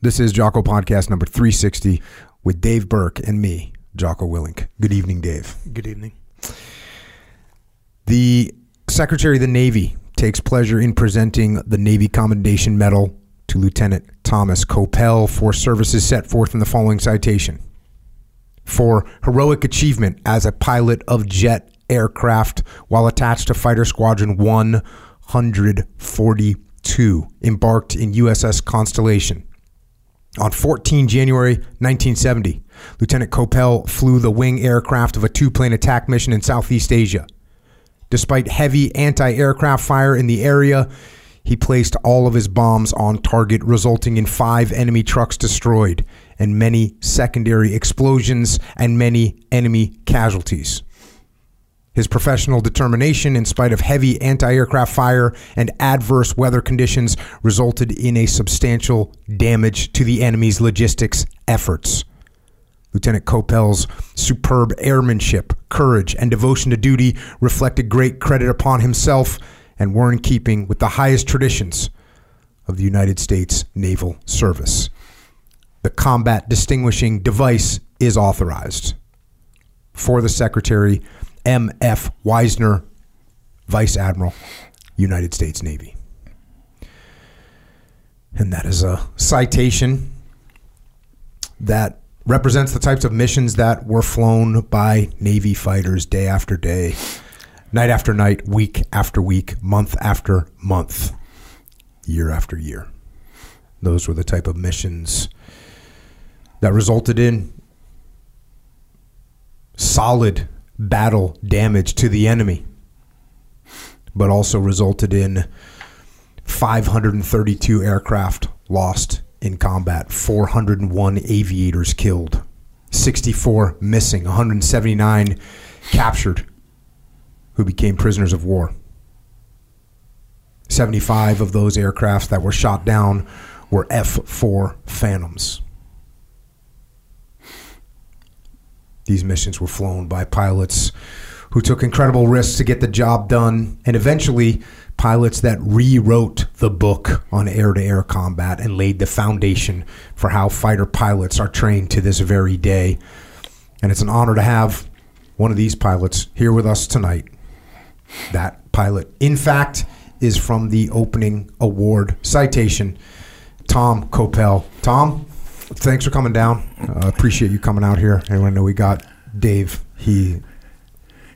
This is Jocko Podcast number 360 with Dave Burke and me, Jocko Willink. Good evening, Dave. Good evening. The Secretary of the Navy takes pleasure in presenting the Navy Commendation Medal to Lieutenant Thomas Kopel for services set forth in the following citation. For heroic achievement as a pilot of jet aircraft while attached to Fighter Squadron 142, embarked in USS Constellation. On 14 January 1970, Lieutenant Kopel flew the wing aircraft of a two plane attack mission in Southeast Asia. Despite heavy anti aircraft fire in the area, he placed all of his bombs on target, resulting in five enemy trucks destroyed and many secondary explosions and many enemy casualties. His professional determination, in spite of heavy anti aircraft fire and adverse weather conditions, resulted in a substantial damage to the enemy's logistics efforts. Lieutenant Kopel's superb airmanship, courage, and devotion to duty reflected great credit upon himself and were in keeping with the highest traditions of the United States Naval Service. The combat distinguishing device is authorized. For the Secretary, M.F. Weisner, Vice Admiral, United States Navy. And that is a citation that represents the types of missions that were flown by Navy fighters day after day, night after night, week after week, month after month, year after year. Those were the type of missions that resulted in solid battle damage to the enemy, but also resulted in 532 aircraft lost in combat, 401 aviators killed, 64 missing, 179 captured who became prisoners of war. 75 of those aircrafts that were shot down were F 4 Phantoms. These missions were flown by pilots who took incredible risks to get the job done, and eventually, pilots that rewrote the book on air to air combat and laid the foundation for how fighter pilots are trained to this very day. And it's an honor to have one of these pilots here with us tonight. That pilot, in fact, is from the opening award citation, Tom Kopel. Tom, thanks for coming down. Uh, appreciate you coming out here. And I know we got Dave. He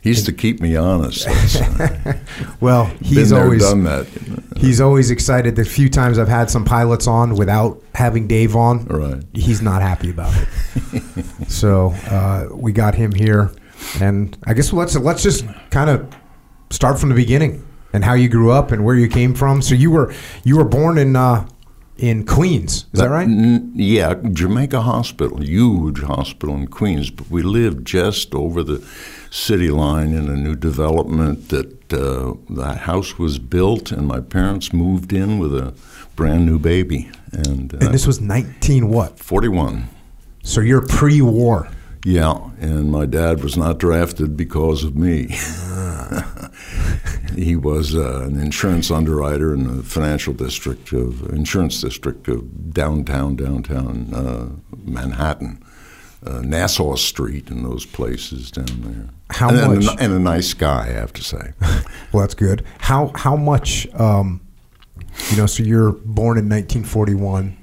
He's to keep me honest. well, he's there, always done that. he's always excited. The few times I've had some pilots on without having Dave on, Right. he's not happy about it. so uh, we got him here, and I guess let's let's just kind of start from the beginning and how you grew up and where you came from. So you were you were born in uh, in Queens, is that right? N- yeah, Jamaica Hospital, huge hospital in Queens, but we lived just over the city line in a new development that uh, the house was built and my parents moved in with a brand new baby. And, uh, And this was nineteen what? 41. So you're pre-war. Yeah, and my dad was not drafted because of me. he was uh, an insurance underwriter in the financial district of insurance district of downtown downtown uh, Manhattan, uh, Nassau Street, and those places down there. How and, and much- a, and a nice guy, I have to say. Well, that's good. How how much? Um, you know, so you're born in 1941.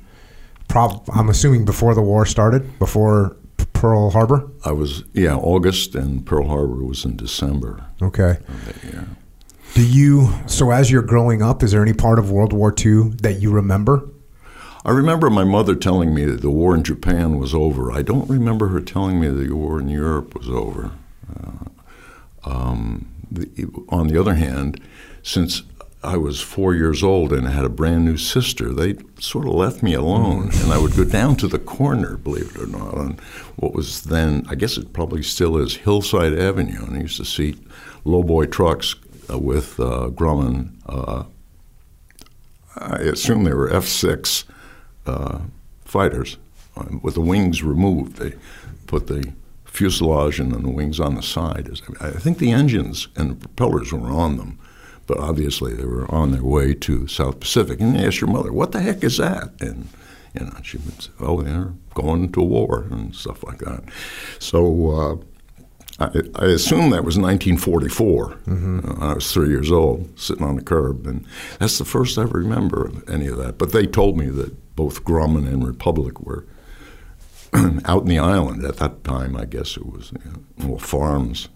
Prob- I'm assuming before the war started, before Pearl Harbor. I was yeah August, and Pearl Harbor was in December Okay. that year. Do you? So as you're growing up, is there any part of World War II that you remember? I remember my mother telling me that the war in Japan was over. I don't remember her telling me that the war in Europe was over. Uh, um, the, on the other hand, since I was four years old and I had a brand new sister, they sort of left me alone. And I would go down to the corner, believe it or not, on what was then, I guess it probably still is, Hillside Avenue. And I used to see lowboy trucks uh, with uh, Grumman. Uh, I assume they were F 6 uh, fighters um, with the wings removed. They put the fuselage and then the wings on the side. I think the engines and the propellers were on them, but obviously they were on their way to South Pacific. And you ask your mother, "What the heck is that?" And You know, she would say, "Oh, they're going to war and stuff like that." So. Uh, I, I assume that was 1944. Mm-hmm. Uh, I was three years old, sitting on the curb, and that's the first I remember of any of that. But they told me that both Grumman and Republic were out in the island at that time. I guess it was you know, farms.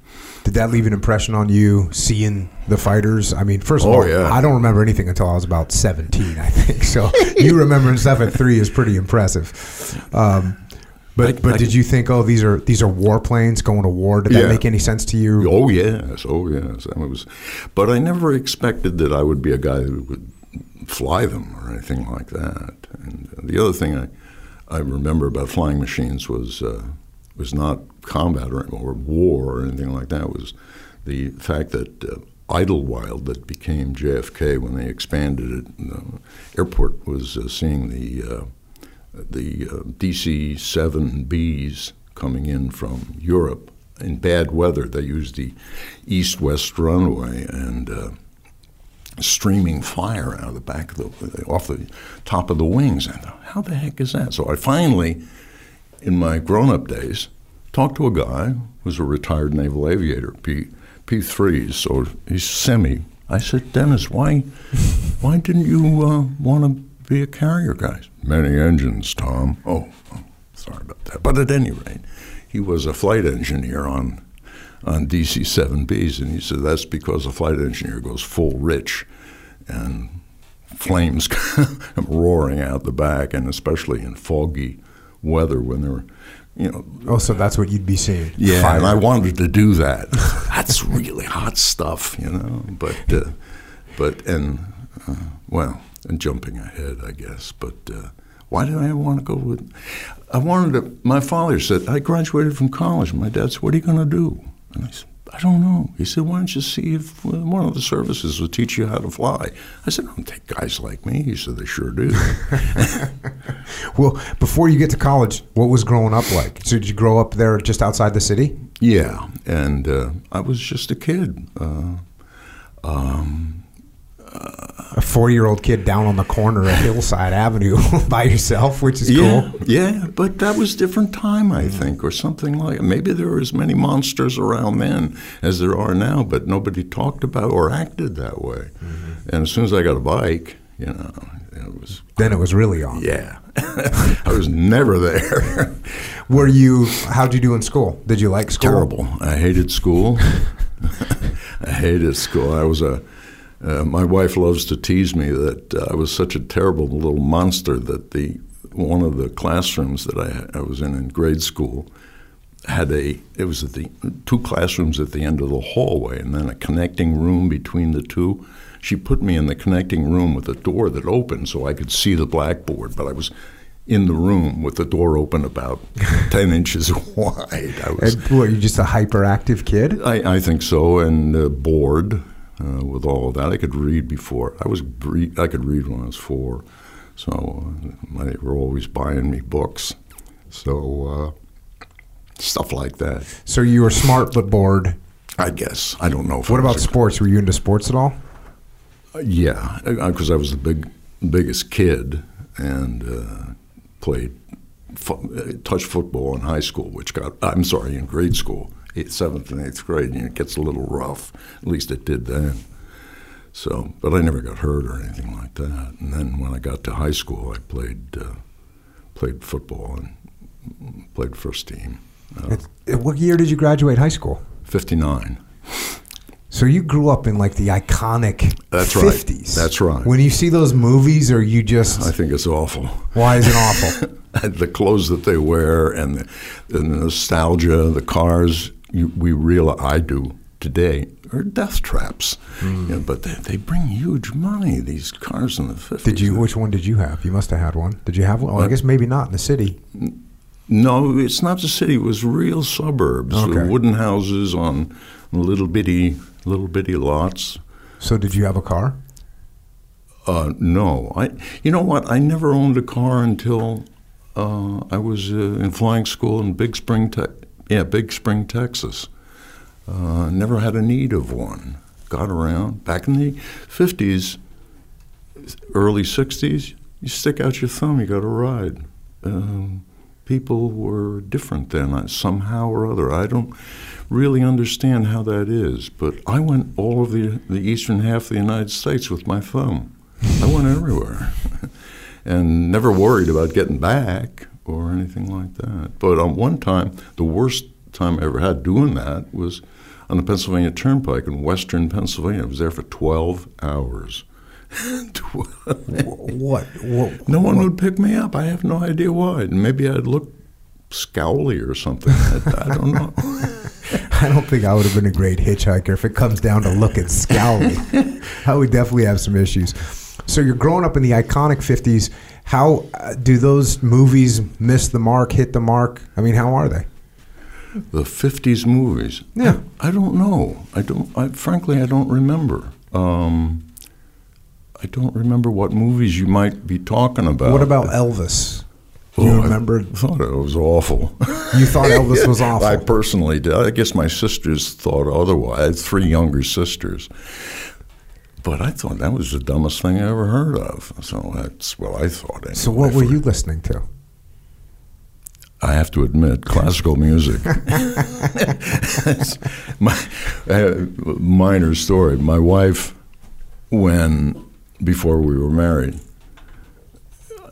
Did that leave an impression on you seeing the fighters? I mean, first of Oh, all, yeah. I don't remember anything until I was about 17, I think. So you remembering stuff at three is pretty impressive. Um, but I- but I- did you think, oh, these are these are warplanes going to war? Did that Yeah. make any sense to you? Oh yes, oh yes. I was, but I never expected that I would be a guy who would fly them or anything like that. And the other thing I, I remember about flying machines was uh, was not combat or, or war or anything like that. Was the fact that uh, Idlewild, that became JFK when they expanded it, the airport was uh, seeing the uh, the uh, DC 7Bs coming in from Europe in bad weather. They used the east west runway and uh, streaming fire out of the back of the, off the top of the wings. I thought, how the heck is that? So I finally, in my grown up days, talked to a guy who was a retired naval aviator, P, P3s, so he's semi. I said, Dennis, why, why didn't you uh, want to be a carrier guy? Many engines, Tom. Oh, oh, sorry about that. But at any rate, he was a flight engineer on on DC 7Bs, and he said that's because a flight engineer goes full rich, and flames roaring out the back, and especially in foggy weather when they're, you know, Oh, so that's what you'd be seeing? yeah, Fire. and I wanted to do that. That's really hot stuff, you know. But, uh, but and uh, well, and jumping ahead, I guess. But uh, why did I want to go with? I wanted to. My father said I graduated from college. My dad said, "What are you going to do?" And I said, "I don't know." He said, "Why don't you see if uh, one of the services will teach you how to fly?" I said, I "Don't take guys like me." He said, "They sure do." Well, before you get to college, what was growing up like? So did you grow up there just outside the city? yeah, and uh, I was just a kid. Uh, A four-year-old kid down on the corner of Hillside Avenue by yourself, which is Yeah, cool. yeah, but that was different time, I think, or something like. it. Maybe there were as many monsters around then as there are now, but nobody talked about or acted that way. Mm-hmm. And as soon as I got a bike, you know, it was Then it was really on. yeah, I was never there. Were you? How'd you do in school? Did you like school? Terrible. I hated school. I hated school. I was a. Uh, my wife loves to tease me that uh, I was such a terrible little monster that the one of the classrooms that I, I was in in grade school had a. It was at the two classrooms at the end of the hallway, and then a connecting room between the two. She put me in the connecting room with a door that opened so I could see the blackboard, but I was in the room with the door open about ten inches wide. I was. And, what, you just a hyperactive kid? I, I think so, and uh, bored uh, with all of that. I could read before. I was bre- I could read when I was four, so uh, they were always buying me books. So uh, stuff like that. So you were smart but bored. I guess I don't know. If What about a- sports? Were you into sports at all? Uh, yeah, because I was the big biggest kid and uh, played uh, touch football in high school, which got I'm sorry in grade school, seventh, and eighth grade, and it gets a little rough. At least it did then. So, but I never got hurt or anything like that. And then when I got to high school, I played uh, played football and played first team. Uh, It- what year did you graduate high school? Fifty nine. So you grew up in like the iconic That's right. 50s. That's right. When you see those movies, or you just I think it's awful. why is it awful? the clothes that they wear and the, the nostalgia, the cars you, we realize I do today are death traps. Hmm. You know, but they, they bring huge money. These cars in the fifties. Did you? Which one did you have? You must have had one. Did you have one? Well, I guess maybe not in the city. No, it's not the city. It was real suburbs. Okay. Wooden houses on little bitty little bitty lots. So did you have a car? Uh, no, I. You know what? I never owned a car until uh, I was uh, in flying school in Big Spring, te- yeah, Big Spring, Texas. Uh, never had a need of one. Got around back in the fifties, early sixties. you stick out your thumb, you got a ride. Um, people were different then, uh, somehow or other. I don't really understand how that is, but I went all of the, the eastern half of the United States with my thumb. I went everywhere and never worried about getting back or anything like that. But on one time, the worst time I ever had doing that was on the Pennsylvania Turnpike in western Pennsylvania. I was there for 12 hours. what, what? No one would pick me up. I have no idea why. Maybe I'd look scowly or something. I, I don't know. I don't think I would have been a great hitchhiker if it comes down to looking scowly. I would definitely have some issues. So you're growing up in the iconic 50s. How uh, do those movies miss the mark, hit the mark? I mean, how are they? The 50s movies? Yeah. I, I don't know. I don't, I, frankly, I don't remember. Um, I don't remember what movies you might be talking about. What about Elvis? Oh, you remember? I thought it was awful. You thought Elvis was awful. I personally did. I guess my sisters thought otherwise. I had three younger sisters. But I thought that was the dumbest thing I ever heard of. So that's what I thought. Anyway. so what were you listening to? I have to admit, classical music. my uh, minor story. My wife, when before we were married,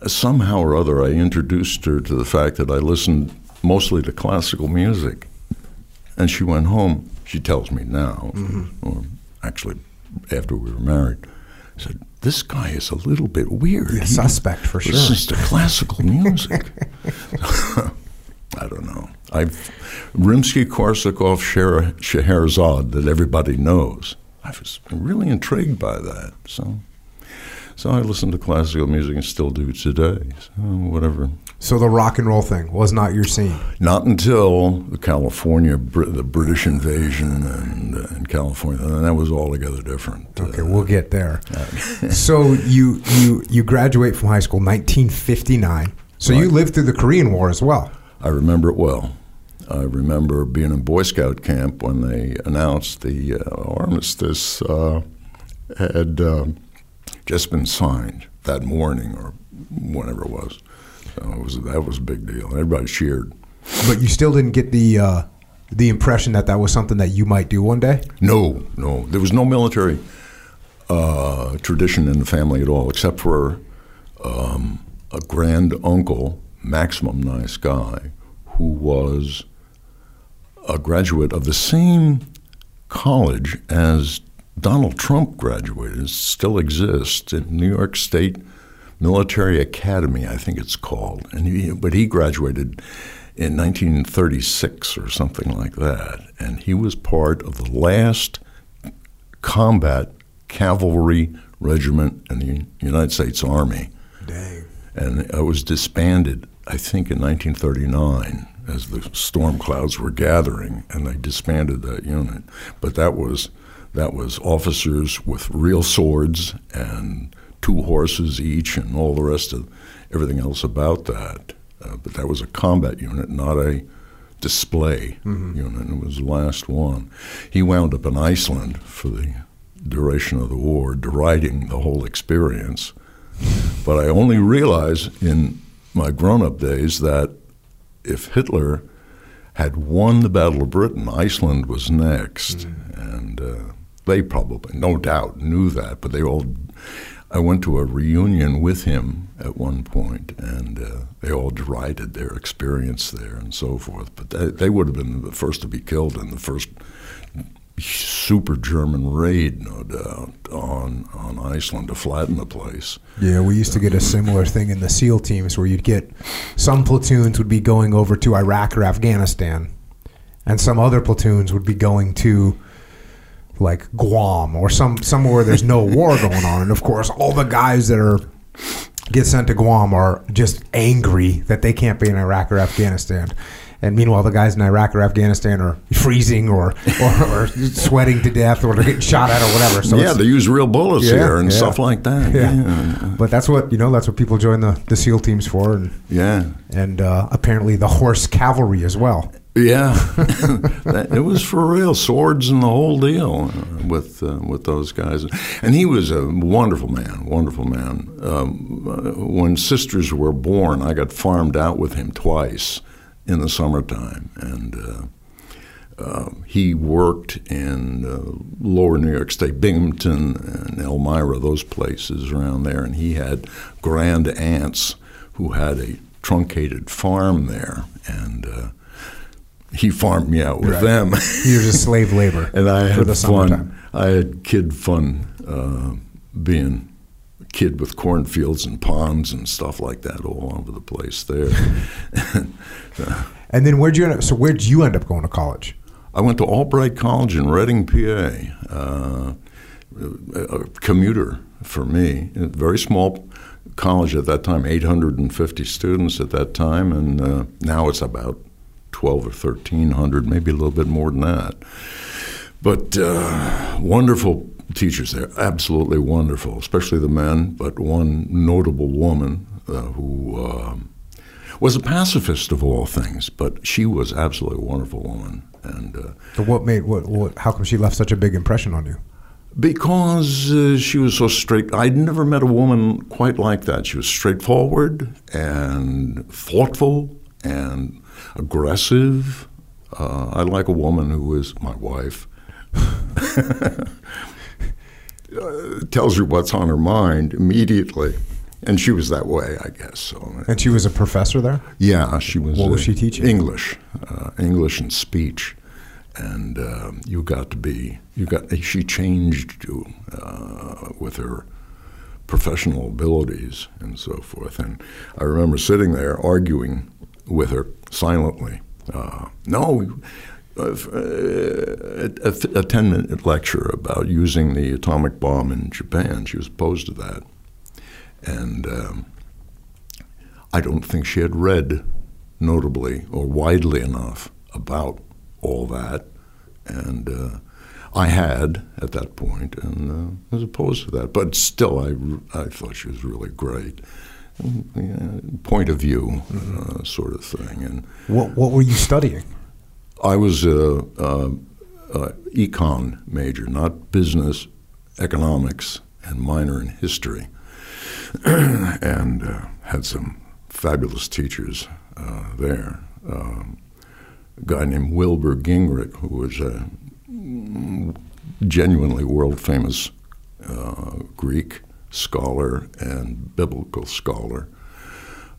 somehow or other, I introduced her to the fact that I listened mostly to classical music, and she went home. She tells me now, mm-hmm. or actually after we were married, said, "This guy is a little bit weird. Yeah, suspect for sure. Listens to classical music." I don't know. I've Rimsky-Korsakov, Scheherazade that everybody knows. I was really intrigued by that. So, so I listen to classical music and still do today. So whatever. So the rock and roll thing was not your scene. Not until the California, the British invasion and uh, in California, and that was altogether different. Okay, uh, we'll get there. so you you you graduate from high school 1959. So right. you lived through the Korean War as well. I remember it well. I remember being in Boy Scout camp when they announced the uh, armistice uh, had uh, just been signed that morning or whenever it was. So it was that was a big deal. Everybody cheered. But you still didn't get the uh, the impression that that was something that you might do one day. No, no, there was no military uh, tradition in the family at all, except for um, a grand uncle maximum nice guy who was a graduate of the same college as Donald Trump graduated. It still exists in New York State Military Academy, I think it's called. And he, but he graduated in 1936 or something like that, and he was part of the last combat cavalry regiment in the United States Army. Dang. And it was disbanded I think in 1939 as the storm clouds were gathering and they disbanded that unit. But that was that was officers with real swords and two horses each and all the rest of everything else about that. Uh, but that was a combat unit, not a display mm-hmm. unit. It was the last one. He wound up in Iceland for the duration of the war, deriding the whole experience. But I only realized in my grown up days that if Hitler had won the Battle of Britain, Iceland was next. Mm. And uh, they probably, no doubt, knew that, but they all. I went to a reunion with him at one point, and uh, they all derided their experience there and so forth. But they, they would have been the first to be killed in the first super German raid, no doubt, on on Iceland to flatten the place. Yeah, we used to get a similar thing in the SEAL teams where you'd get some platoons would be going over to Iraq or Afghanistan, and some other platoons would be going to like Guam or some somewhere where there's no war going on. And of course, all the guys that are get sent to Guam are just angry that they can't be in Iraq or Afghanistan. And meanwhile, the guys in Iraq or Afghanistan are freezing or, or, or sweating to death or they're getting shot at or whatever. So yeah, they use real bullets yeah, here and yeah. stuff like that. Yeah. yeah. But that's what, you know, that's what people join the, the SEAL teams for. And, yeah. And uh, apparently the horse cavalry as well. Yeah, it was for real, swords and the whole deal uh, with uh, with those guys. And he was a wonderful man, wonderful man. Um, uh, when sisters were born, I got farmed out with him twice in the summertime, and uh, uh, he worked in uh, Lower New York State, Binghamton and Elmira, those places around there, and he had grand aunts who had a truncated farm there, and he farmed me out with right. them. you were just slave labor, and I had fun. Summertime. I had kid fun uh, being a kid with cornfields and ponds and stuff like that all over the place there. and then where'd you end up? So where'd you end up going to college? I went to Albright College in Reading, PA. Uh, a commuter for me, a very small college at that time, 850 students at that time, and uh, now it's about 12 or 1300, maybe a little bit more than that. But uh, wonderful teachers there, absolutely wonderful, especially the men, but one notable woman uh, who uh, was a pacifist of all things, but she was absolutely a wonderful woman. And uh, so what made what, what? How come she left such a big impression on you? Because uh, she was so straight. I'd never met a woman quite like that. She was straightforward and thoughtful and aggressive. Uh, I like a woman who is my wife. uh, tells you what's on her mind immediately. And she was that way, I guess. So. And she was a professor there. Yeah, she was. What was she teaching? English, uh, English and speech, and uh, you got to be. You got. She changed you uh, with her professional abilities and so forth. And I remember sitting there arguing with her silently. Uh, no, uh, a, a 10 minute lecture about using the atomic bomb in Japan. She was opposed to that. And um, I don't think she had read notably or widely enough about all that. And uh, I had at that point and uh, was opposed to that. But still, I, I thought she was really great point of view uh, sort of thing. And what what were you studying? I was a, a, a econ major, not business, economics, and minor in history, and uh, had some fabulous teachers uh, there. Um, a guy named Wilbur Gingrich, who was a genuinely world famous uh, Greek scholar and biblical scholar.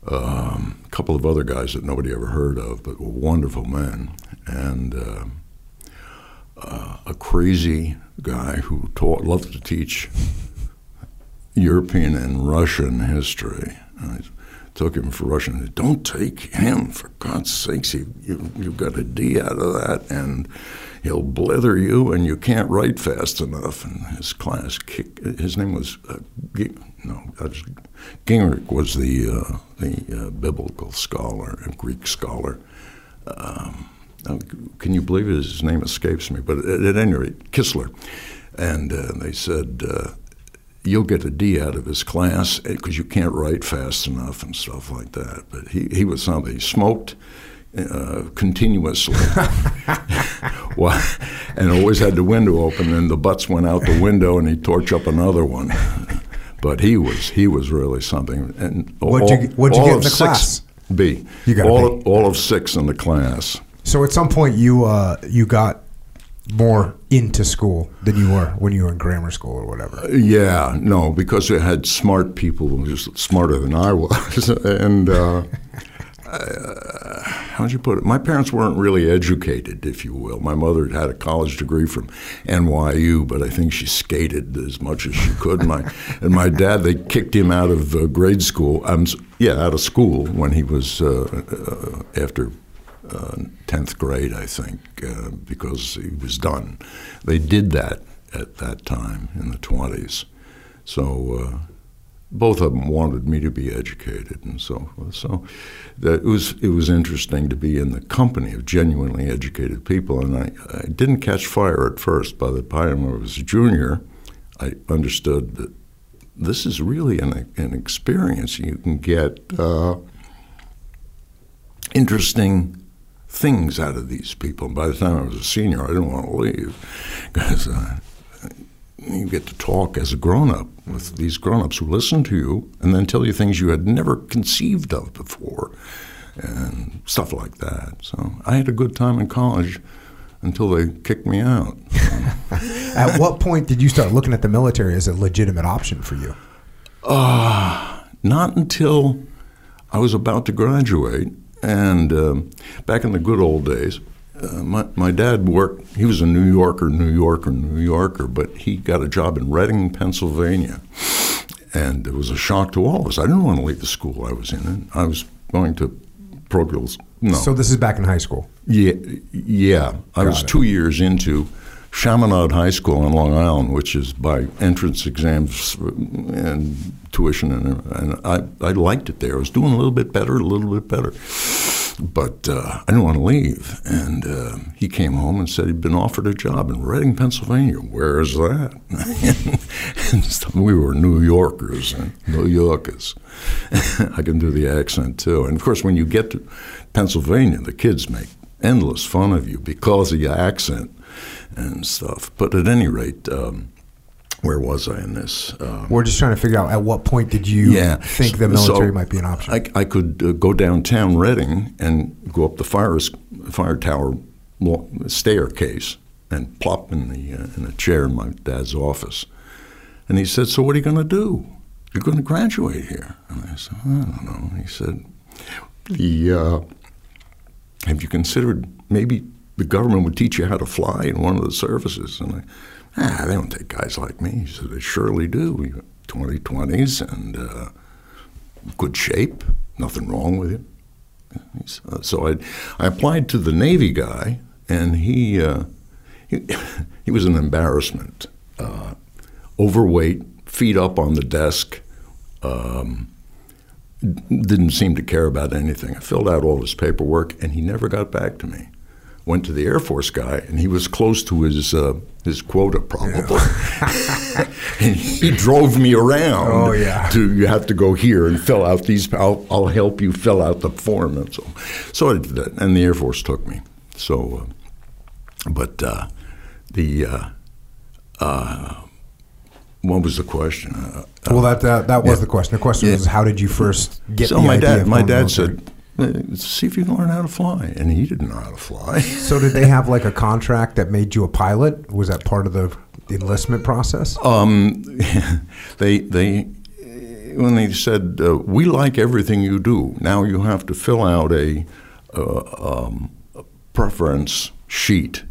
Um, a couple of other guys that nobody ever heard of, but wonderful men, and uh, uh, a crazy guy who taught, loved to teach European and Russian history. I took him for Russian. Don't take him, for God's sakes. You, you, you got a D out of that, and he'll blither you, and you can't write fast enough. And his class, his name was uh, no, Gingrich was the uh, the uh, biblical scholar a Greek scholar. Um, can you believe it? His name escapes me, but at, at any rate, Kistler, and uh, they said. Uh, you'll get a D out of his class because you can't write fast enough and stuff like that. But he, he was something. He smoked, uh, continuously. well, and always had the window open, and the butts went out the window, and he'd torch up another one. but he was he was really something. And what'd you, what'd you get in the class? B. You got all, B. all of six in the class. So at some point you uh, you got more into school than you were when you were in grammar school or whatever. Yeah, no, because we had smart people who were smarter than I was, and uh, uh, how'd you put it? My parents weren't really educated, if you will. My mother had a college degree from NYU, but I think she skated as much as she could. My and my dad, they kicked him out of uh, grade school. Um, yeah, out of school when he was uh, uh after uh, tenth grade, I think, uh, because he was done. They did that at that time in the twenties. So both of them wanted me to be educated and so forth. So it was it was interesting to be in the company of genuinely educated people. And I, I didn't catch fire at first. By the time I was a junior, I understood that this is really an, an experience. You can get uh, interesting things out of these people. And by the time I was a senior, I didn't want to leave because uh, you get to talk as a grown up with these grown ups who listen to you and then tell you things you had never conceived of before and stuff like that. So I had a good time in college until they kicked me out. At what point did you start looking at the military as a legitimate option for you? Uh, not until I was about to graduate. And um, back in the good old days, uh, my, my dad worked, he was a New Yorker, New Yorker, New Yorker, but he got a job in Reading, Pennsylvania. And it was a shock to all of us. I didn't want to leave the school I was in. I was going to parochial. No. So this is back in high school? Yeah. Yeah. I Got was it. two years into Chaminade High School in Long Island, which is by entrance exams and tuition. And, and I, I liked it there. I was doing a little bit better, a little bit better. But uh, I didn't want to leave. And uh, he came home and said he'd been offered a job in Reading, Pennsylvania. Where is that? and we were New Yorkers, and New Yorkers. I can do the accent too. And of course, when you get to Pennsylvania, the kids make endless fun of you because of your accent and stuff. But at any rate, um, where was I in this? Um, We're just trying to figure out at what point did you yeah. think the So military might be an option? I, I could uh, go downtown Reading and go up the fire fire tower staircase and plop in the uh, in a chair in my dad's office. And he said, "So what are you going to do? You're going to graduate here?" And I said, "I don't know." He said, "The uh, have you considered maybe the government would teach you how to fly in one of the services?" And I, ah, they don't take guys like me. He said, "They surely do. We got 2020s and." Uh, good shape, nothing wrong with. He's- uh, so I, I applied to the Navy guy, and he, uh, he, he was an embarrassment. Uh, overweight, feet up on the desk, um, didn't seem to care about anything. I filled out all his paperwork, and he never got back to me. Went to the Air Force guy, and he was close to his uh, his quota probably. and he drove me around. Oh, yeah. To you have to go here and fill out these. I'll, I'll help you fill out the form and so. So I did that, and the Air Force took me. So, uh, but uh, the uh, uh, what was the question? Uh, well, that that, that was yeah. the question. The question Yeah. was, how did you first get so the my dad, my dad said, "Uh, "See if you can learn how to fly," and he didn't know how to fly. So did they have like a contract that made you a pilot? Was that part of the enlistment process? Um, they they when they said uh, we like everything you do. Now you have to fill out a, uh, um, a preference sheet,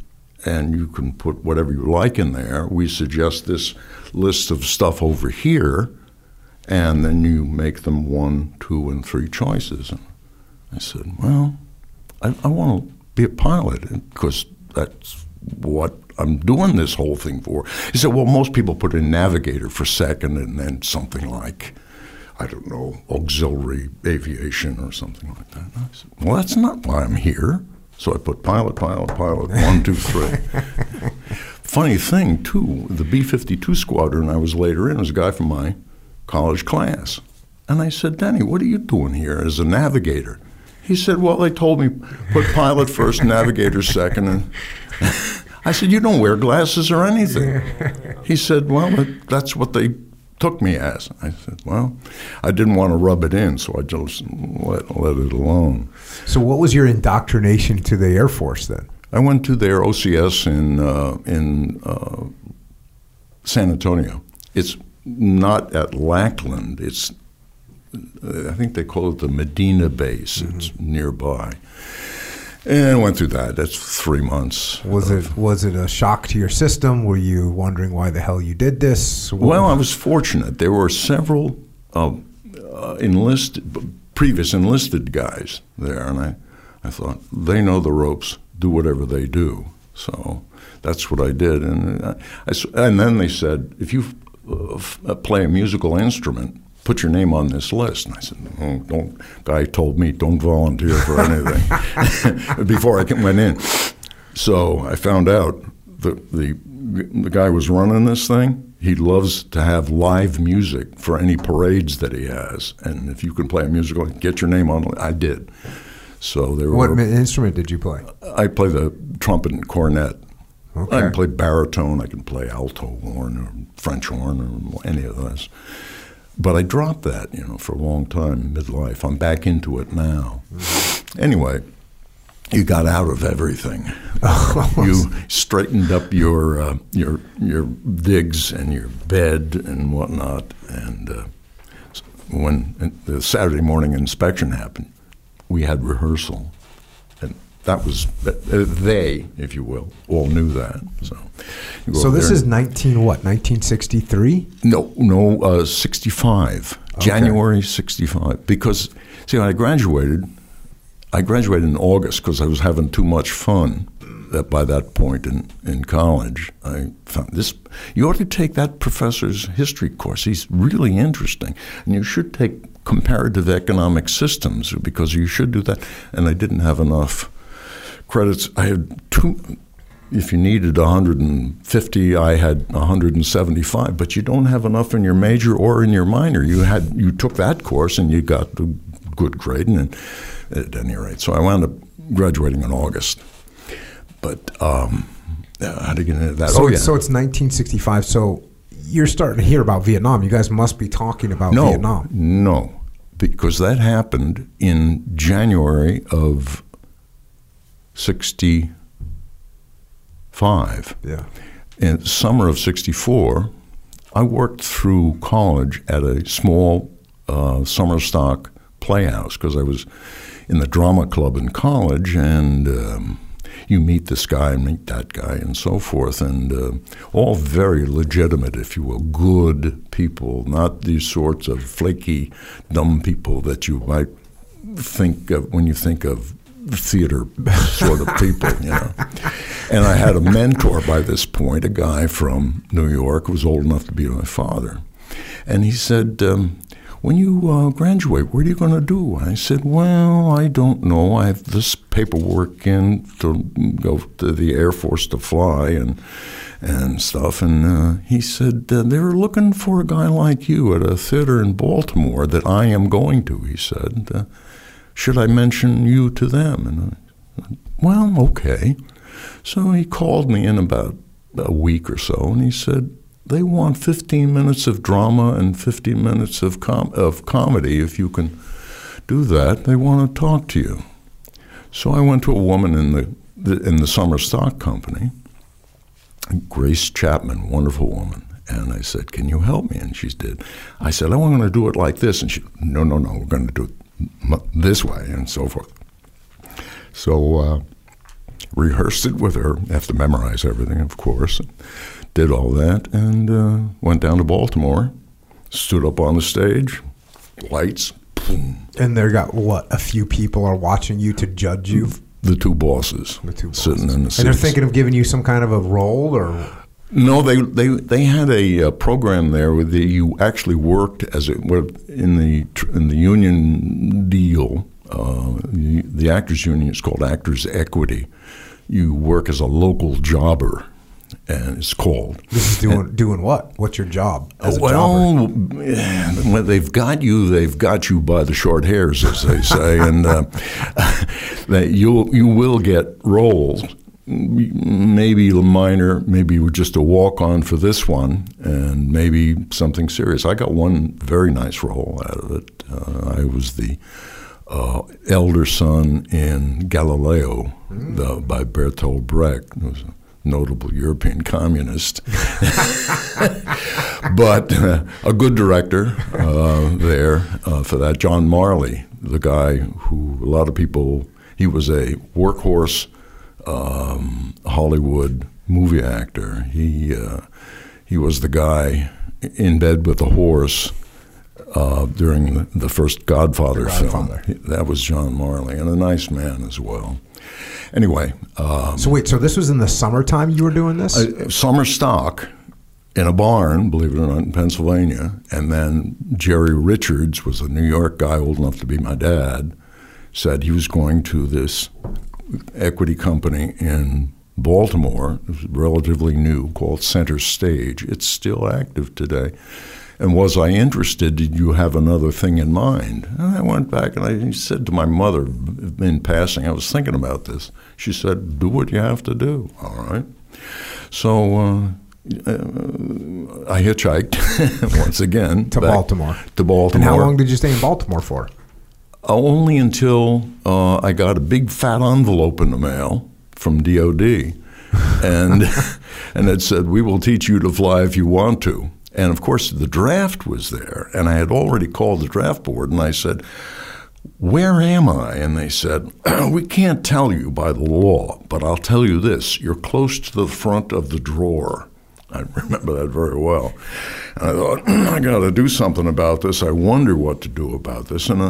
and you can put whatever you like in there. We suggest this list of stuff over here, and then you make them one, two, and three choices. I said, well, I, I want to be a pilot because that's what I'm doing this whole thing for. He said, well, most people put in navigator for second and then something like, I don't know, auxiliary aviation or something like that. And I said, well, that's not why I'm here. So I put pilot, pilot, pilot, one, two, three. Funny thing, too, the B 52 squadron I was later in was a guy from my college class. And I said, Danny, what are you doing here as a navigator? He said, Well, they told me put pilot first, navigator second. And I said, You don't wear glasses or anything. He said, Well, that's what they took me as. I said, Well, I didn't want to rub it in, so I just let, let it alone. So what was your indoctrination to the Air Force then? I went to their OCS in uh, in uh, San Antonio. It's not at Lackland. It's I think they call it the Medina base. It's nearby. And went through that. That's three months. Was it was it a shock to your system? Were you wondering why the hell you did this? What- Well, I was fortunate. There were several uh, uh, enlisted, previous enlisted guys there, and I, I thought they know the ropes. Do whatever they do. So that's what I did, and I, I s- and then they said, if you uh, uh, play a musical instrument, put your name on this list. And I said, oh, don't. Guy told me don't volunteer for anything before I went in. So I found out the the the guy was running this thing. He loves to have live music for any parades that he has, and if you can play a musical, get your name on. it. I did. So there What were. instrument did you play? I play the trumpet and cornet. Okay. I can play baritone. I can play alto horn or French horn or any of those. But I dropped that, you know, for a long time midlife. I'm back into it now. Anyway, you got out of everything. you straightened up your uh, your your digs and your bed and whatnot. And uh, when the Saturday morning inspection happened, we had rehearsal, that was uh, they, if you will, all knew that. So, So this is 19 what? 1963? no, no, uh, 65. January 65. Because, see, when I graduated, I graduated in August because I was having too much fun that by that point in, in college. I found this, you ought to take that professor's history course. He's really interesting. And you should take comparative economic systems because you should do that. And I didn't have enough credits. I had two. If you needed 150, I had 175. But you don't have enough in your major or in your minor. You had you took that course and you got a good grade, and at any rate, so I wound up graduating in August. But um, how to get into that? So, oh yeah. so it's 1965. So you're starting to hear about Vietnam. You guys must be talking about no, Vietnam. no, because that happened in January of '65. Yeah. in summer of '64, I worked through college at a small uh, summer stock playhouse because I was in the drama club in college, and um, you meet this guy and meet that guy and so forth, and uh, all very legitimate, if you will, good people, not these sorts of flaky, dumb people that you might think of when you think of theater sort of people, you know. And I had a mentor by this point, a guy from New York who was old enough to be my father. And he said, um, When you uh, graduate, what are you going to do? I said, Well, I don't know. I have this paperwork in to go to the Air Force to fly and and stuff. And uh, he said, uh, They're looking for a guy like you at a theater in Baltimore that I am going to, he said. Should I mention you to them? And I said, well, okay. So he called me in about a week or so, and he said, they want 15 minutes of drama and 15 minutes of, com- of comedy. If you can do that, they want to talk to you. So I went to a woman in the, the in the summer stock company, Grace Chapman, wonderful woman. And I said, Can you help me? And she did. I said, Oh, I'm going to do it like this. And she, No, no, no, we're going to do it this way, and so forth. So, uh, rehearsed it with her. Have to memorize everything, of course. Did all that, and uh, went down to Baltimore. Stood up on the stage, lights, boom, And there got what? A few people are watching you to judge you. the two bosses, The two sitting in the and they're thinking of giving you some kind of a role or No, they they they had a uh, program there where the, you actually worked as it were in the in the union deal. Uh, the, the actors union is called Actors Equity. You work as a local jobber, and it's called. this is doing doing what? What's your job as a jobber? well, when they've got you, they've got you by the short hairs, as they say, and uh, that you you will get roles, maybe minor, maybe just a walk on for this one, and maybe something serious. I got one very nice role out of it. Uh, I was the uh, elder son in Galileo the, by Bertolt Brecht. Was notable European communist but uh, a good director uh, there uh, for that. John Marley, the guy who a lot of people, he was a workhorse um, Hollywood movie actor. He uh, he was the guy in bed with the horse uh, during the, first Godfather, Godfather. film. That was John Marley, and a nice man as well. Anyway, um, So wait, so this was in the summertime you were doing this? uh, summer stock in a barn, believe it or not, in Pennsylvania. And then Jerry Richards was a New York guy old enough to be my dad, said he was going to this equity company in Baltimore, relatively new, called Center Stage. It's still active today. and was I interested? Did you have another thing in mind? And I went back and I said to my mother in passing, I was thinking about this. She said, "Do what you have to do." All right. So. Uh, uh, I hitchhiked once again to Baltimore. To Baltimore. And how long did you stay in Baltimore for? Only until uh, I got a big fat envelope in the mail from DOD, and and it said, "We will teach you to fly if you want to." And of course, the draft was there, and I had already called the draft board, and I said, "Where am I?" And they said, "We can't tell you by the law, but I'll tell you this: you're close to the front of the drawer." I remember that very well. And I thought, I got to do something about this. I wonder what to do about this. And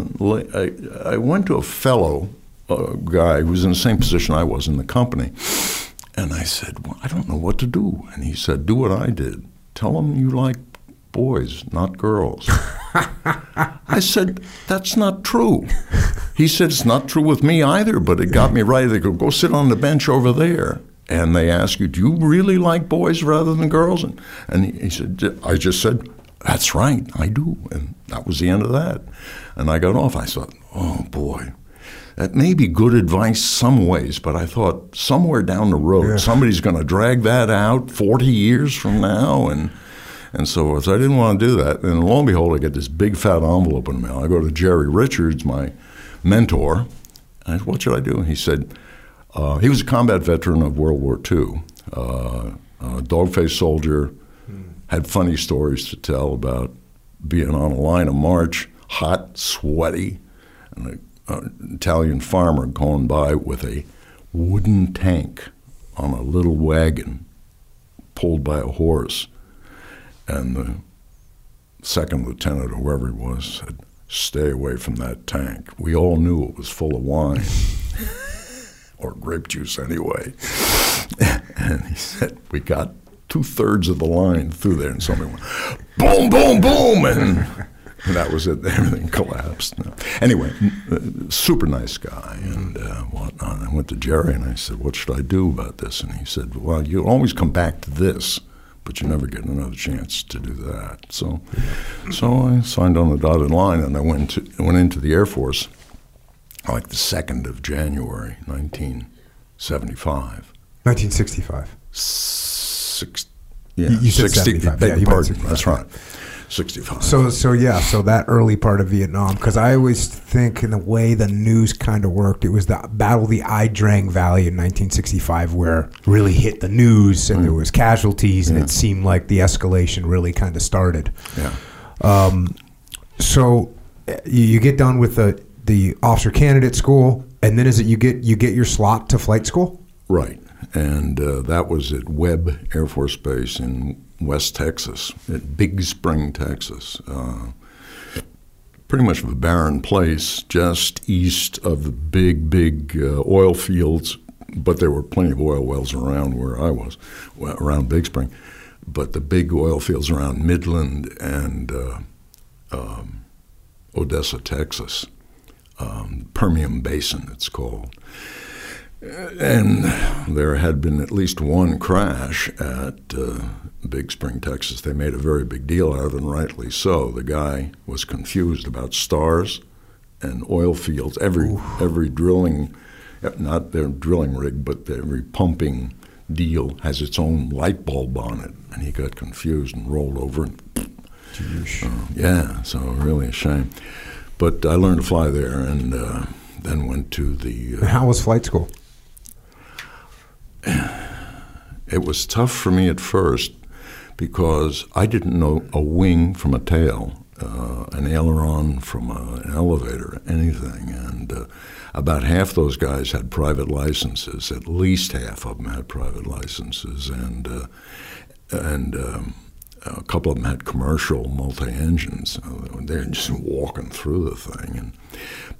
I, I went to a fellow uh, guy who was in the same position I was in the company. And I said, well, I don't know what to do. And he said, Do what I did. Tell them you like boys, not girls. I said, That's not true. He said, It's not true with me either, but it got me right. They go, Go sit on the bench over there and they ask you, "Do you really like boys rather than girls?" And, and he said, "I just said." That's right, I do. And that was the end of that. And I got off. I thought, oh boy, that may be good advice some ways, but I thought somewhere down the road, yeah. somebody's going to drag that out 40 years from now. And, and so forth. So I didn't want to do that. And lo and behold, I get this big fat envelope in the mail. I go to Jerry Richards, my mentor, and I said, What should I do? And he said, uh, he was a combat veteran of World War II, uh, a dog-faced soldier, had funny stories to tell about being on a line of march, hot, sweaty, and an Italian farmer going by with a wooden tank on a little wagon pulled by a horse. And the second lieutenant, or whoever he was, said, Stay away from that tank. We all knew it was full of wine. Or grape juice anyway. and he said, We got two thirds of the line through there, and somebody went, boom, boom, boom, and, and that was it. Everything collapsed. Anyway, uh, super nice guy and uh, whatnot. I went to Jerry and I said, What should I do about this? And he said, Well, you always come back to this. But you never get another chance to do that. So, so I signed on the dotted line, and I went to, went into the Air Force like the 2nd of January, 1975. 1965. Six, yeah, you, you said 60, 75. Yeah, pardon, that's right. 65. So, so yeah, so that early part of Vietnam, because I always think in the way the news kind of worked, it was the Battle of the Ia Drang Valley in 1965 where really hit the news and mm. there was casualties and yeah. it seemed like the escalation really kind of started. Yeah. Um, so eh, you get done with the the officer candidate school, and then is it you get you get your slot to flight school? Right, and uh, that was at Webb Air Force Base in West Texas, at Big Spring, Texas. Uh, pretty much of a barren place just east of the big, big uh, oil fields, but there were plenty of oil wells around where I was, around Big Spring. But the big oil fields around Midland and uh, um, Odessa, Texas um, Permian Basin, it's called. And there had been at least one crash at uh, Big Spring, Texas. They made a very big deal out of it, and rightly so. The guy was confused about stars and oil fields. Every every drilling, not their drilling rig, but every pumping deal has its own light bulb on it, and he got confused and rolled over. And, uh, yeah, so really a shame. But I learned to fly there, and uh, then went to the. Uh, How was flight school? It was tough for me at first because I didn't know a wing from a tail, uh, an aileron from a, an elevator, anything, and uh, about half those guys had private licenses. At least half of them had private licenses, and uh, and um, a couple of them had commercial multi engines. They're just walking through the thing, and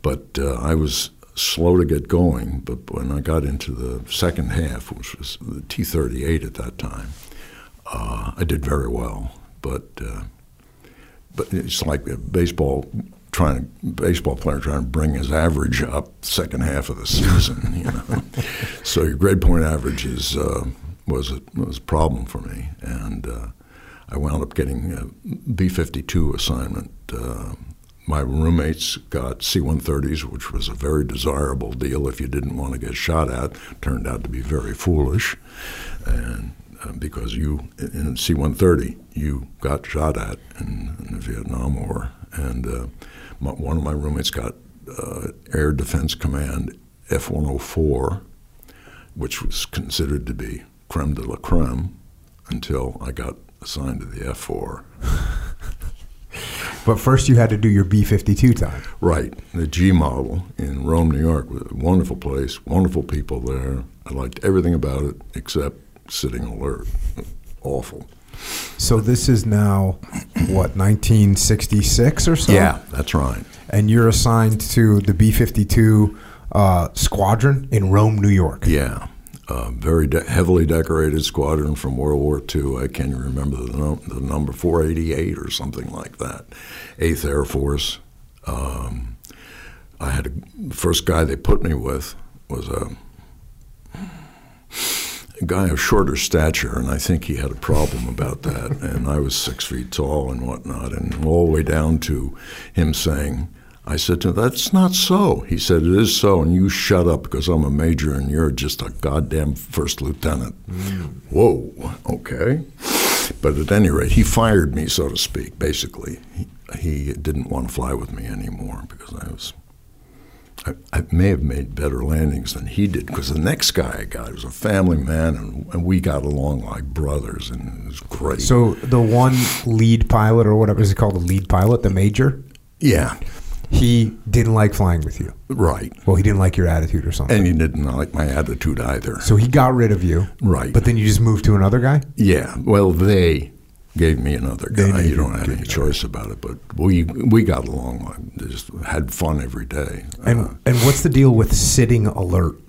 but uh, I was slow to get going. But when I got into the second half, which was the T thirty eight at that time, uh, I did very well. But uh, but it's like a baseball trying to baseball player trying to bring his average up second half of the season. You know, so your grade point average is uh, was a, was a problem for me, and uh, I wound up getting a B 52 assignment. Uh, my roommates got C 130s, which was a very desirable deal if you didn't want to get shot at. Turned out to be very foolish. And uh, because you, in C 130, you got shot at in, in the Vietnam War. And uh, my, one of my roommates got uh, Air Defense Command F 104, which was considered to be creme de la creme until I got assigned to the F 4. But first, you had to do your B 52 time. Right, the G model in Rome, New York. A wonderful place, wonderful people there. I liked everything about it except sitting alert. Awful. So this is now, what, 1966 or so? Yeah, that's right. And you're assigned to the B 52 uh, squadron in Rome, New York. Yeah. Very de- heavily decorated squadron from World War II. I can't even remember the, num- the number, 488 or something like that. 8th Air Force. Um, I had a, the first guy they put me with was a, a guy of shorter stature, and I think he had a problem about that. and I was six feet tall and whatnot, and all the way down to him saying, I said to him, That's not so. He said, It is so, and you shut up because I'm a major and you're just a goddamn first lieutenant. Mm. Whoa, okay. But at any rate, he fired me, so to speak, basically. He, he didn't want to fly with me anymore because I was. I, I may have made better landings than he did because the next guy I got was a family man and, and we got along like brothers and it was great. So the one lead pilot or whatever is it called, the lead pilot, the major? Yeah he didn't like flying with you. Right. Well, he didn't like your attitude or something. And he didn't like my attitude either. So he got rid of you. Right. But then you just moved to another guy? Yeah. Well, they gave me another guy. You don't have any choice about it. But we we got along. Just had fun every day. And uh, and what's the deal with sitting alert?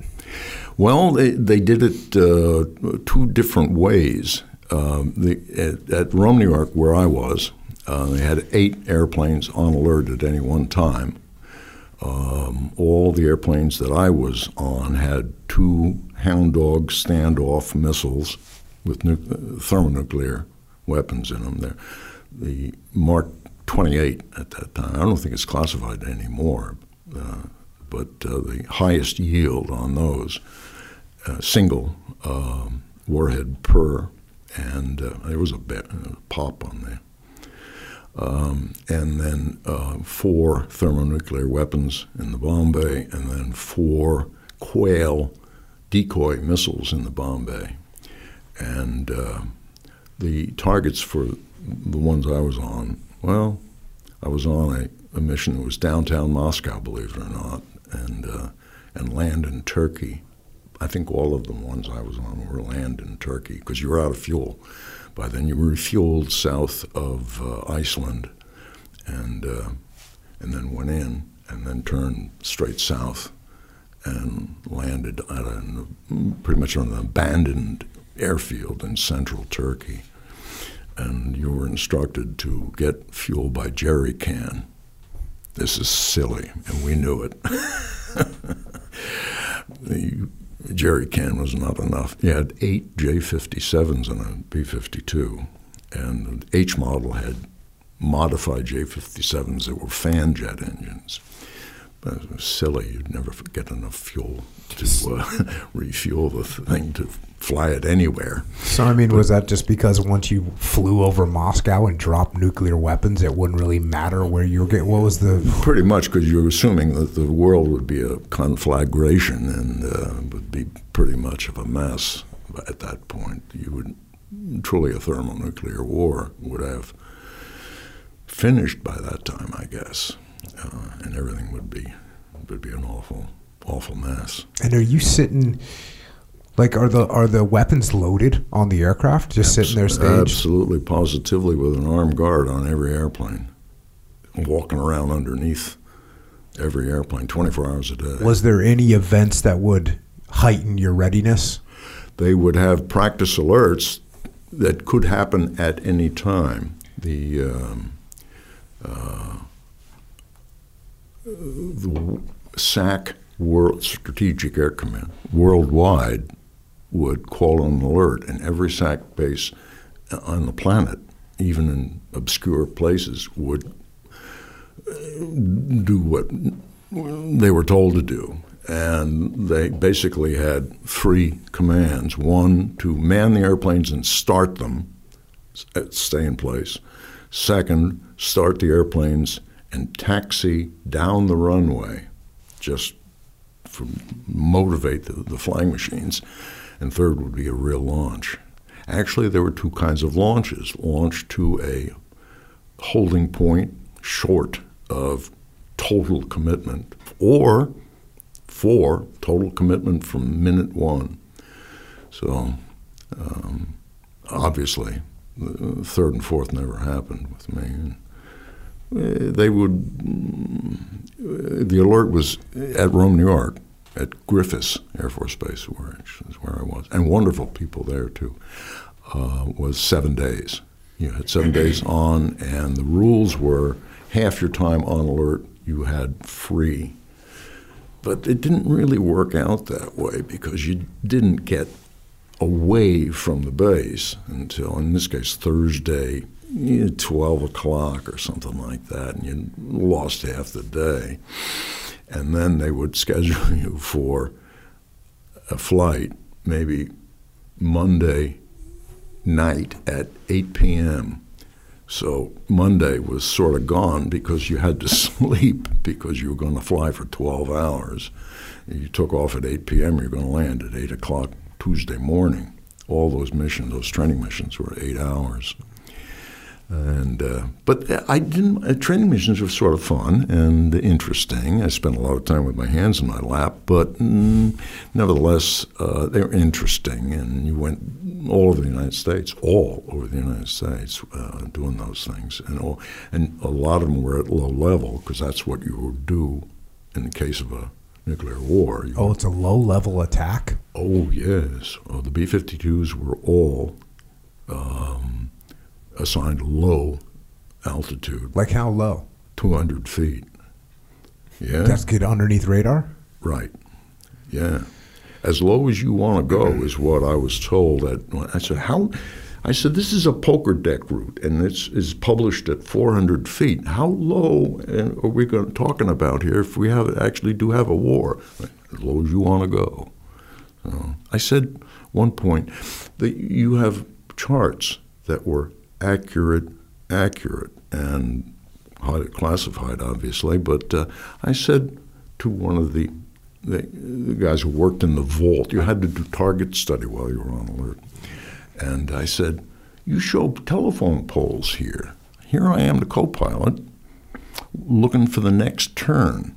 Well, they, they did it uh, two different ways. Um, the, at, at Rome, New York, where I was, uh, they had eight airplanes on alert at any one time. Um, all the airplanes that I was on had two Hound Dog standoff missiles with nu- thermonuclear weapons in them. There, the Mark 28 at that time. I don't think it's classified anymore, uh, but uh, the highest yield on those, uh, single um, warhead per, and uh, there was a, a pop on there um, and then uh, four thermonuclear weapons in the bomb bay, and then four Quail decoy missiles in the bomb bay. And uh, the targets for the ones I was on, well, I was on a, a, mission that was downtown Moscow, believe it or not, and uh, and land in Turkey. I think all of the ones I was on were land in Turkey because you were out of fuel. By then, you were refueled south of uh, Iceland, and uh, and then went in, and then turned straight south, and landed at a, pretty much on an abandoned airfield in central Turkey. And you were instructed to get fuel by jerry can. This is silly, and we knew it. the jerry can was not enough. You had eight J57s and a B52, and the H model had modified J57s that were fan jet engines. But it was silly. You'd never get enough fuel to uh, refuel the thing to fly it anywhere. So, I mean, but, was that just because once you flew over Moscow and dropped nuclear weapons, it wouldn't really matter where you were getting? What was the. Pretty much because you were assuming that the world would be a conflagration and uh, would be pretty much of a mess at that point. You would. Truly, a thermonuclear war would have finished by that time, I guess, uh, and everything would be would be an awful, awful mess. And are you sitting? Like, are the are the weapons loaded on the aircraft, just Abs- sitting there staged? Absolutely, positively, with an armed guard on every airplane, walking around underneath every airplane, twenty four hours a day. Was there any events that would heighten your readiness? They would have practice alerts that could happen at any time. The um, uh, the SAC World Strategic Air Command worldwide would call an alert in every SAC base on the planet even in obscure places, would uh, do what they were told to do. And they basically had three commands one, to man the airplanes and start them, stay in place. Second, start the airplanes and taxi down the runway, just to motivate the, the flying machines. And third would be a real launch. Actually, there were two kinds of launches launch to a holding point short of total commitment, or four total commitment from minute one. So, um, obviously, the third and fourth never happened with me. Uh, they would, mm, the alert was at Rome, New York, at Griffiss Air Force Base, which is where I was, and wonderful people there too, uh, was seven days. You had seven days on, and the rules were half your time on alert you had free. But it didn't really work out that way because you didn't get away from the base until, in this case, Thursday, 12 o'clock or something like that, and you lost half the day and then they would schedule you for a flight maybe Monday night at 8 p.m. So Monday was sort of gone because you had to sleep because you were going to fly for 12 hours. You took off at 8 p.m. You're going to land at 8 o'clock Tuesday morning. All those missions, those training missions, were eight hours. And uh, but I didn't. Uh, training missions were sort of fun and interesting. I spent a lot of time with my hands in my lap, but mm, nevertheless, uh, they were interesting. And you went all over the United States, all over the United States, uh, doing those things, and all, and a lot of them were at low level because that's what you would do in the case of a nuclear war. You oh, it's a low level attack. Oh yes. Oh, the B-52s were all. Um, assigned low altitude. Like how low? 200 feet. Yeah. That's get underneath radar? Right. Yeah. As low as you want to go is what I was told. That I said, how? I said, this is a poker deck route, and it's is published at 400 feet. How low are we going, talking about here if we have actually do have a war? As low as you want to go. So I said one point that you have charts that were accurate, accurate, and classified, obviously. But uh, I said to one of the, the, the guys who worked in the vault, you had to do target study while you were on alert. And I said, You show telephone poles here. Here I am, the co pilot, looking for the next turn.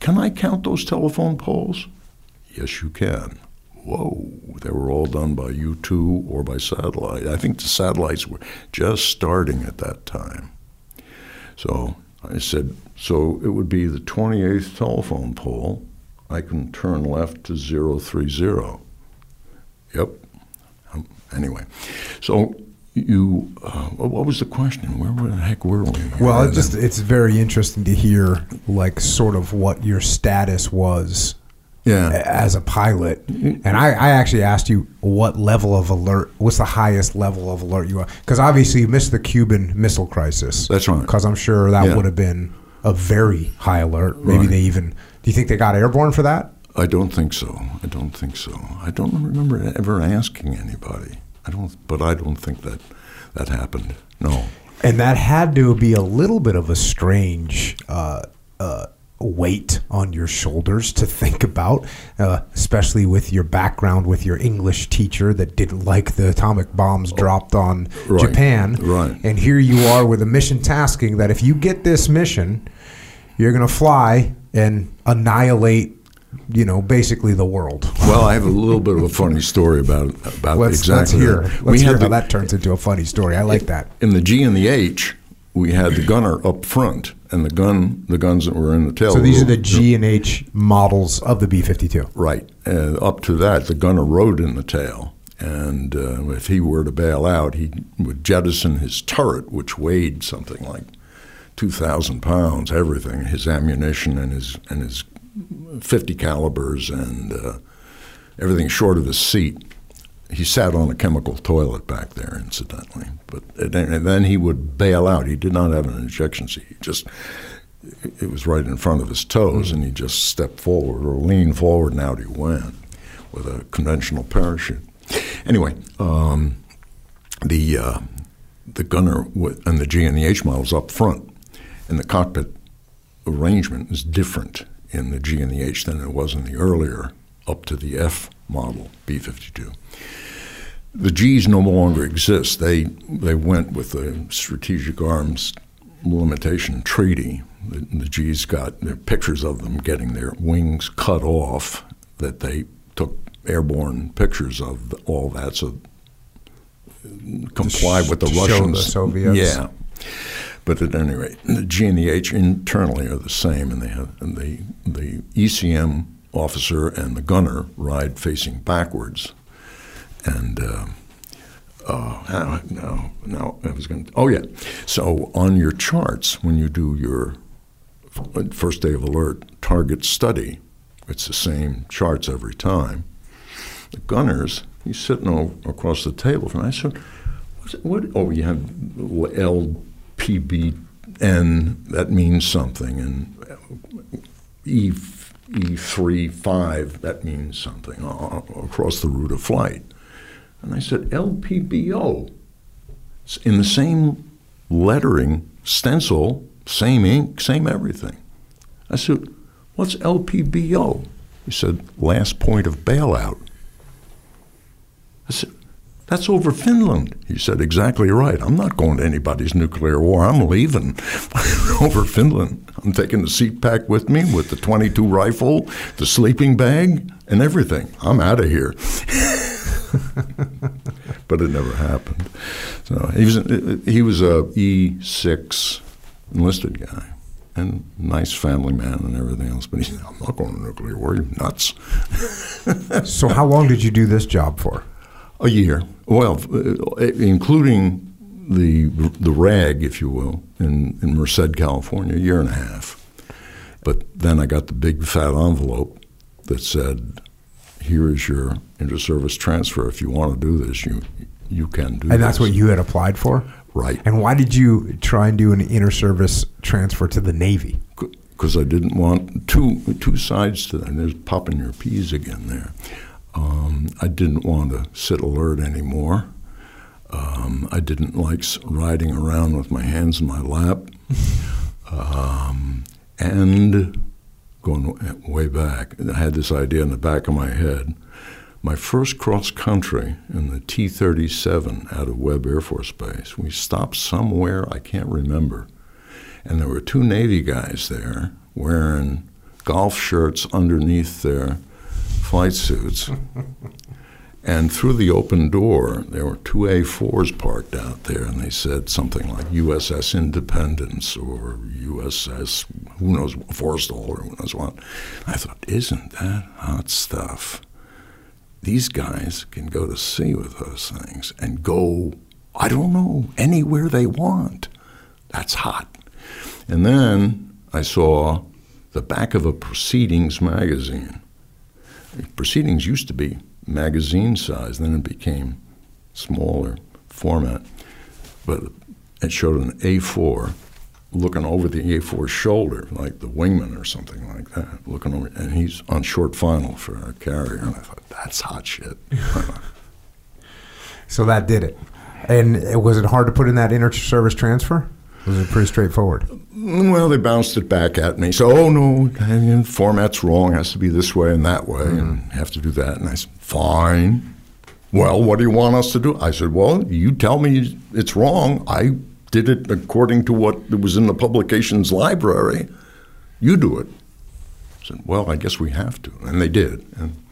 Can I count those telephone poles? Yes, you can whoa, they were all done by U2 or by satellite. I think the satellites were just starting at that time. So I said, so it would be the 28th telephone pole. I can turn left to 030. Yep. Um, anyway, so you, uh, what was the question? Where, the heck were we? Well, it just it's very interesting to hear, like, sort of what your status was yeah. as a pilot. And I, I, actually asked you what level of alert, what's the highest level of alert you are? Because obviously you missed the Cuban Missile Crisis. That's right. Because I'm sure that yeah. would have been a very high alert. Maybe right. they even, do you think they got airborne for that? I don't think so. I don't think so. I don't remember ever asking anybody. I don't, but I don't think that that happened. No. And that had to be a little bit of a strange uh, uh, weight on your shoulders to think about, uh, especially with your background with your English teacher that didn't like the atomic bombs dropped on right. Japan. Right. And here you are with a mission tasking that if you get this mission, you're going to fly and annihilate you know, basically the world. well, I have a little bit of a funny story about about let's, exactly. Let's hear. Let's we hear how the, that turns into a funny story. I like that. In the G and the H, we had the gunner up front, and the gun, the guns that were in the tail. So these are the G and H models of the B fifty two. Right. And up to that, the gunner rode in the tail, and uh, if he were to bail out, he would jettison his turret, which weighed something like two thousand pounds, everything, his ammunition and his and his fifty calibers and uh, everything short of his seat. He sat on a chemical toilet back there, incidentally. But and then he would bail out. He did not have an ejection seat. He just it was right in front of his toes, and he just stepped forward or leaned forward, and out he went with a conventional parachute. Anyway, um, the uh, the gunner and the G and the H models up front, and the cockpit arrangement is different in the G and the H than it was in the earlier up to the F model B 52. The G's no longer exist. They, they went with the Strategic Arms Limitation Treaty. The, the G's got pictures of them getting their wings cut off, that they took airborne pictures of all that, so comply with the Russians. the Soviets. Yeah. But at any rate, the G and the H internally are the same, and they have and the the ECM officer and the gunner ride facing backwards, and. Uh, uh, I was going to. Oh, yeah. So on your charts, when you do your first day of alert target study, it's the same charts every time. The gunners, he's sitting across the table from me. I said, what? Oh, you have LPBN, that means something, and E E3 5, that means something uh, across the route of flight. And I said, LPBO. It's in the same lettering, stencil, same ink, same everything. I said, What's LPBO? He said, Last point of bailout. I said, That's over Finland. He said, Exactly right. I'm not going to anybody's nuclear war. I'm leaving over Finland. I'm taking the seat pack with me with the 22 rifle, the sleeping bag, and everything. I'm out of here. but it never happened. So he was he was a E six enlisted guy and nice family man and everything else. But he said, "I'm not going to nuclear war. You nuts." so how long did you do this job for? A year. Well, uh, including the the rag, if you will, in in Merced, California, a year and a half. But then I got the big fat envelope that said here is your inter-service transfer. If you want to do this, you you can do. That. And that's what you had applied for, right? And why did you try and do an inter-service transfer to the Navy? Because I didn't want two two sides to that. And There's popping your peas again there. Um, I didn't want to sit alert anymore. Um, I didn't like riding around with my hands in my lap. Um, and going way back, I had this idea in the back of my head. My first cross country in the T 37 out of Webb Air Force Base, we stopped somewhere, I can't remember. And there were two Navy guys there wearing golf shirts underneath their flight suits. And through the open door, there were two A4s parked out there, and they said something like USS Independence or USS, who knows, Forrestal or who knows what. I thought, isn't that hot stuff? These guys can go to sea with those things and go, I don't know, anywhere they want. That's hot. And then I saw the back of a Proceedings magazine. Proceedings used to be magazine size. Then it became smaller format, but it showed an A4 looking over the A4 shoulder, like the wingman or something like that, looking over, and he's on short final for a carrier. And I thought, that's hot shit. so that did it. And was it hard to put in that inter-service transfer? Was it pretty straightforward? Well, they bounced it back at me. So, oh no, format's wrong. It has to be this way and that way, mm-hmm. and have to do that. And I said, fine. Well, what do you want us to do? I said, well, you tell me it's wrong. I did it according to what was in the publications library. You do it. I said, well, I guess we have to. And they did. And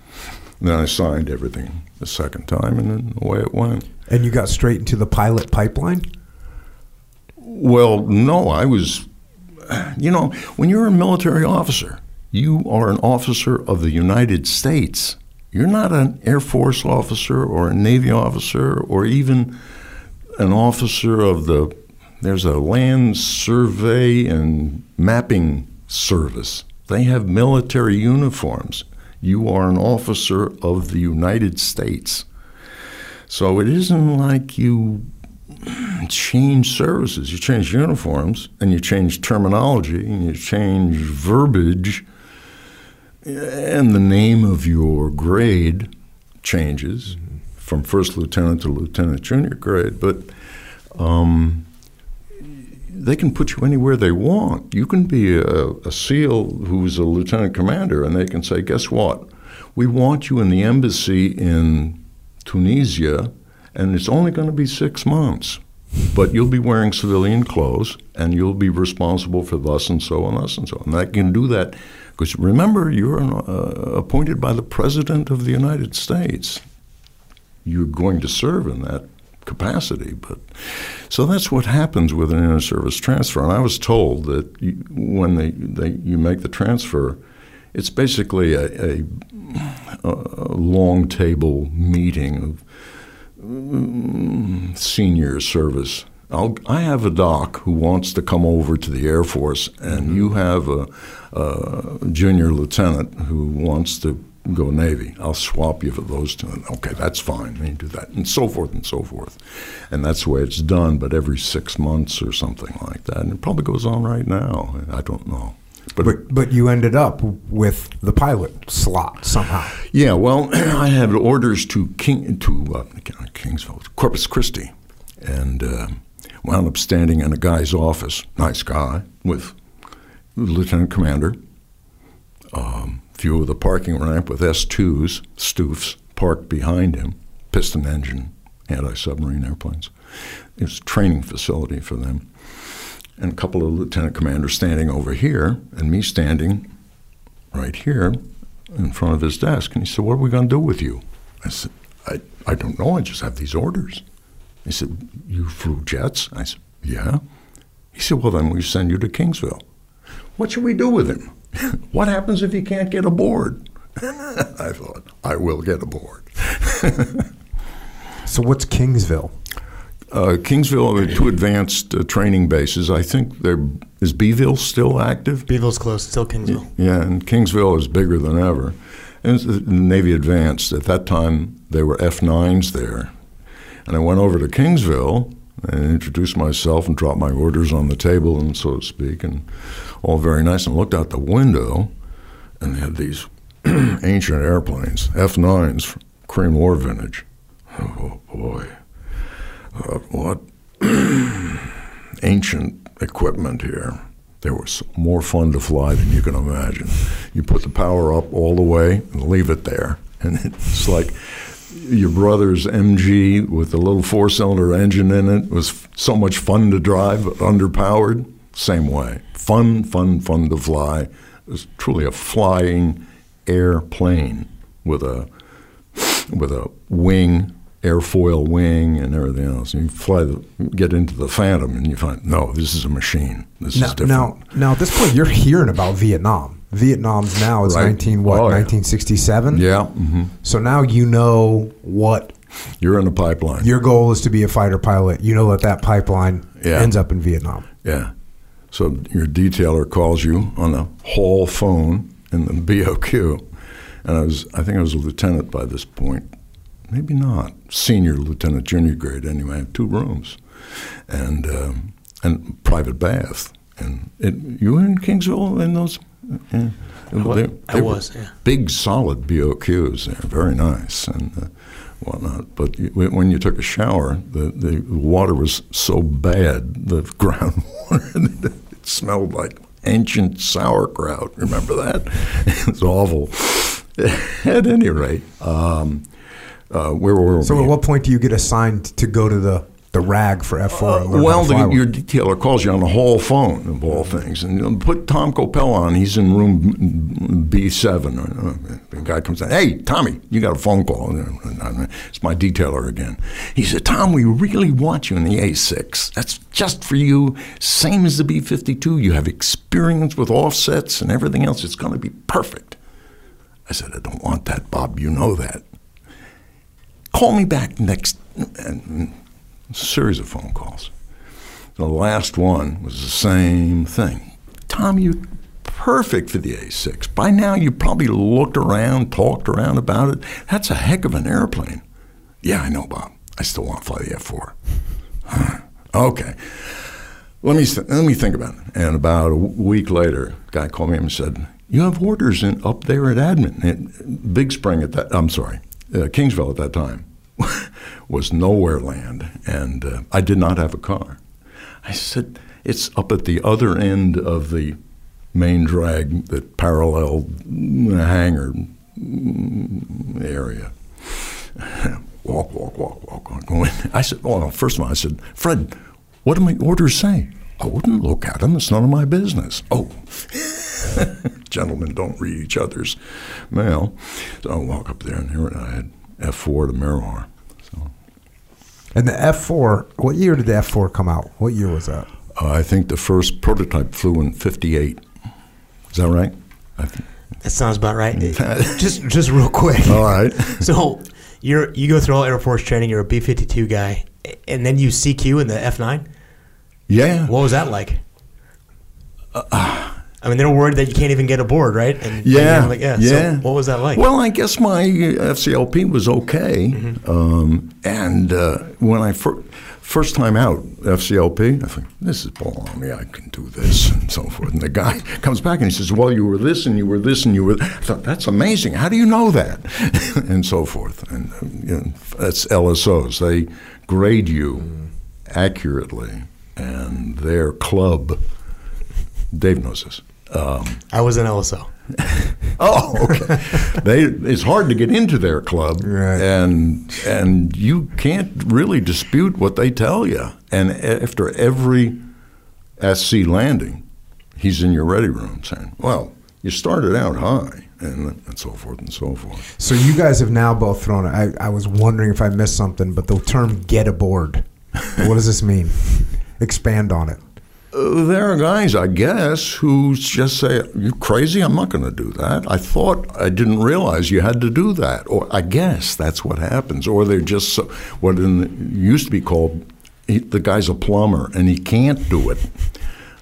then I signed everything the second time, and then away it went. And you got straight into the pilot pipeline? Well, no, I was, you know, when you're a military officer, you are an officer of the United States. You're not an Air Force officer or a Navy officer or even an officer of the, there's a land survey and mapping service. They have military uniforms. You are an officer of the United States. So it isn't like you change services. You change uniforms and you change terminology and you change verbiage and the name of your grade changes from first lieutenant to lieutenant junior grade, but um, they can put you anywhere they want. You can be a, a SEAL who's a lieutenant commander, and they can say, Guess what? We want you in the embassy in Tunisia, and it's only going to be six months. But you'll be wearing civilian clothes, and you'll be responsible for thus and so and thus and so. And I can do that because remember, you're uh, appointed by the President of the United States. You're going to serve in that capacity. But so that's what happens with an inter-service transfer. And I was told that you, when they, they, you make the transfer, it's basically a, a, a long table meeting of senior service I'll, i have a doc who wants to come over to the Air Force, and mm-hmm. you have a, a, junior lieutenant who wants to go Navy. I'll swap you for those two. Okay, that's fine. You do that, and so forth and so forth. And that's the way it's done, but every six months or something like that. And it probably goes on right now. I don't know. But, but, but you ended up with the pilot slot somehow. Yeah, well, I had orders to King to uh, Kingsville, Corpus Christi, and uh, wound up standing in a guy's office, nice guy, with the lieutenant commander. Um, view of the parking ramp with S2s, Stoofs, parked behind him, piston engine anti submarine airplanes. It was a training facility for them. And a couple of lieutenant commanders standing over here, and me standing right here in front of his desk. And he said, What are we going to do with you? I said, I, I don't know. I just have these orders. He said, You flew jets? I said, Yeah. He said, Well, then we send you to Kingsville. What should we do with him? what happens if he can't get aboard? I thought, I will get aboard. so, what's Kingsville? Uh, Kingsville are two advanced uh, training bases. I think there is Beeville still active. Beeville's close, still Kingsville. Yeah, and Kingsville is bigger than ever. And the Navy advanced. At that time, they were F9s there, and I went over to Kingsville and introduced myself and dropped my orders on the table, and so to speak, and all very nice. And looked out the window, and they had these ancient airplanes, F9s, Korean War vintage. Oh boy, what ancient equipment here. There was more fun to fly than you can imagine. You put the power up all the way and leave it there, and it's like your brother's MG with a little four cylinder engine in it was so much fun to drive, but underpowered. Same way. Fun, fun, fun to fly. It was truly a flying airplane with a with a wing, airfoil wing, and everything else. And you fly the, get into the Phantom, and you find no, this is a machine. This now, is different. Now, now at this point, you're hearing about Vietnam. Vietnam's now is right. 19 what oh, 1967. Yeah. Mm-hmm. So now you know what you're in the pipeline. Your goal is to be a fighter pilot. You know that that pipeline yeah. ends up in Vietnam. Yeah. So your detailer calls you on the hall phone in the BOQ, and I was I think I was a lieutenant by this point, maybe not senior lieutenant, junior grade anyway. I had two rooms, and um, and private bath. And it, you were in Kingsville in those yeah. They, I was, yeah. Big, solid BOQs there, very nice and uh, whatnot. But you, when you took a shower, the, the water was so bad, the groundwater, it smelled like ancient sauerkraut. Remember that? it was awful. At any rate, um, uh, where were so we? So, at what point do you get assigned to go to the the rag for F4. Uh, well, the, your detailer calls you on the hall phone of all things, and you know, put Tom Kopel on. He's in room B7. Uh, the guy comes in. Hey, Tommy, you got a phone call. It's my detailer again. He said, Tom, we really want you in the A6. That's just for you. Same as the B52. You have experience with offsets and everything else. It's going to be perfect. I said, I don't want that, Bob. You know that. Call me back next. A series of phone calls. The last one was the same thing. Tom, you're perfect for the A6. By now, you probably looked around, talked around about it. That's a heck of an airplane. Yeah, I know, Bob. I still want to fly the F four. okay. Let me th- let me think about it. And about a week later, a guy called me and said, "You have orders in, up there at Admin, at Big Spring at that. I'm sorry, uh, Kingsville at that time was nowhere land, and uh, I did not have a car." I said, "It's up at the other end of the main drag that paralleled the hangar area." walk, walk, walk, walk, walk. I said, well, first of all, I said, Fred, what do my orders say? I wouldn't look at them. It's none of my business. Oh, gentlemen don't read each other's mail. So I walk up there, and here I had F4 to Miramar. So And the F4, what year did the F4 come out? What year was that? uh, I think the first prototype flew in '58. Is that right? I think. That sounds about right. Just just real quick. All right. so you're you go through all Air Force training. You're a B fifty two guy, and then you CQ in the F nine. yeah. What was that like? I mean, they're worried that you can't even get aboard, right? And and Yeah, you're like, yeah. yeah. So what was that like? Well, I guess my uh, FCLP was okay, Mm-hmm. um, and uh, when I fir- first time out FCLP, I think this is baloney. I can do this and so forth. And the guy comes back and he says, "Well, you were this and you were this and you were." I thought that's amazing. How do you know that? and so forth. And uh, you know, that's LSOs. They grade you accurately, and their club. Dave knows this. Um, I was an LSO. Oh, okay. they it's hard to get into their club, Right. and and you can't really dispute what they tell you. And after every SC landing, he's in your ready room saying, "Well, you started out high," and and so forth and so forth. So you guys have now both thrown. I, I was wondering if I missed something, but the term "get aboard." what does this mean? Expand on it. Uh, there are guys, I guess, who just say, you're crazy? I'm not going to do that." I thought I didn't realize you had to do that, or I guess that's what happens. Or they're just so, what in, used to be called he, the guy's a plumber and he can't do it.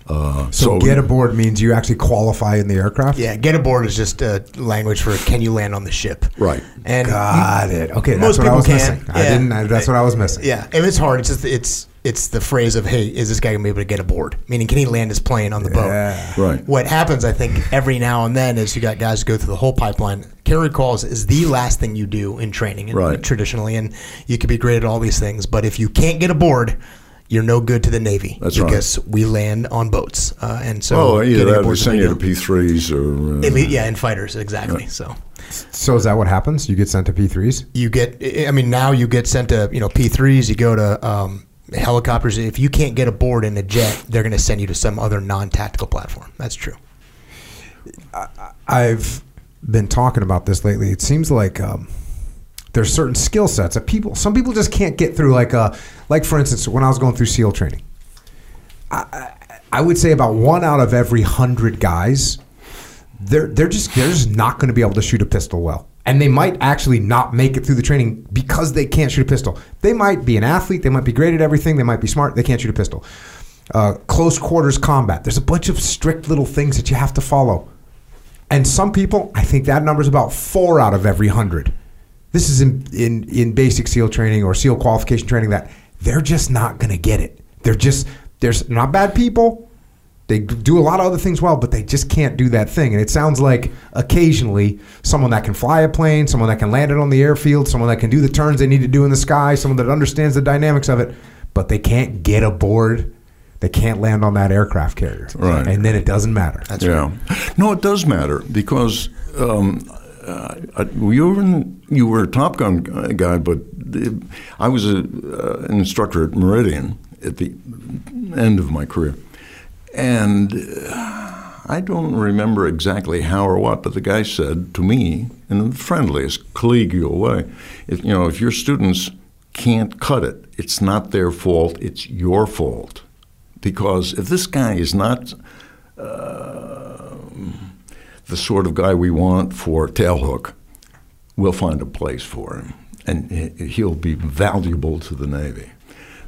Uh, So, get aboard means you actually qualify in the aircraft. Yeah, get aboard is just uh, language for can you land on the ship? Right. And Got it. Okay, Most that's what I people was can. missing. I didn't. I, that's what I was missing. Yeah, and it's hard. It's just it's it's the phrase of hey, is this guy gonna be able to get aboard? Meaning, can he land his plane on the Yeah. boat? Right. What happens, I think, every now and then is you got guys who go through the whole pipeline. Carrier quals is the last thing you do in training, and- Right. Traditionally, and you could be great at all these things, but if you can't get aboard. You're no good to the Navy That's right. because we land on boats, uh, and so Oh, either getting that or aboard's a send big you to deal. P3s or. Uh, At lea- yeah, in fighters exactly. So So is that what happens? You get sent to P threes. you get i mean now you get sent to you know p3s you go to um, helicopters if you can't get aboard in a jet they're going to send you to some other non-tactical platform that's true I've been talking about this lately. It seems like um, there's certain skill sets that people, some people just can't get through. Like, uh, like for instance, when I was going through SEAL training, I, I, I would say about one out of every hundred guys, they're they're just they're just not going to be able to shoot a pistol well, and they might actually not make it through the training because they can't shoot a pistol. They might be an athlete, they might be great at everything, they might be smart, they can't shoot a pistol. Uh, close quarters combat. There's a bunch of strict little things that you have to follow. And some people, I think that number is about four out of every hundred. This is in, in, in basic SEAL training or SEAL qualification training that they're just not going to get it. They're just, there's not bad people. They do a lot of other things well, but they just can't do that thing. And it sounds like occasionally someone that can fly a plane, someone that can land it on the airfield, someone that can do the turns they need to do in the sky, someone that understands the dynamics of it, but they can't get aboard. They can't land on that aircraft carrier. Right. And then it doesn't matter. that's yeah. No, it does matter because um, uh, you were in, you were a Top Gun guy, but the- I was a, uh, an instructor at Meridian at the end of my career, and uh, I don't remember exactly how or what, but the guy said to me in the friendliest collegial way, if you know if your students can't cut it, it's not their fault; it's your fault. Because if this guy is not the sort of guy we want for tailhook, we'll find a place for him, and he'll be valuable to the Navy.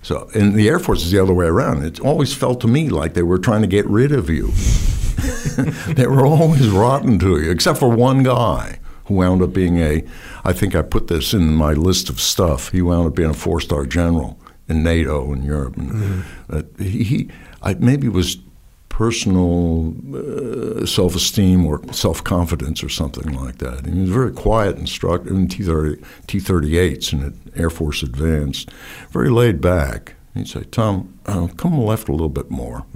So, in the Air Force is the other way around. It always felt to me like they were trying to get rid of you. they were always rotten to you, except for one guy who wound up being a, I think I put this in my list of stuff. He wound up being a four-star general in NATO in Europe. And, Mm-hmm. uh, he, he I, maybe it was personal uh, self-esteem or self-confidence or something like that. And he was very quiet instructor in T-30, T-38s in the Air Force Advanced, very laid back. He'd say, Tom, uh, come left a little bit more.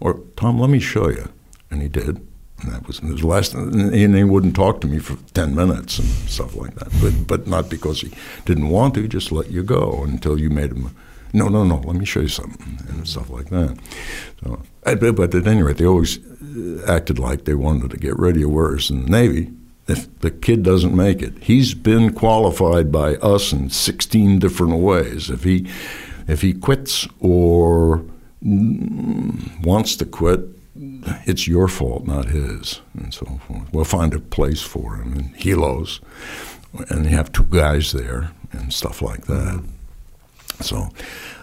Or, Tom, let me show you. And he did. And that was his last, and he wouldn't talk to me for 10 minutes and stuff like that. But, but not because he didn't want to, he just let you go until you made him, no, no, no, let me show you something, and stuff like that. So, but at any rate, they always uh, acted like they wanted to get rid ready, whereas in the Navy, if the kid doesn't make it, he's been qualified by us in 16 different ways. If he, if he quits or wants to quit, it's your fault, not his, and so forth. We'll find a place for him in helos, and you have two guys there and stuff like that. So,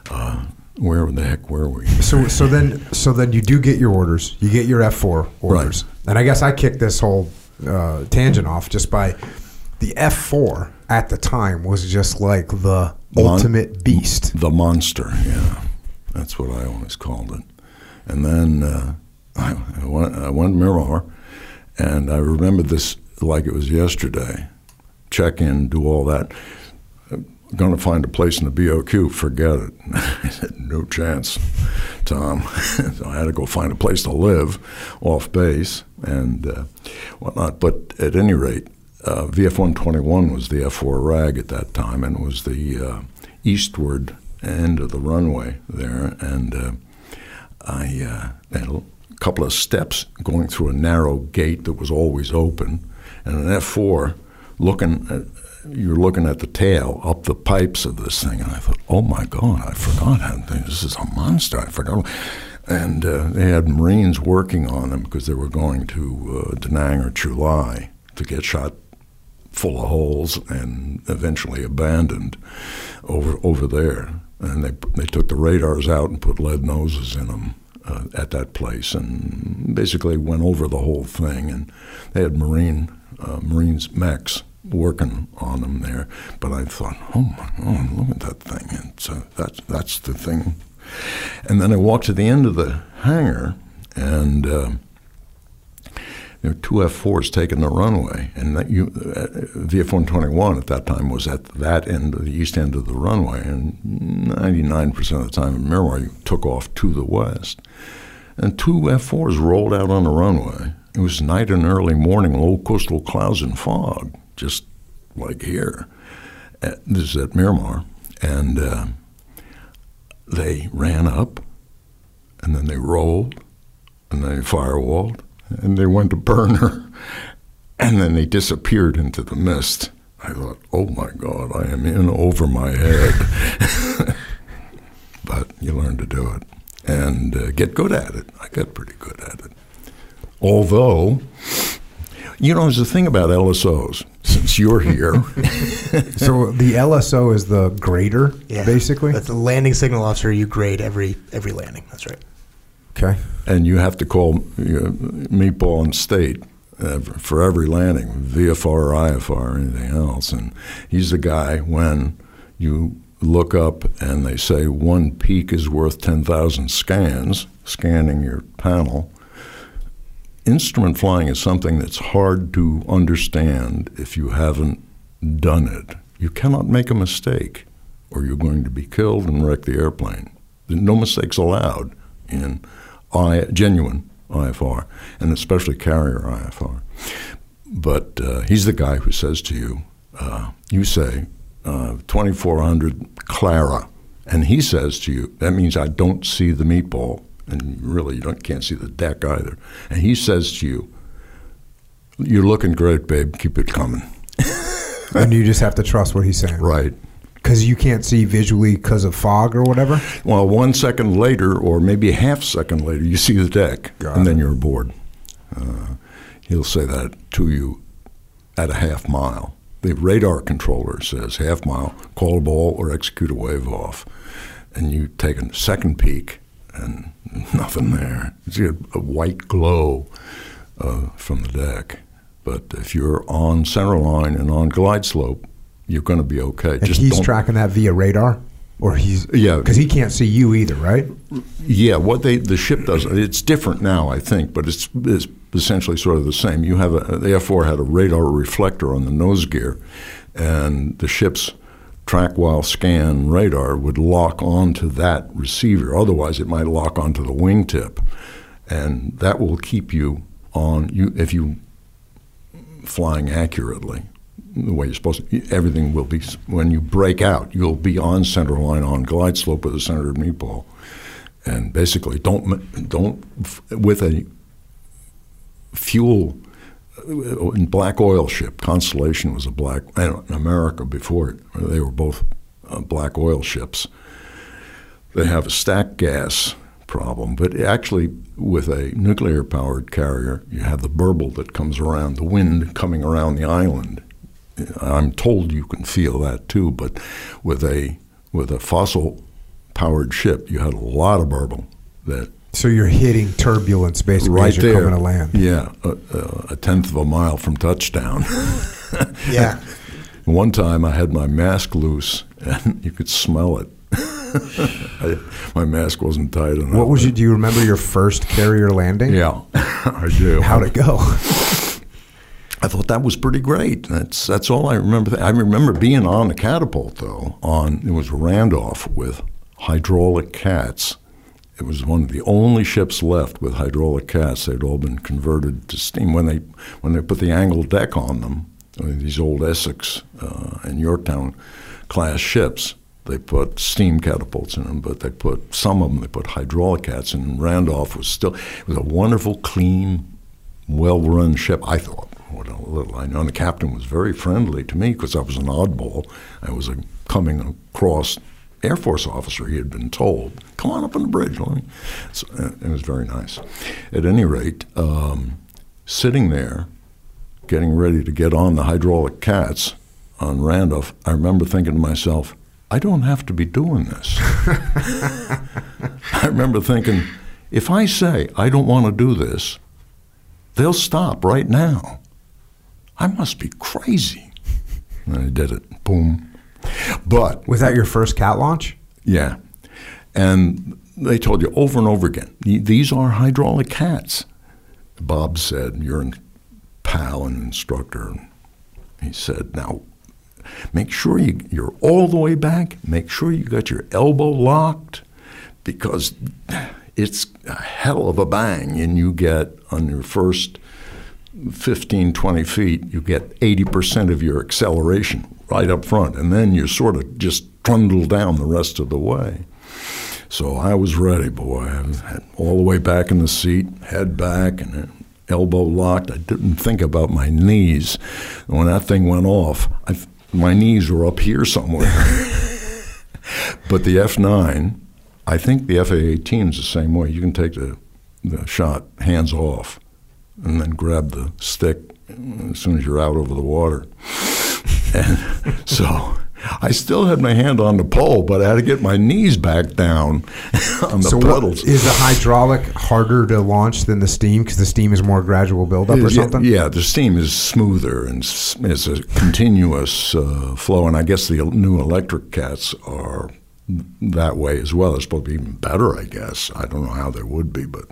uh, where the heck were we? So so then so then you do get your orders. You get your F four orders, and I guess I kicked this whole uh, tangent off just by the F four at the time was just like the Mon- ultimate beast. The monster, yeah, that's what I always called it. And then uh, I, I went, I went Miramar, and I remember this like it was yesterday. Check in, do all that. Going to find a place in the BOQ? Forget it. I said, no chance, Tom. so I had to go find a place to live off base and uh, whatnot. But at any rate, uh, VF 121 was the F 4 rag at that time and was the uh, eastward end of the runway there. And uh, I uh, had a couple of steps going through a narrow gate that was always open, and an F four looking. At, you're looking at the tail up the pipes of this thing, and I thought, "Oh my God, I forgot how this is a monster." I forgot, and uh, they had Marines working on them because they were going to uh, Da Nang or Chu Lai to get shot full of holes and eventually abandoned over over there. And they they took the radars out and put lead noses in them uh, at that place, and basically went over the whole thing. And they had Marine uh, Marines mechs working on them there. But I thought, oh my God, look at that thing! And so that's that's the thing. And then I walked to the end of the hangar and. Uh, there were two F-4s taking the runway, and that you, uh, VF-121 at that time was at that end, the east end of the runway, and 99% of the time in Miramar you took off to the west. And two F-4s rolled out on the runway. It was night and early morning, low coastal clouds and fog, just like here. Uh, this is at Miramar, and uh, they ran up, and then they rolled, and then they firewalled, and they went to burner, and then they disappeared into the mist. I thought, oh my God, I am in over my head. but you learn to do it and uh, get good at it. I got pretty good at it. Although, you know, there's a thing about LSOs. Since you're here, So the LSO is the grader, Yeah. basically. That's the landing signal officer. You grade every every landing. That's right. Okay. and you have to call you know, meatball and state uh, for every landing, VFR or IFR or anything else. And he's the guy when you look up and they say one peek is worth 10,000 scans, scanning your panel. Instrument flying is something that's hard to understand if you haven't done it. You cannot make a mistake or you're going to be killed and wreck the airplane. No mistakes allowed in I, genuine IFR, and especially carrier IFR. But uh, he's the guy who says to you, uh, you say, uh, 2400 Clara, and he says to you, that means I don't see the meatball, and really you don't, can't see the deck either. And he says to you, you're looking great, babe, keep it coming. and you just have to trust what he's saying. Right. Because you can't see visually because of fog or whatever. Well, one second later, or maybe a half second later, you see the deck, Got and it. then you're aboard. Uh, he'll say that to you at a half mile. The radar controller says half mile, call a ball or execute a wave off. And you take a second peek, and nothing there. See a, white glow uh, from the deck. But if you're on center line and on glide slope, you're going to be okay. And he's don't- tracking that via radar, or he's Yeah. because he can't see you either, right? Yeah, what they the ship does it's different now, I think, but it's, it's essentially sort of the same. You have a the F4 had a radar reflector on the nose gear, and the ship's track while scan radar would lock onto that receiver. Otherwise, it might lock onto the wingtip, and that will keep you on you if you flying accurately the way you're supposed to. Everything will be when you break out. You'll be on center line on glide slope with a centered meatball and basically don't don't with a fuel in black oil ship. Constellation was a black in America before it. They were both uh, black oil ships. They have a stack gas problem, but actually with a nuclear powered carrier, you have the burble that comes around the wind coming around the island. I'm told you can feel that too, but with a with a fossil powered ship, you had a lot of burble that So you're hitting turbulence basically right as you're there, coming to land. yeah, a, a, a tenth of a mile from touchdown. Yeah. One time, I had my mask loose, and you could smell it. I, my mask wasn't tight enough. What was you? Do you remember your first carrier landing? Yeah, I do. How'd it go? I thought that was pretty great. That's that's all I remember. I remember being on the catapult though. On it was Randolph with hydraulic cats. It was one of the only ships left with hydraulic cats. They'd all been converted to steam when they when they put the angled deck on them. I mean, these old Essex uh, and Yorktown class ships. They put steam catapults in them, but they put some of them. They put hydraulic cats, and Randolph was still. It was a wonderful, clean, well-run ship. I thought. What a little I know. And the captain was very friendly to me because I was an oddball. I was a coming across Air Force officer. He had been told, "Come on up on the bridge." So, it was very nice. At any rate, um, sitting there, getting ready to get on the hydraulic cats on Randolph, I remember thinking to myself, "I don't have to be doing this." I remember thinking, if I say I don't want to do this, they'll stop right now. I must be crazy. And I did it. Boom. But Was that your first cat launch? yeah, and they told you over and over again, these are hydraulic cats. Bob said, "You're a pal and instructor." He said, "Now, make sure you, you're all the way back. Make sure you got your elbow locked, because it's a hell of a bang, and you get on your first 15, 20 feet, you get 80% of your acceleration right up front, and then you sort of just trundle down the rest of the way. So I was ready, boy. I was all the way back in the seat, head back, and elbow locked. I didn't think about my knees. When that thing went off, I, my knees were up here somewhere. but the F9, I think the FA-18 is the same way. You can take the, the shot hands off and then grab the stick as soon as you're out over the water. And so I still had my hand on the pole, but I had to get my knees back down on the so pedals. is the hydraulic harder to launch than the steam because the steam is more gradual buildup or yeah, something? Yeah, the steam is smoother and it's a continuous uh, flow, and I guess the new electric cats are that way as well. They're supposed to be even better, I guess. I don't know how they would be, but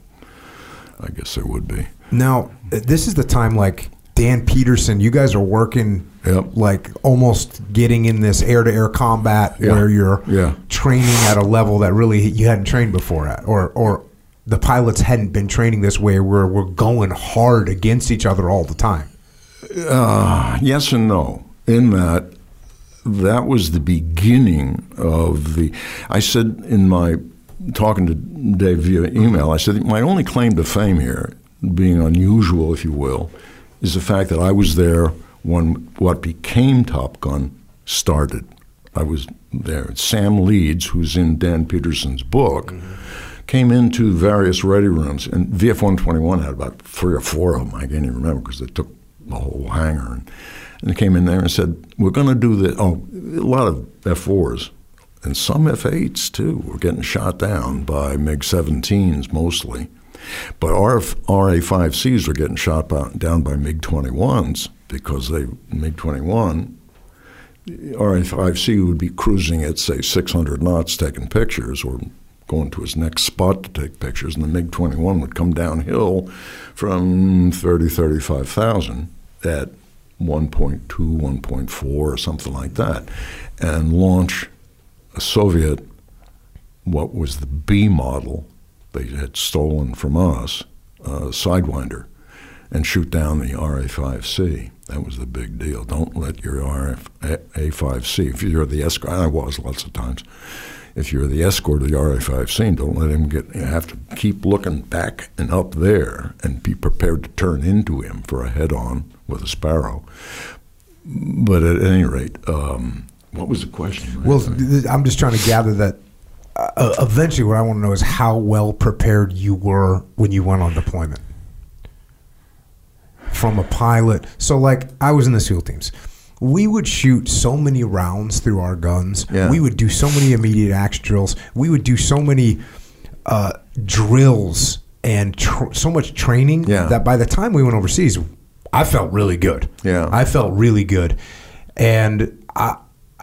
I guess they would be. Now, this is the time like Dan Pedersen, you guys are working Yep. like almost getting in this air to air combat Yeah. where you're Yeah. training at a level that really you hadn't trained before at or or the pilots hadn't been training this way where we're going hard against each other all the time. Uh, yes and no. In that, that was the beginning of the. I said in my talking to Dave via email, I said my only claim to fame here, being unusual, if you will, is the fact that I was there when what became Top Gun started. I was there. Sam Leeds, who's in Dan Pedersen's book, came into various ready rooms, and VF 121 had about three or four of them. I can't even remember because they took the whole hangar. And, and they came in there and said, We're going to do this. Oh, a lot of F 4s and some F 8s too were getting shot down by MiG 17s mostly. But RF, RA-5Cs were getting shot by, down by MiG-21s because they MiG-21 RA-5C would be cruising at say 600 knots taking pictures or going to his next spot to take pictures, and the MiG-21 would come downhill from 30, 35,000 at 1.2, 1.4, or something like that, and launch a Soviet, what was the B model they had stolen from us, uh, Sidewinder, and shoot down the RA-5C. That was the big deal. Don't let your RF A5C, if you're the escort, I was lots of times, if you're the escort of the RA-5C, don't let him get, you have to keep looking back and up there and be prepared to turn into him for a head-on with a Sparrow. But at any rate, um, what was the question? Well, I'm just trying to gather that. Uh, eventually, what I want to know is how well prepared you were when you went on deployment from a pilot. So, like, I was in the SEAL teams. We would shoot so many rounds through our guns. Yeah. We would do so many immediate action drills. We would do so many uh, drills and tr- so much training Yeah. that by the time we went overseas, I felt really good. Yeah. I felt really good. And I,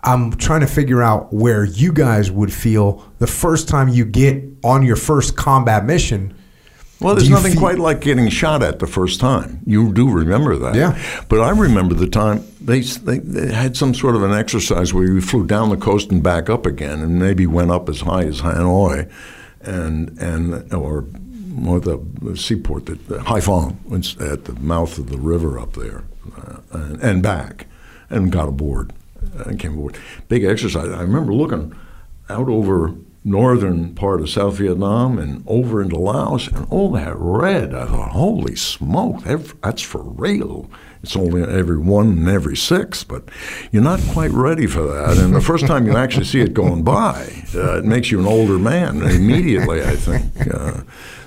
I'm trying to figure out where you guys would feel the first time you get on your first combat mission. Well, there's nothing feel- quite like getting shot at the first time. You do remember that. Yeah. But I remember the time they, they, they had some sort of an exercise where you flew down the coast and back up again, and maybe went up as high as Hanoi, and and or or the seaport that Haiphong, at the mouth of the river up there, uh, and, and back, and got aboard, and came aboard. Big exercise. I remember looking out over northern part of South Vietnam and over into Laos, and all that red. I thought, holy smoke, that's for real. It's only every one and every six, but you're not quite ready for that. And the first time you actually see it going by, uh, it makes you an older man immediately, I think. Uh,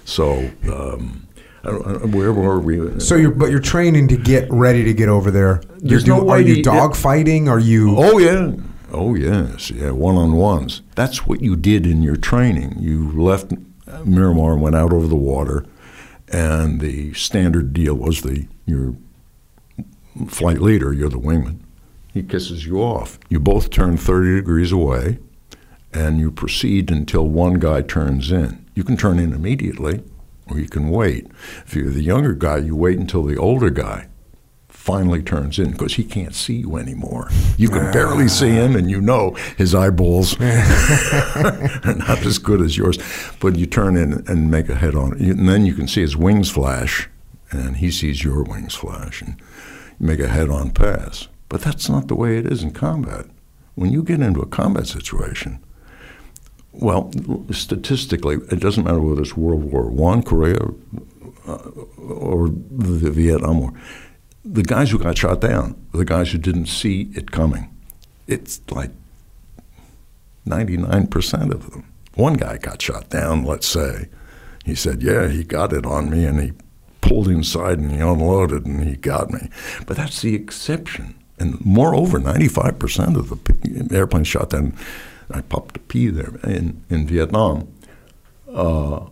so, um, I don't, I don't- where were we? So you're, but you're training to get ready to get over there. You're There's no way are you dog fighting? Are you? Oh yeah. Oh yes, yeah, one-on-ones. That's what you did in your training. You left Miramar and went out over the water, and the standard deal was the your flight leader, you're the wingman. He kisses you off. You both turn 30 degrees away, and you proceed until one guy turns in. You can turn in immediately, or you can wait. If you're the younger guy, you wait until the older guy finally turns in because he can't see you anymore. You can barely ah. see him, and you know his eyeballs are not as good as yours. But you turn in and make a head on, and then you can see his wings flash, and he sees your wings flash, and you make a head on pass. But that's not the way it is in combat. When you get into a combat situation, well, statistically, it doesn't matter whether it's World War One, Korea, uh, or the Vietnam War. The guys who got shot down the guys who didn't see it coming. It's like 99% of them. One guy got shot down, let's say. He said, Yeah, he got it on me, and he pulled inside and he unloaded and he got me. But that's the exception. And moreover, 95% of the airplanes shot down, I popped a a P there, in, in Vietnam, uh,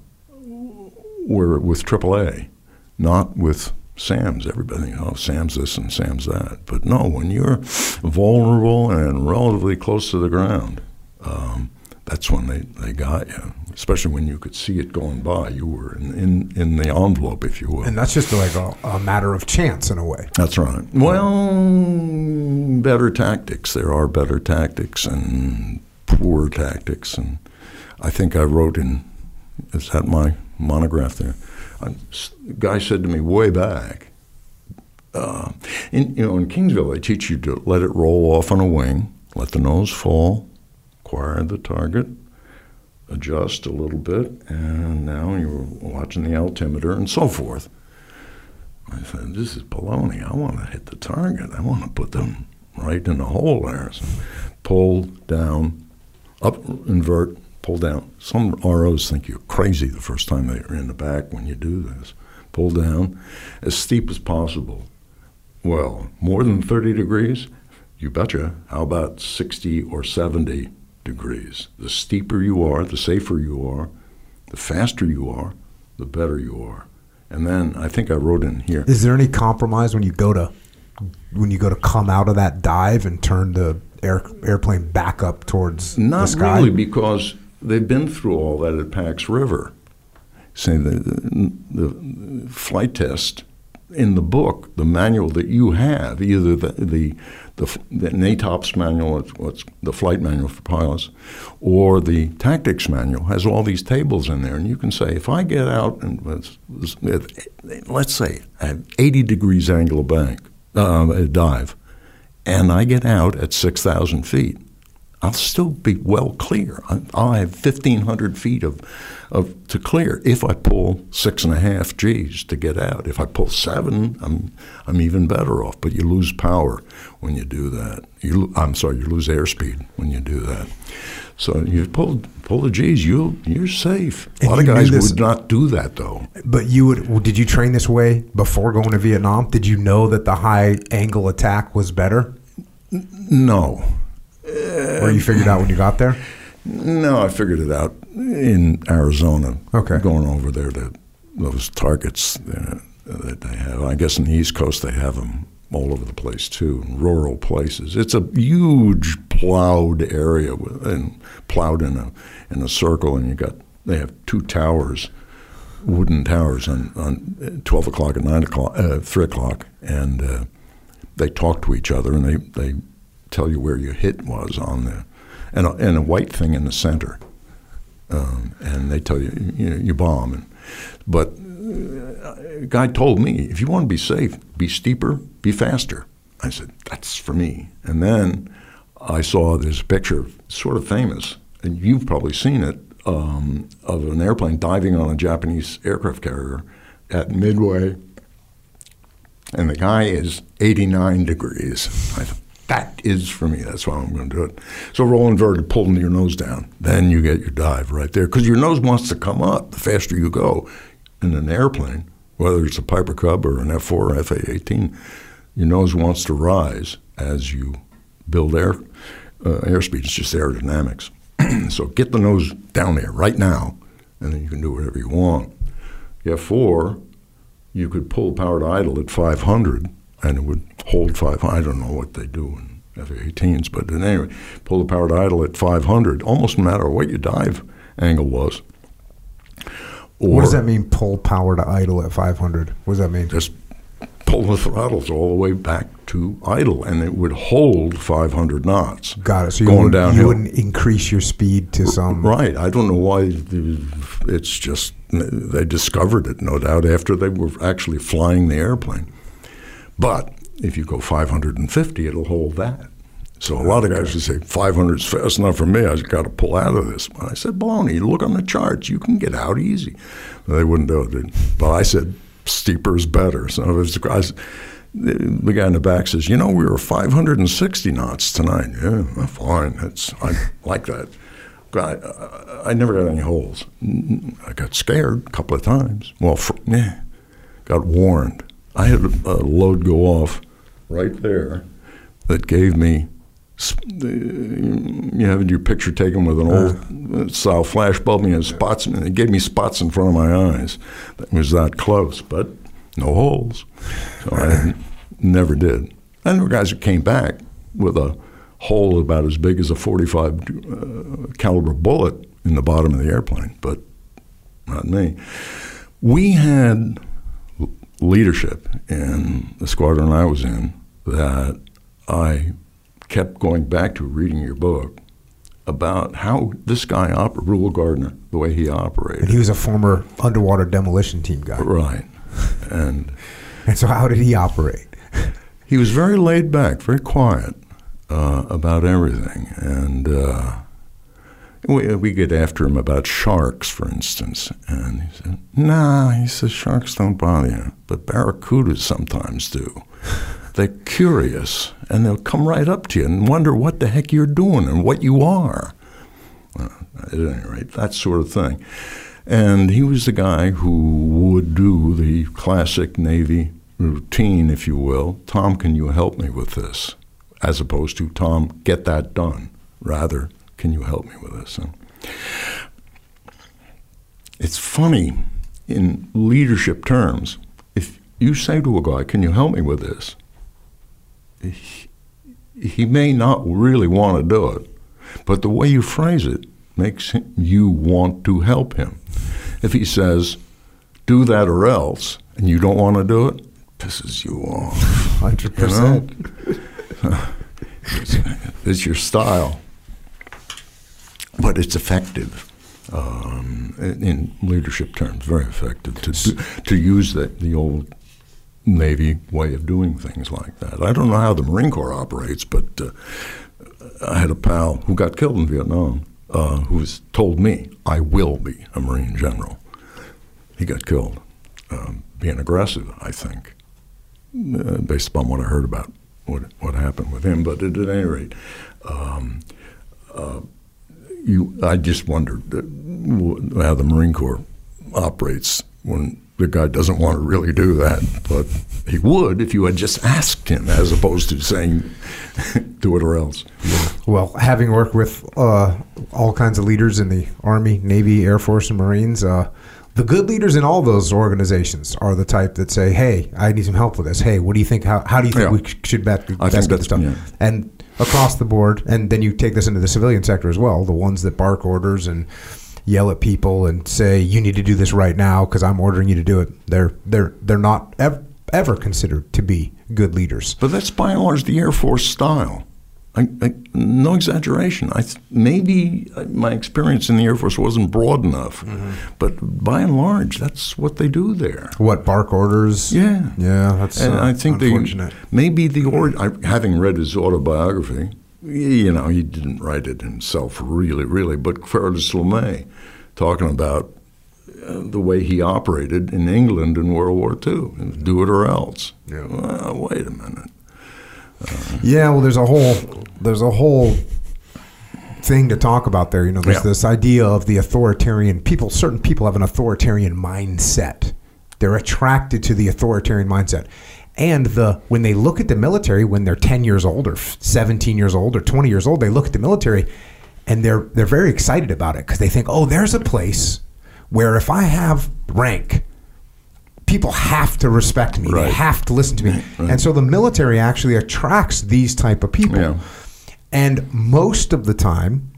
were with AAA, not with SAMs. Everybody, oh, SAMs this and SAMs that. But no, when you're vulnerable and relatively close to the ground, um, that's when they, they got you. Especially when you could see it going by. You were in, in, in the envelope, if you will. And that's just like a, a matter of chance in a way. That's right. Well, better tactics. There are better tactics and poor tactics. And I think I wrote in, is that my monograph there? A guy said to me way back, uh, in, you know, in Kingsville, they teach you to let it roll off on a wing, let the nose fall, acquire the target, adjust a little bit, and now you're watching the altimeter and so forth. I said, this is baloney. I want to hit the target. I want to put them right in the hole there. So pull down, up, invert, pull down. Some ROs think you're crazy the first time they're in the back when you do this. Pull down as steep as possible. Well, more than 30 degrees? You betcha. How about 60 or 70 degrees? The steeper you are, the safer you are, the faster you are, the better you are. And then I think I wrote in here. Is there any compromise when you go to when you go to come out of that dive and turn the air, airplane back up towards the Not sky? really, because they've been through all that at Pax River. Say the, the, the flight test in the book, the manual that you have, either the the, the, the NATOPS manual, what's- the flight manual for pilots, or the tactics manual, has all these tables in there, and you can say, if I get out and let's, let's say at 80 degrees angle of bank, uh, a dive, and I get out at 6,000 feet, I'll still be well clear. I- I'll have 1,500 feet of, of to clear if I pull six and a half G's to get out. If I pull seven, I'm I'm even better off. But you lose power when you do that. You, I'm sorry, you lose airspeed when you do that. So you pull pull the G's, you you're safe. A And lot of guys would not do that though. But you would well, did you train this way before going to Vietnam? Did you know that the high angle attack was better? No, or you figured out when you got there? No, I figured it out in Arizona. Okay. Going over there to those targets uh, that they have. I guess in the East Coast they have them all over the place too, in rural places. It's a huge plowed area with, and plowed in a in a circle, and you got they have two towers, wooden towers on on twelve o'clock and nine o'clock, uh, three o'clock, and uh, they talk to each other and they they tell you where your hit was on the and a, and a white thing in the center, um, and they tell you you, know, you bomb. And, but uh, a guy told me if you want to be safe, be steeper, be faster. I said that's for me. And then I saw this picture, sort of famous, and you've probably seen it, um, of an airplane diving on a Japanese aircraft carrier at Midway and the guy is 89 degrees. I thought, that is for me. That's why I'm going to do it. So roll inverted, pulling your nose down. Then you get your dive right there because your nose wants to come up the faster you go. In an airplane, whether it's a Piper Cub or an F4 or FA-18, your nose wants to rise as you build air uh, airspeed. It's just aerodynamics. so get the nose down there right now, and then you can do whatever you want. Have four, you could pull power to idle at 500 and it would hold 500. I don't know what they do in F-18s, but anyway, pull the power to idle at 500, almost no matter what your dive angle was. Or what does that mean? Pull power to idle at 500. What does that mean? Just pull the throttles all the way back to idle, and it would hold 500 knots. Got it. So you, wouldn't, downhill. you wouldn't increase your speed to some. Right. I don't know why. It's just they discovered it, no doubt, after they were actually flying the airplane. But if you go 550, it'll hold that. So a lot of guys would say 500 is fast enough for me. I just got to pull out of this. But I said, baloney. Look on the charts. You can get out easy. They wouldn't do it. But I said, steeper is better. So was, I, the guy in the back says, you know, we were 560 knots tonight. Yeah, fine. I like that. I, I, I never got any holes. I got scared a couple of times. Well, fr- yeah, got warned. I had a, a load go off right there that gave me. You having your picture taken with an old uh, style flash bulb, and it spots. And it gave me spots in front of my eyes. That was that close, but no holes. So I never did. And there were guys that came back with a hole about as big as a 45 uh, caliber bullet in the bottom of the airplane, but not me. We had leadership in the squadron I was in that I kept going back to reading your book about how this guy, op- Rule Gardner, the way he operated. And he was a former underwater demolition team guy. right. And And so, how did he operate? he was very laid back, very quiet uh, about everything, and uh, we we get after him about sharks, for instance, and he said, "Nah," he says, "sharks don't bother you, but barracudas sometimes do. They're curious, and they'll come right up to you and wonder what the heck you're doing and what you are." At any rate, that sort of thing. And he was the guy who would do the classic Navy routine, if you will. Tom, can you help me with this? As opposed to, Tom, get that done. Rather, can you help me with this? And it's funny in leadership terms, if you say to a guy, "Can you help me with this?" He, he may not really want to do it, but the way you phrase it makes him, you want to help him. If he says, "Do that or else," and you don't want to do it, pisses you off. Hundred You percent. it's, your style, but it's effective um, in in leadership terms. Very effective to do, to use the the old Navy way of doing things like that. I don't know how the Marine Corps operates, but uh, I had a pal who got killed in Vietnam uh, who was told me, "I will be a Marine general." He got killed um, being aggressive, I think uh, based upon what I heard about what what happened with him. But at, any rate, um, uh, you I just wondered wh- how the Marine Corps operates when the guy doesn't want to really do that, but he would if you had just asked him, as opposed to saying, "Do it or else." Well, having worked with uh, all kinds of leaders in the Army, Navy, Air Force, and Marines, uh, the good leaders in all those organizations are the type that say, "Hey, I need some help with this. Hey, what do you think? How, how do you think Yeah. we should bet, I best get this done?" yeah. And across the board, and then you take this into the civilian sector as well. The ones that bark orders and yell at people and say, "You need to do this right now because I'm ordering you to do it." They're they're they're not ever, ever considered to be good leaders. But that's by and large the Air Force style. I, I, no exaggeration. I th- maybe my experience in the Air Force wasn't broad enough, but by and large, that's what they do there. What bark orders? Yeah, Yeah, that's and uh, I think unfortunate. the maybe the or I, having read his autobiography, you know, he didn't write it himself, really, really. But Curtis LeMay, talking about uh, the way he operated in England in World War II, do it or else. Yeah. Well, wait a minute. Yeah, well, there's a whole there's a whole thing to talk about there. You know, there's Yeah. this idea of the authoritarian people. Certain people have an authoritarian mindset. They're attracted to the authoritarian mindset, and the when they look at the military when they're 10 years old or 17 years old or 20 years old, they look at the military, and they're they're very excited about it because they think, oh, there's a place where if I have rank, people have to respect me. They have to listen to me. And so the military actually attracts these type of people. Yeah. And most of the time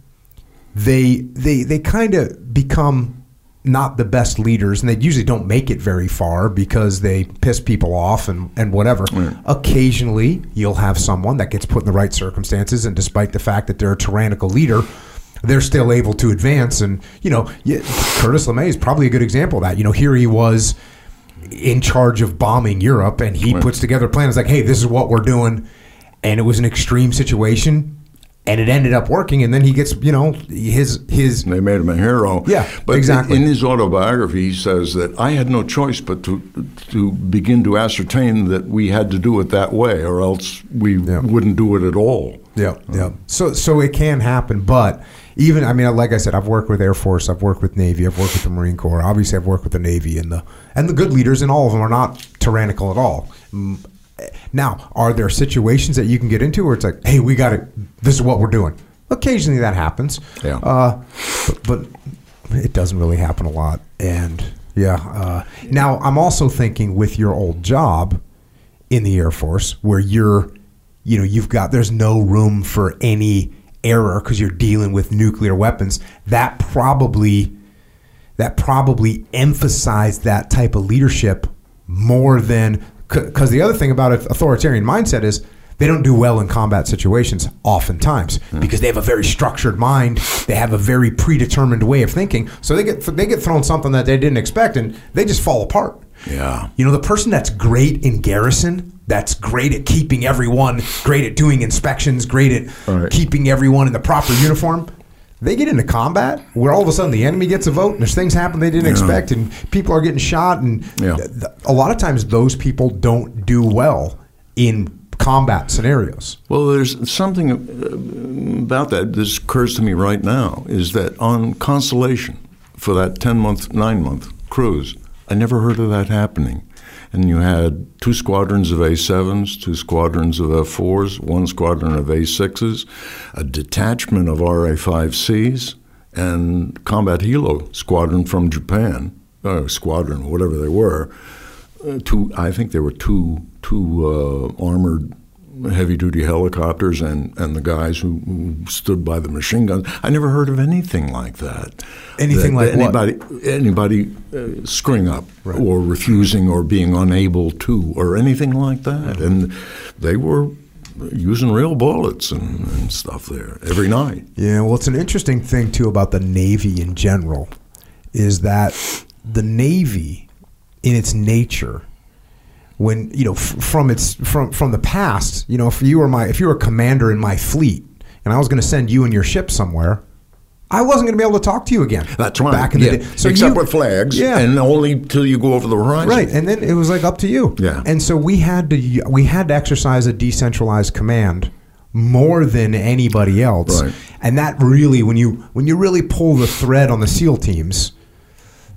they they they kind of become not the best leaders and they usually don't make it very far because they piss people off and, and whatever. Occasionally you'll have someone that gets put in the right circumstances and despite the fact that they're a tyrannical leader, they're still able to advance and you know, Curtis LeMay is probably a good example of that. You know, here he was in charge of bombing Europe, and he puts together a plan. It's like, hey, this is what we're doing, and it was an extreme situation, and it ended up working. And then he gets, you know, his his They made him a hero. Yeah, but exactly. In his autobiography, he says that I had no choice but to to begin to ascertain that we had to do it that way, or else we Yeah. wouldn't do it at all. Yeah, uh, yeah. So so it can happen, but even I mean, like I said, I've worked with Air Force, I've worked with Navy, I've worked with the Marine Corps. Obviously, I've worked with the Navy, and the and the good leaders in all of them are not tyrannical at all. Mm, Now, are there situations that you can get into where it's like, hey, we got to, this is what we're doing? Occasionally that happens. Yeah. Uh, but, but it doesn't really happen a lot. And yeah. Uh, now, I'm also thinking with your old job in the Air Force where you're, you know, you've got, there's no room for any error because you're dealing with nuclear weapons. That probably, that probably emphasized that type of leadership more than, because the other thing about an authoritarian mindset is they don't do well in combat situations oftentimes hmm. because they have a very structured mind. They have a very predetermined way of thinking. So they get they get thrown something that they didn't expect, and they just fall apart. Yeah. You know, the person that's great in garrison, that's great at keeping everyone, great at doing inspections, great at Right. keeping everyone in the proper uniform. They get into combat where all of a sudden the enemy gets a vote and there's things happen they didn't Yeah. expect and people are getting shot and Yeah. th- th- a lot of times those people don't do well in combat scenarios. Well, there's something uh, about that that occurs to me right now is that on Constellation, for that 10 month, 9 month cruise, I never heard of that happening. And you had two squadrons of A7s, two squadrons of F4s, one squadron of A6s, a detachment of RA 5Cs, and Combat Helo Squadron from Japan uh, squadron, whatever they were. Uh, two, I think there were two two uh, armored heavy duty helicopters and, and the guys who, who stood by the machine guns. I never heard of anything like that. Anything That like what? anybody anybody uh, screwing up or refusing or being unable to or anything like that. And they were using real bullets and, and stuff there every night. Yeah, well, it's an interesting thing too about the Navy in general, is that the Navy, in its nature, when you know f- from its from from the past, you know, if you were my if you were a commander in my fleet and I was going to send you and your ship somewhere, I wasn't going to be able to talk to you again. That's right. Back in yeah. the day, Except you- with flags, yeah, and only till you go over the horizon. Right, and then it was like up to you. Yeah. And so we had to we had to exercise a decentralized command more than anybody else. Right. And that really when you when you really pull the thread on the SEAL teams,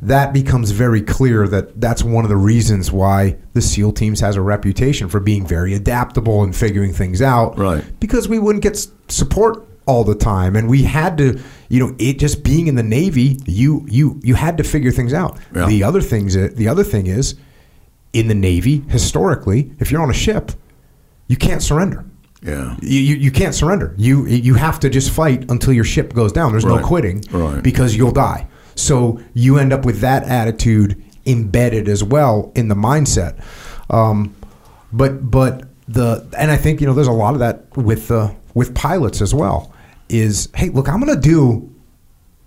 that becomes very clear that that's one of the reasons why the SEAL teams has a reputation for being very adaptable and figuring things out. Right. Because we wouldn't get support all the time and we had to you know it just being in the navy you you you had to figure things out Yeah. the other things uh, the other thing is in the navy historically if you're on a ship you can't surrender Yeah. you, you, you can't surrender you you have to just fight until your ship goes down there's Right. no quitting Right. because you'll die so you end up with that attitude embedded as well in the mindset. Um, but but the and I think you know there's a lot of that with uh, with pilots as well is hey look I'm going to do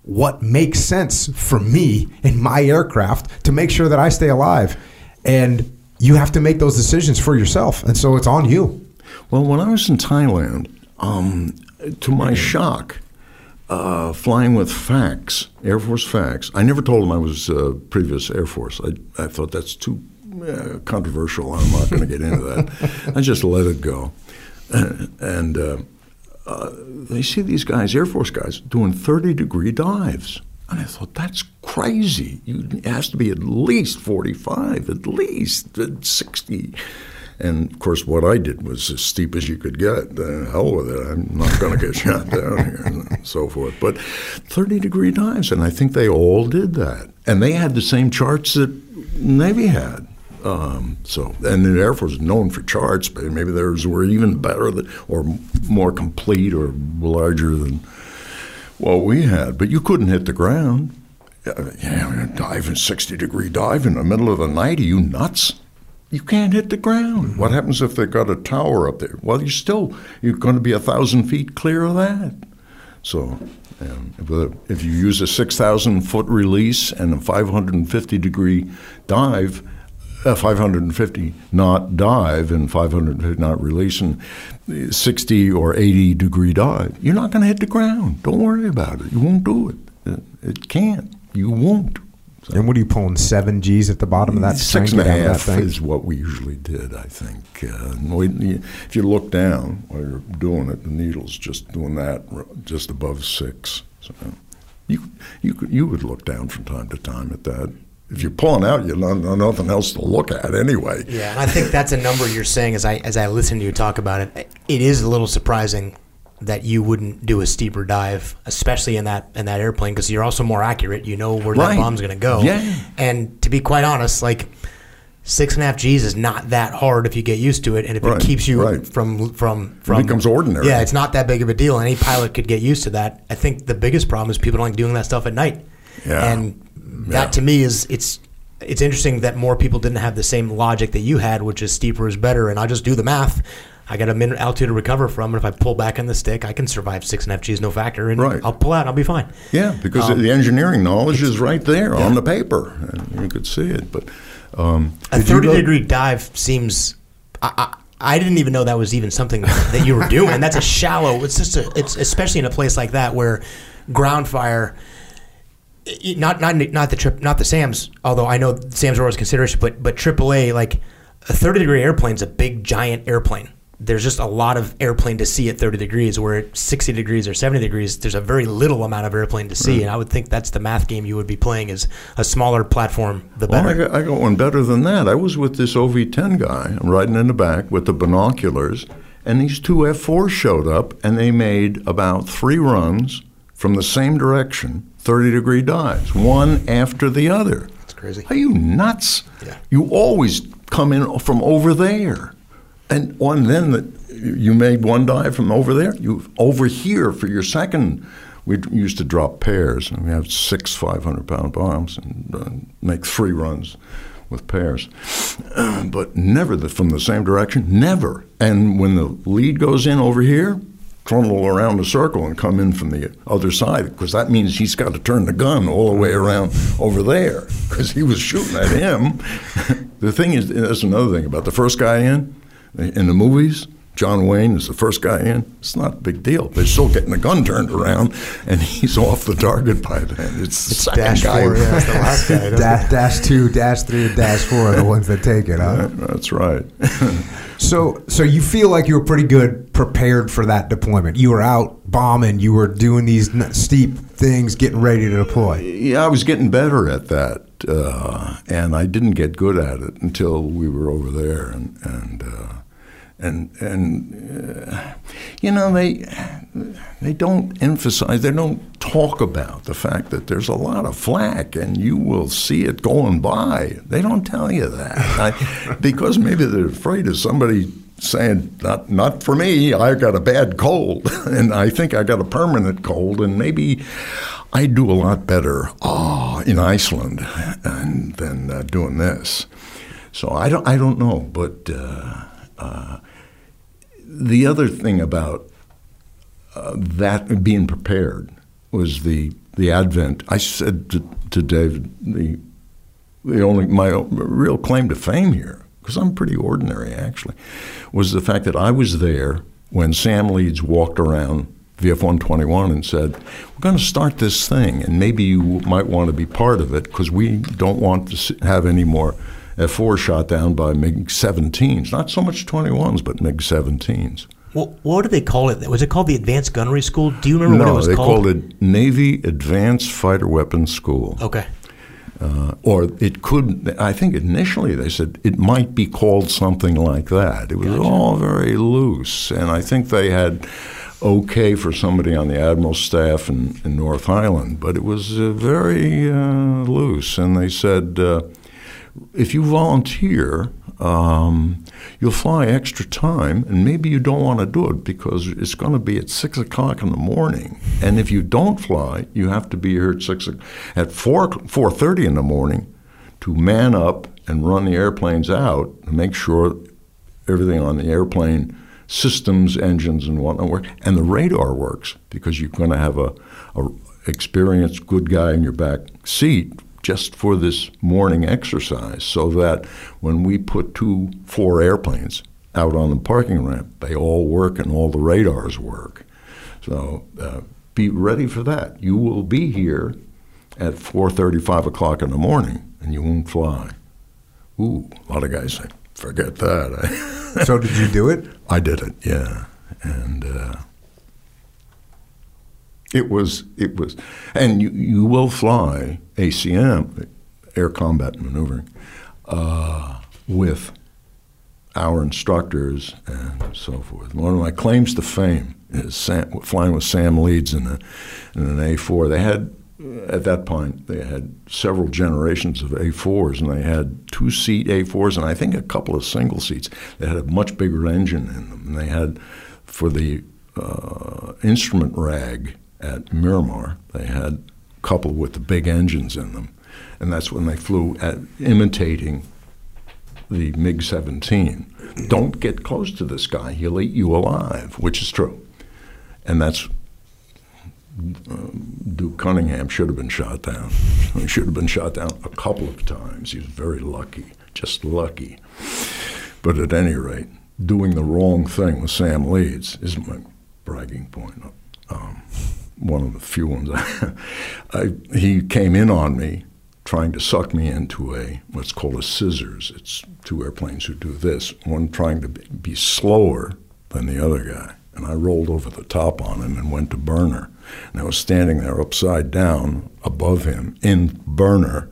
what makes sense for me in my aircraft to make sure that I stay alive. And you have to make those decisions for yourself. And so it's on you. Well, when I was in Thailand, um, to my shock, uh, flying with FACs, Air Force FACs. I never told them I was uh, previous Air Force. I, I thought that's too uh, controversial. I'm not going to get into that. I just let it go. And uh, uh, they see these guys, Air Force guys, doing 30 degree dives. And I thought, that's crazy. You, it has to be at least 45, at least uh, 60. And of course, what I did was as steep as you could get. Hell with it. I'm not going to get shot down here and so forth. But 30 degree dives, and I think they all did that. And they had the same charts that Navy had. Um, so, and the Air Force is known for charts, but maybe theirs were even better than, or more complete or larger than what we had. But you couldn't hit the ground. Yeah, dive in 60 degree dive in the middle of the night. Are you nuts? You can't hit the ground. What happens if they've got a tower up there? Well, you're still you're going to be a thousand feet clear of that. So, um, if you use a 6,000 foot release and a 550 degree dive, a 550 knot dive and 550 knot release and 60 or 80 degree dive, you're not going to hit the ground. Don't worry about it. You won't do. It, it can't. You won't. And what are you pulling seven G's at the bottom of that Six thing? and a Get out of half that thing? is what we usually did, I think. Uh, we- if you look down while you're doing it, the needle's just doing that, just above six. So you you could, you would look down from time to time at that. If you're pulling out, you've not, nothing else to look at anyway. Yeah, and I think that's a number you're saying as I as I listen to you talk about it. It is a little surprising that you wouldn't do a steeper dive, especially in that in that airplane, because you're also more accurate. You know where Right. that bomb's going to go. Yeah. And to be quite honest, like six and a half G's is not that hard if you get used to it, and if Right, it keeps you right. from from from becomes ordinary. Yeah, it's not that big of a deal. Any pilot could get used to that. I think the biggest problem is people don't like doing that stuff at night. Yeah. And that Yeah. to me is it's it's interesting that more people didn't have the same logic that you had, which is steeper is better. And I just do the math. I got a minute altitude to recover from, and if I pull back on the stick, I can survive six and a half G's no factor, and Right. I'll pull out, I'll be fine. Yeah, because Um, the engineering knowledge is right there on the paper, and you could see it. But um, A thirty degree dive seems. I, I, I didn't even know that was even something that you were doing. That's a shallow. It's just a. It's especially in a place like that where ground fire. Not not not the trip not the SAMs. Although I know SAMs are always consideration, but but AAA like a thirty degree airplane is a big giant airplane. There's just a lot of airplane to see at 30 degrees, where at 60 degrees or 70 degrees, there's a very little amount of airplane to see. Hmm. And I would think that's the math game you would be playing is a smaller platform, the Well, better. I got, I got one better than that. I was with this OV-10 guy. I'm riding in the back with the binoculars, and these two F4s showed up, and they made about three runs from the same direction, 30 degree dives, one after the other. That's crazy. Are you nuts? Yeah. You always come in from over there. And on then that you made one dive from over there. You over here for your second. We used to drop pairs, and we have six 500 pound bombs and uh, make three runs with pairs, but never the, from the same direction. Never. And when the lead goes in over here, trundle around a circle and come in from the other side because that means he's got to turn the gun all the way around over there because he was shooting at him. the thing is, that's another thing about the first guy in in the movies. John Wayne is the first guy in. It's not a big deal. They're still getting the gun turned around, and he's off the target by then. It's, the second Dash guy. four, yeah, it's the last guy. dash, dash two, dash three, and dash four are the ones that take it. Huh? That's right. So, so you feel like you were pretty good prepared for that deployment. You were out bombing. You were doing these steep things, getting ready to deploy. Yeah, I was getting better at that, uh, and I didn't get good at it until we were over there, and and uh, and and uh, you know they they don't emphasize, they don't talk about the fact that there's a lot of flack and you will see it going by. They don't tell you that. I, because maybe they're afraid of somebody saying not not for me i got a bad cold. And i think i got a permanent cold and maybe i do a lot better oh, in iceland and than uh, doing this. So i don't i don't know but uh, uh, the other thing about uh, that being prepared was the the advent. I said to, to david the the only my real claim to fame here because I'm pretty ordinary actually, was the fact that I was there when Sam Leeds walked around VF 121 and said, We're going to start this thing, and maybe you might want to be part of it because we don't want to have any more F 4 shot down by MiG 17s. Not so much 21s, but MiG 17s. Well, what did they call it? Was it called the Advanced Gunnery School? Do you remember what it No, was they called? called it Navy Advanced Fighter Weapons School. Okay. Uh, or it could, I think initially they said it might be called something like that. It was all very loose. And I think they had okay for somebody on the admiral's staff in, in North Island, but it was uh, very uh, loose. And they said, uh, if you volunteer, um, you'll fly extra time, and maybe you don't want to do it because it's going to be at six o'clock in the morning. And if you don't fly, you have to be here at six at four four thirty in the morning to man up and run the airplanes out and make sure everything on the airplane systems, engines, and whatnot work, and the radar works because you're going to have a, a experienced good guy in your back seat just for this morning exercise so that when we put two, four airplanes out on the parking ramp, they all work and all the radars work. So uh, be ready for that. You will be here at 4.30, 5 o'clock in the morning, and you won't fly. Ooh, a lot of guys say, forget that. So, did you do it? I did it, yeah, and uh, it was it was, and you you will fly ACM, air combat maneuvering, uh, with our instructors and so forth. One of my claims to fame is Sam, flying with Sam Leeds in, a, in an A4. They had at that point they had several generations of A4s, and they had two seat A4s, and I think a couple of single seats. They had a much bigger engine in them. And they had for the uh, instrument rag at Miramar, they had a couple with the big engines in them, and that's when they flew at imitating the MiG 17. Don't get close to this guy, he'll eat you alive, which is true. And that's um, Duke Cunningham should have been shot down. He should have been shot down a couple of times. He was very lucky, just lucky. But at any rate, doing the wrong thing with Sam Leeds is my bragging point. Um, one of the few ones. I, he came in on me trying to suck me into a what's called a scissors. It's two airplanes who do this. One trying to be, slower than the other guy, and I rolled over the top on him and went to burner. And I was standing there upside down above him in burner,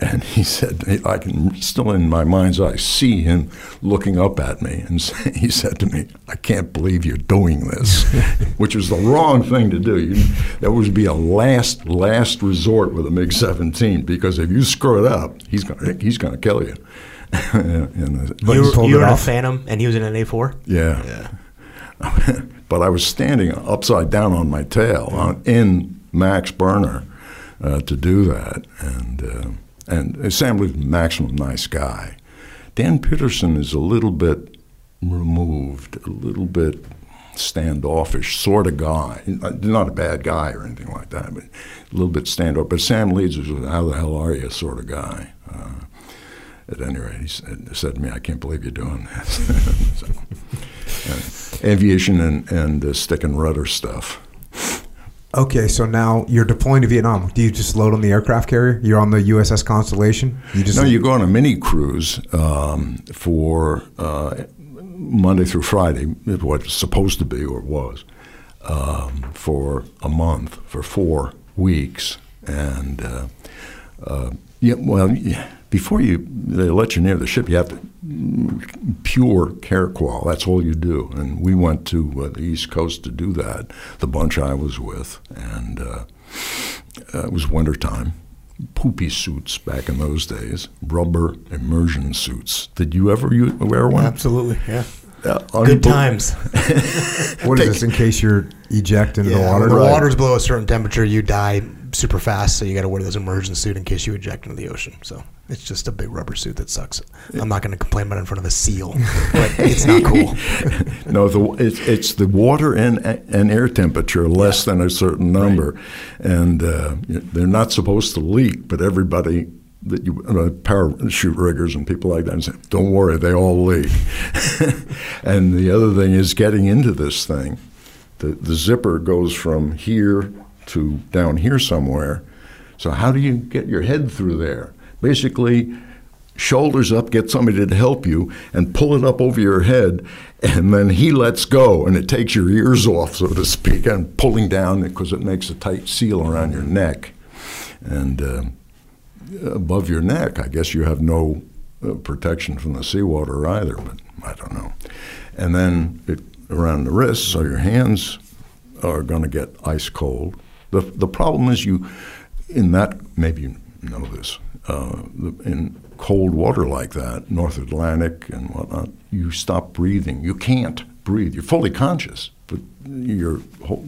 And he said, I can still in my mind's eye see him looking up at me. And he said to me, I can't believe you're doing this, which was the wrong thing to do. You, that would be a last, last resort with a MiG 17 because if you screw it up, he's going he's gonna kill you. and, uh, you were, you were in a Phantom and he was in an A4? Yeah. Yeah. but I was standing upside down on my tail on, in Max burner uh, to do that. And. Uh, and Sam was maximum nice guy. Dan Pedersen is a little bit removed, a little bit standoffish sort of guy. Not a bad guy or anything like that, but a little bit standoff. But Sam Leeds was how the hell are you sort of guy. Uh, at any rate, he said, said, to me, I can't believe you're doing this. so, uh, aviation and, and uh, stick and rudder stuff. Okay, so now you're deploying to Vietnam. Do you just load on the aircraft carrier? You're on the USS Constellation. You just no, you go on a mini cruise um, for uh, Monday through Friday, what it's supposed to be or was, um, for a month for four weeks, and uh, uh, yeah, well, before you they let you near the ship, you have to pure Carqual. That's all you do. And we went to uh, the East Coast to do that. The bunch I was with, and uh, uh, it was wintertime. Poopy suits back in those days, rubber immersion suits. Did you ever wear one? Absolutely, yeah. Uh, Good times. what is this in case you're eject into yeah, the water? When the water's below a certain temperature, you die super fast. So you got to wear this immersion suit in case you eject into the ocean. So it's just a big rubber suit that sucks. I'm not going to complain about it in front of a seal, but it's not cool. no, the, it's, it's the water and, and air temperature less yeah. than a certain number, right. and uh, they're not supposed to leak. But everybody that you uh, parachute riggers and people like that say, "Don't worry, they all leak." and the other thing is getting into this thing. The the zipper goes from here to down here somewhere. So how do you get your head through there? Basically, shoulders up, get somebody to help you, and pull it up over your head, and then he lets go, and it takes your ears off, so to speak, and pulling down because it makes a tight seal around your neck. And uh, above your neck, I guess you have no uh, protection from the seawater either, but I don't know. And then it, around the wrists, so your hands are going to get ice cold. The, the problem is you, in that, maybe you know this, uh, in cold water like that, North Atlantic and whatnot, you stop breathing. You can't breathe. You're fully conscious, but your whole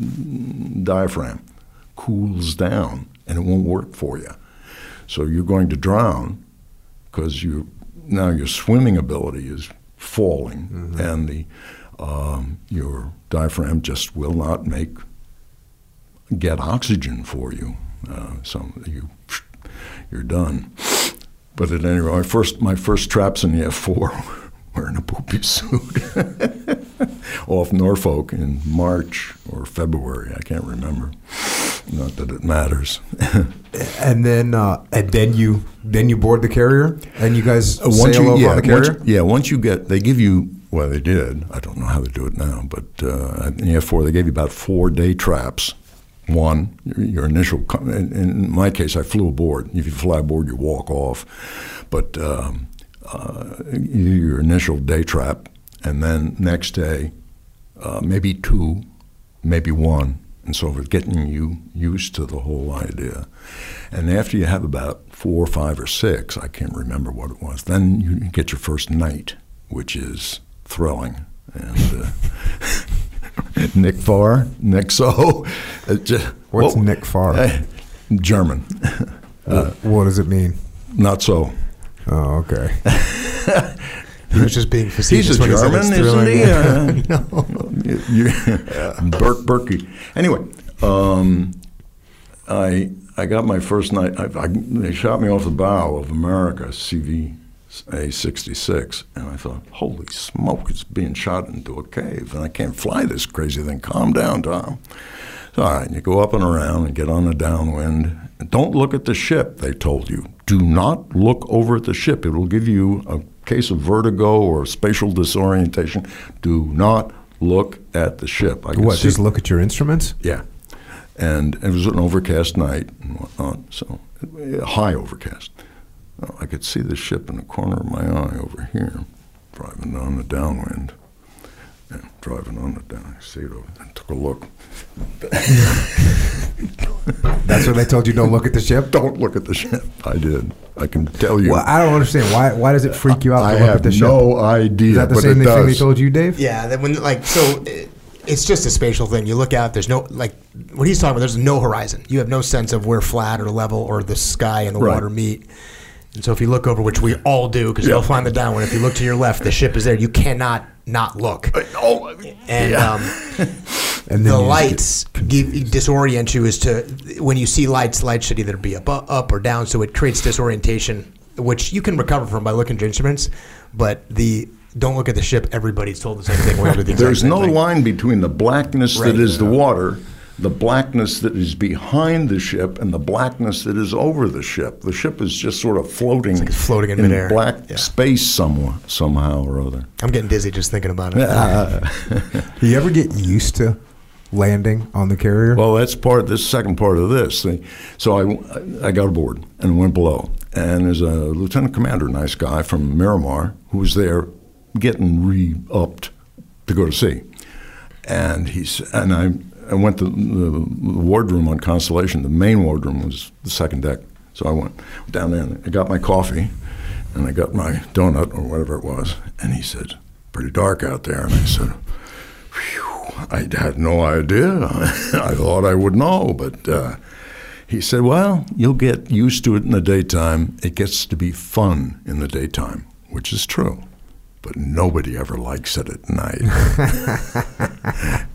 diaphragm cools down and it won't work for you. So you're going to drown because you now your swimming ability is falling mm-hmm. and the um, your diaphragm just will not make get oxygen for you. Uh, so you you're done. But at any rate, my first my first traps in the F4 were in a poopy suit off Norfolk in March or February. I can't remember. Not that it matters. and then uh, and then you then you board the carrier and you guys uh, once sail you, over yeah, on the carrier. Once, yeah, once you get they give you well they did I don't know how they do it now but uh, in the F4 they gave you about four day traps one, your initial, in, my case, I flew aboard. If you fly aboard, you walk off. But um, uh, your initial day trap, and then next day, uh, maybe two, maybe one, and so forth, getting you used to the whole idea. And after you have about four, five, or six, I can't remember what it was, then you get your first night, which is thrilling. And uh, Nick Farr, Nick So. What's Nick Farr? Uh, German. Uh, what does it mean? Not so. Oh, okay. he was just being facetious. He's a German, isn't he? Uh, no. You, Burke Berkey. Anyway, um, I I got my first night. I, I, they shot me off the bow of America CV a66. And I thought, holy smoke, it's being shot into a cave, and I can't fly this crazy thing. Calm down, Tom. So, all right, you go up and around and get on the downwind. Don't look at the ship, they told you. Do not look over at the ship. It will give you a case of vertigo or spatial disorientation. Do not look at the ship. I what, see, just look at your instruments? Yeah. And it was an overcast night and whatnot, so high overcast. Well, I could see the ship in the corner of my eye over here, driving on the downwind. Yeah, driving on the down. I see it over there. Took a look. That's when they told you don't look at the ship. Don't look at the ship. I did. I can tell you. Well, I don't understand why. Why does it freak you out to I look have at the ship? no idea. Is that the but same it thing they does. told you, Dave? Yeah, that when like so, it, it's just a spatial thing. You look out, there's no like what he's talking about. There's no horizon. You have no sense of where flat or level or the sky and the Right. water meet. And so if you look over, which we all do, because Yeah. you'll find the down one. If you look to your left, the ship is there. You cannot not look. Oh, And yeah. um, And then the lights give, disorient you as to when you see lights. Lights should either be up, up or down, so it creates disorientation, which you can recover from by looking at your instruments. But the don't look at the ship. Everybody's told the same thing. We're gonna do the There's same no thing. line between the blackness Right. that is the water, the blackness that is behind the ship, and the blackness that is over the ship. The ship is just sort of floating, like it's floating in in midair. black Yeah. space somewhere, somehow or other. I'm getting dizzy just thinking about it. Do you ever get used to landing on the carrier? Well, that's part. This second part of this. thing. So I, I got aboard and went below, and there's a lieutenant commander, nice guy from Miramar, who was there, getting re-upped to go to sea, and he's and I. I went to the, wardroom on Constellation. The main wardroom was the second deck. So I went down there and I got my coffee and I got my donut or whatever it was. And he said, Pretty dark out there. And I said, Phew, I had no idea. I thought I would know, but uh, he said, "Well, you'll get used to it in the daytime. It gets to be fun in the daytime, which is true, but nobody ever likes it at night,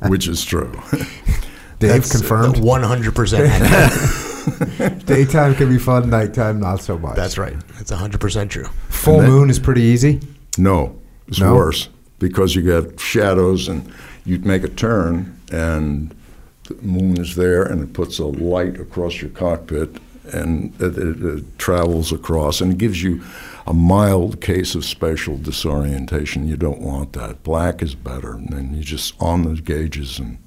which is true." Dave uh, confirmed. One hundred percent. Daytime can be fun, nighttime not so much. That's right. That's hundred percent true. Full that- moon is pretty easy. No, it's No? worse because you get shadows and you make a turn and the moon is there and it puts a light across your cockpit and it, it, it travels across and it gives you a mild case of spatial disorientation. You don't want that. Black is better, and then you just on the gauges and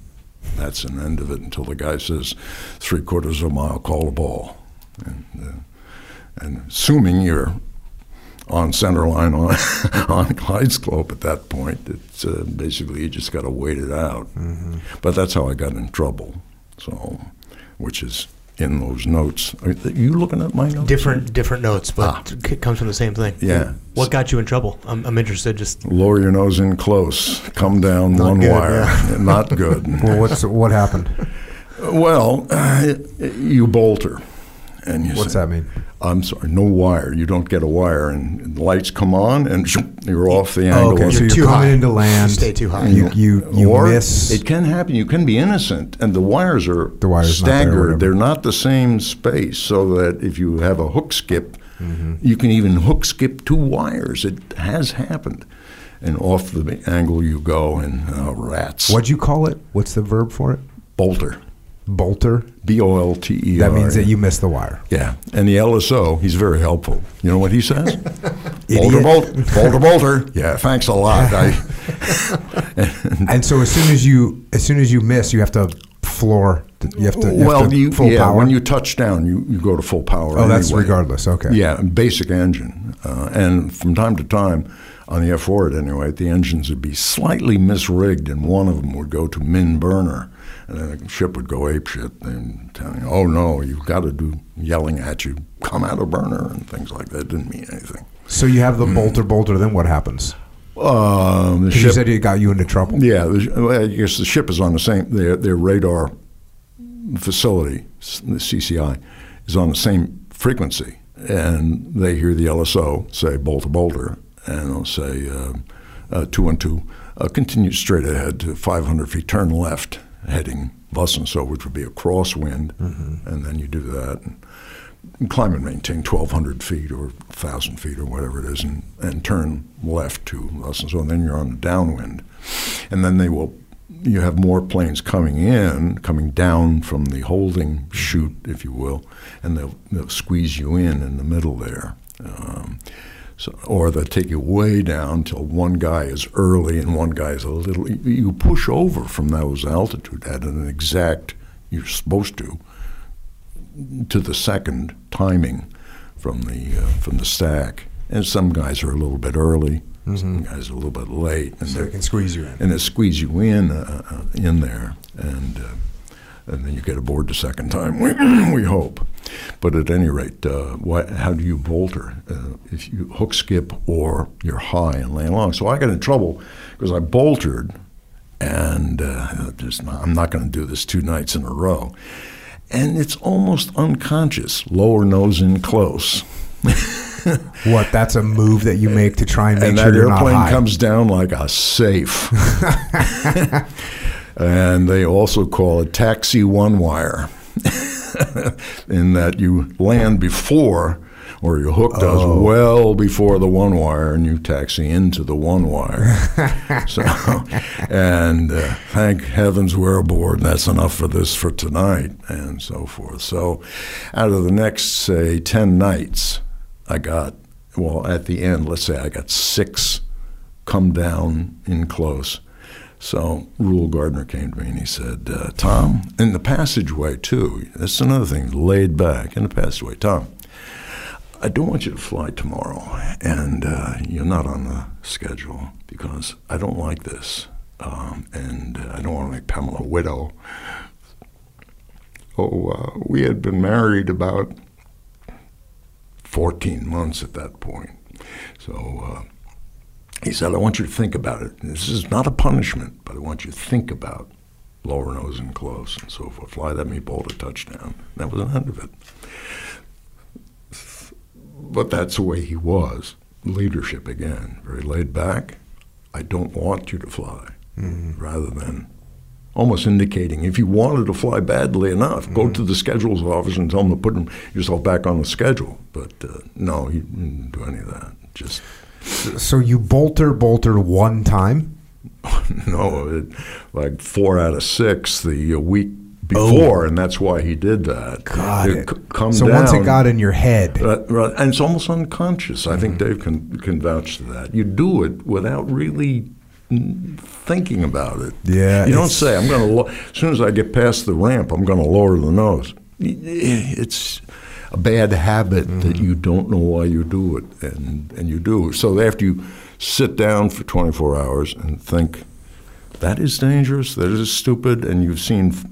that's an end of it until the guy says three quarters of a mile, call the ball. And, uh, and assuming you're on center line on on glide slope at that point. It's uh, basically you just got to wait it out. Mm-hmm. But that's how I got in trouble. So, which is in those notes. Are you looking at my notes? Different different notes, but it comes from the same thing. Yeah. What got you in trouble? I'm, I'm interested. Just Lower your nose in close. Come down Not one good, wire. Not good. Well, what's what happened? well, uh, you bolter. And you What's say, that mean? I'm sorry, no wire. You don't get a wire, and the lights come on, and you're off the angle. Oh, okay, and- so You're you're too coming high. into land. You stay too high. You you, you or miss. It can happen. You can be innocent, and the wires are The wire's not there staggered. whatever. They're not the same space, so that if you have a hook skip, Mm-hmm. you can even hook skip two wires. It has happened, and off the angle you go, and uh, rats. What'd you call it? What's the verb for it? bolter? Bolter. B o l t e r. That means that you missed the wire. Yeah, and the LSO, he's very helpful. You know what he says? Bolter, bolter, bolter, bolter. Yeah, thanks a lot. I, And so as soon as you as soon as you miss, you have to floor. You have to. You have well, to you, full yeah, power. when you touch down, you, you go to full power. Oh, that's anyway. regardless. Okay. Yeah, basic engine. Uh, and from time to time, on the F4 anyway, the engines would be slightly misrigged, and one of them would go to min burner. And then the ship would go apeshit and telling, oh no, you've got to do yelling at you, come out of burner, and things like that. It Didn't mean anything. So you have the bolter bolter. Then what happens? Um, the 'Cause you said it got you into trouble. yeah, the, well, I guess the ship is on the same, their, their radar facility, the CCI, is on the same frequency. And they hear the LSO say bolter bolter, and they'll say uh, uh, two and two, uh, continue straight ahead to 500 feet, turn left, heading and so, which would be a crosswind, and then you do that. And, climb and maintain 1,200 feet or 1,000 feet or whatever it is, and, and turn left to thus and so, and then you're on the downwind. And then they will, you have more planes coming in, coming down from the holding chute, if you will, and they'll, they'll squeeze you in in the middle there. Um, so, or they'll take you way down till one guy is early and one guy is a little. You push over from those altitude at an exact, you're supposed to, to the second timing from the uh, from the stack, and some guys are a little bit early, some guys are a little bit late, and So they're can squeeze you in. and they squeeze you in uh, uh, in there, and uh, and then you get aboard the second time. We, we hope, but at any rate, uh, why, how do you bolter uh, if you hook skip or you're high and laying long? So I got in trouble because I boltered, and uh, just not, I'm not going to do this two nights in a row, and it's almost unconscious, lower nose in close. What? That's a move that you make to try and make and sure that you're not airplane high. comes down like a safe. and they also call it taxi one wire, in that you land before, or your hook does Oh. well before the one wire, and you taxi into the one wire. so, and uh, thank heavens we're aboard, and that's enough for this for tonight, and so forth. So, out of the next say ten nights, I got well at the end. Let's say I got six come down in close. So Rule Gardner came to me and he said, uh, Tom, in the passageway too, that's another thing, laid back in the passageway. Tom, I don't want you to fly tomorrow, and uh, you're not on the schedule because I don't like this, um, and uh, I don't want to make Pamela a widow. Oh, uh, we had been married about 14 months at that point. So uh, he said, I want you to think about it. This is not a punishment, but I want you to think about lower nose and close and so forth. Fly that meatball to touchdown. That was the end of it. But that's the way he was. Leadership again, very laid back. I don't want you to fly, rather than almost indicating if you wanted to fly badly enough, go to the schedules office and tell them to put yourself back on the schedule. But uh, no, he didn't do any of that. Just So you bolter bolter one time. no, it, like four out of six the uh, week before, and that's why he did that. God. It come so once it got in your head, right, and it's almost unconscious. I think Dave can can vouch to that. You do it without really thinking about it. Yeah, you don't say, "I'm going to." Lo- as soon as I get past the ramp, I'm going to lower the nose. It's a bad habit that you don't know why you do it, and and you do. So after you sit down for 24 hours and think, that is dangerous, that is stupid, and you've seen f-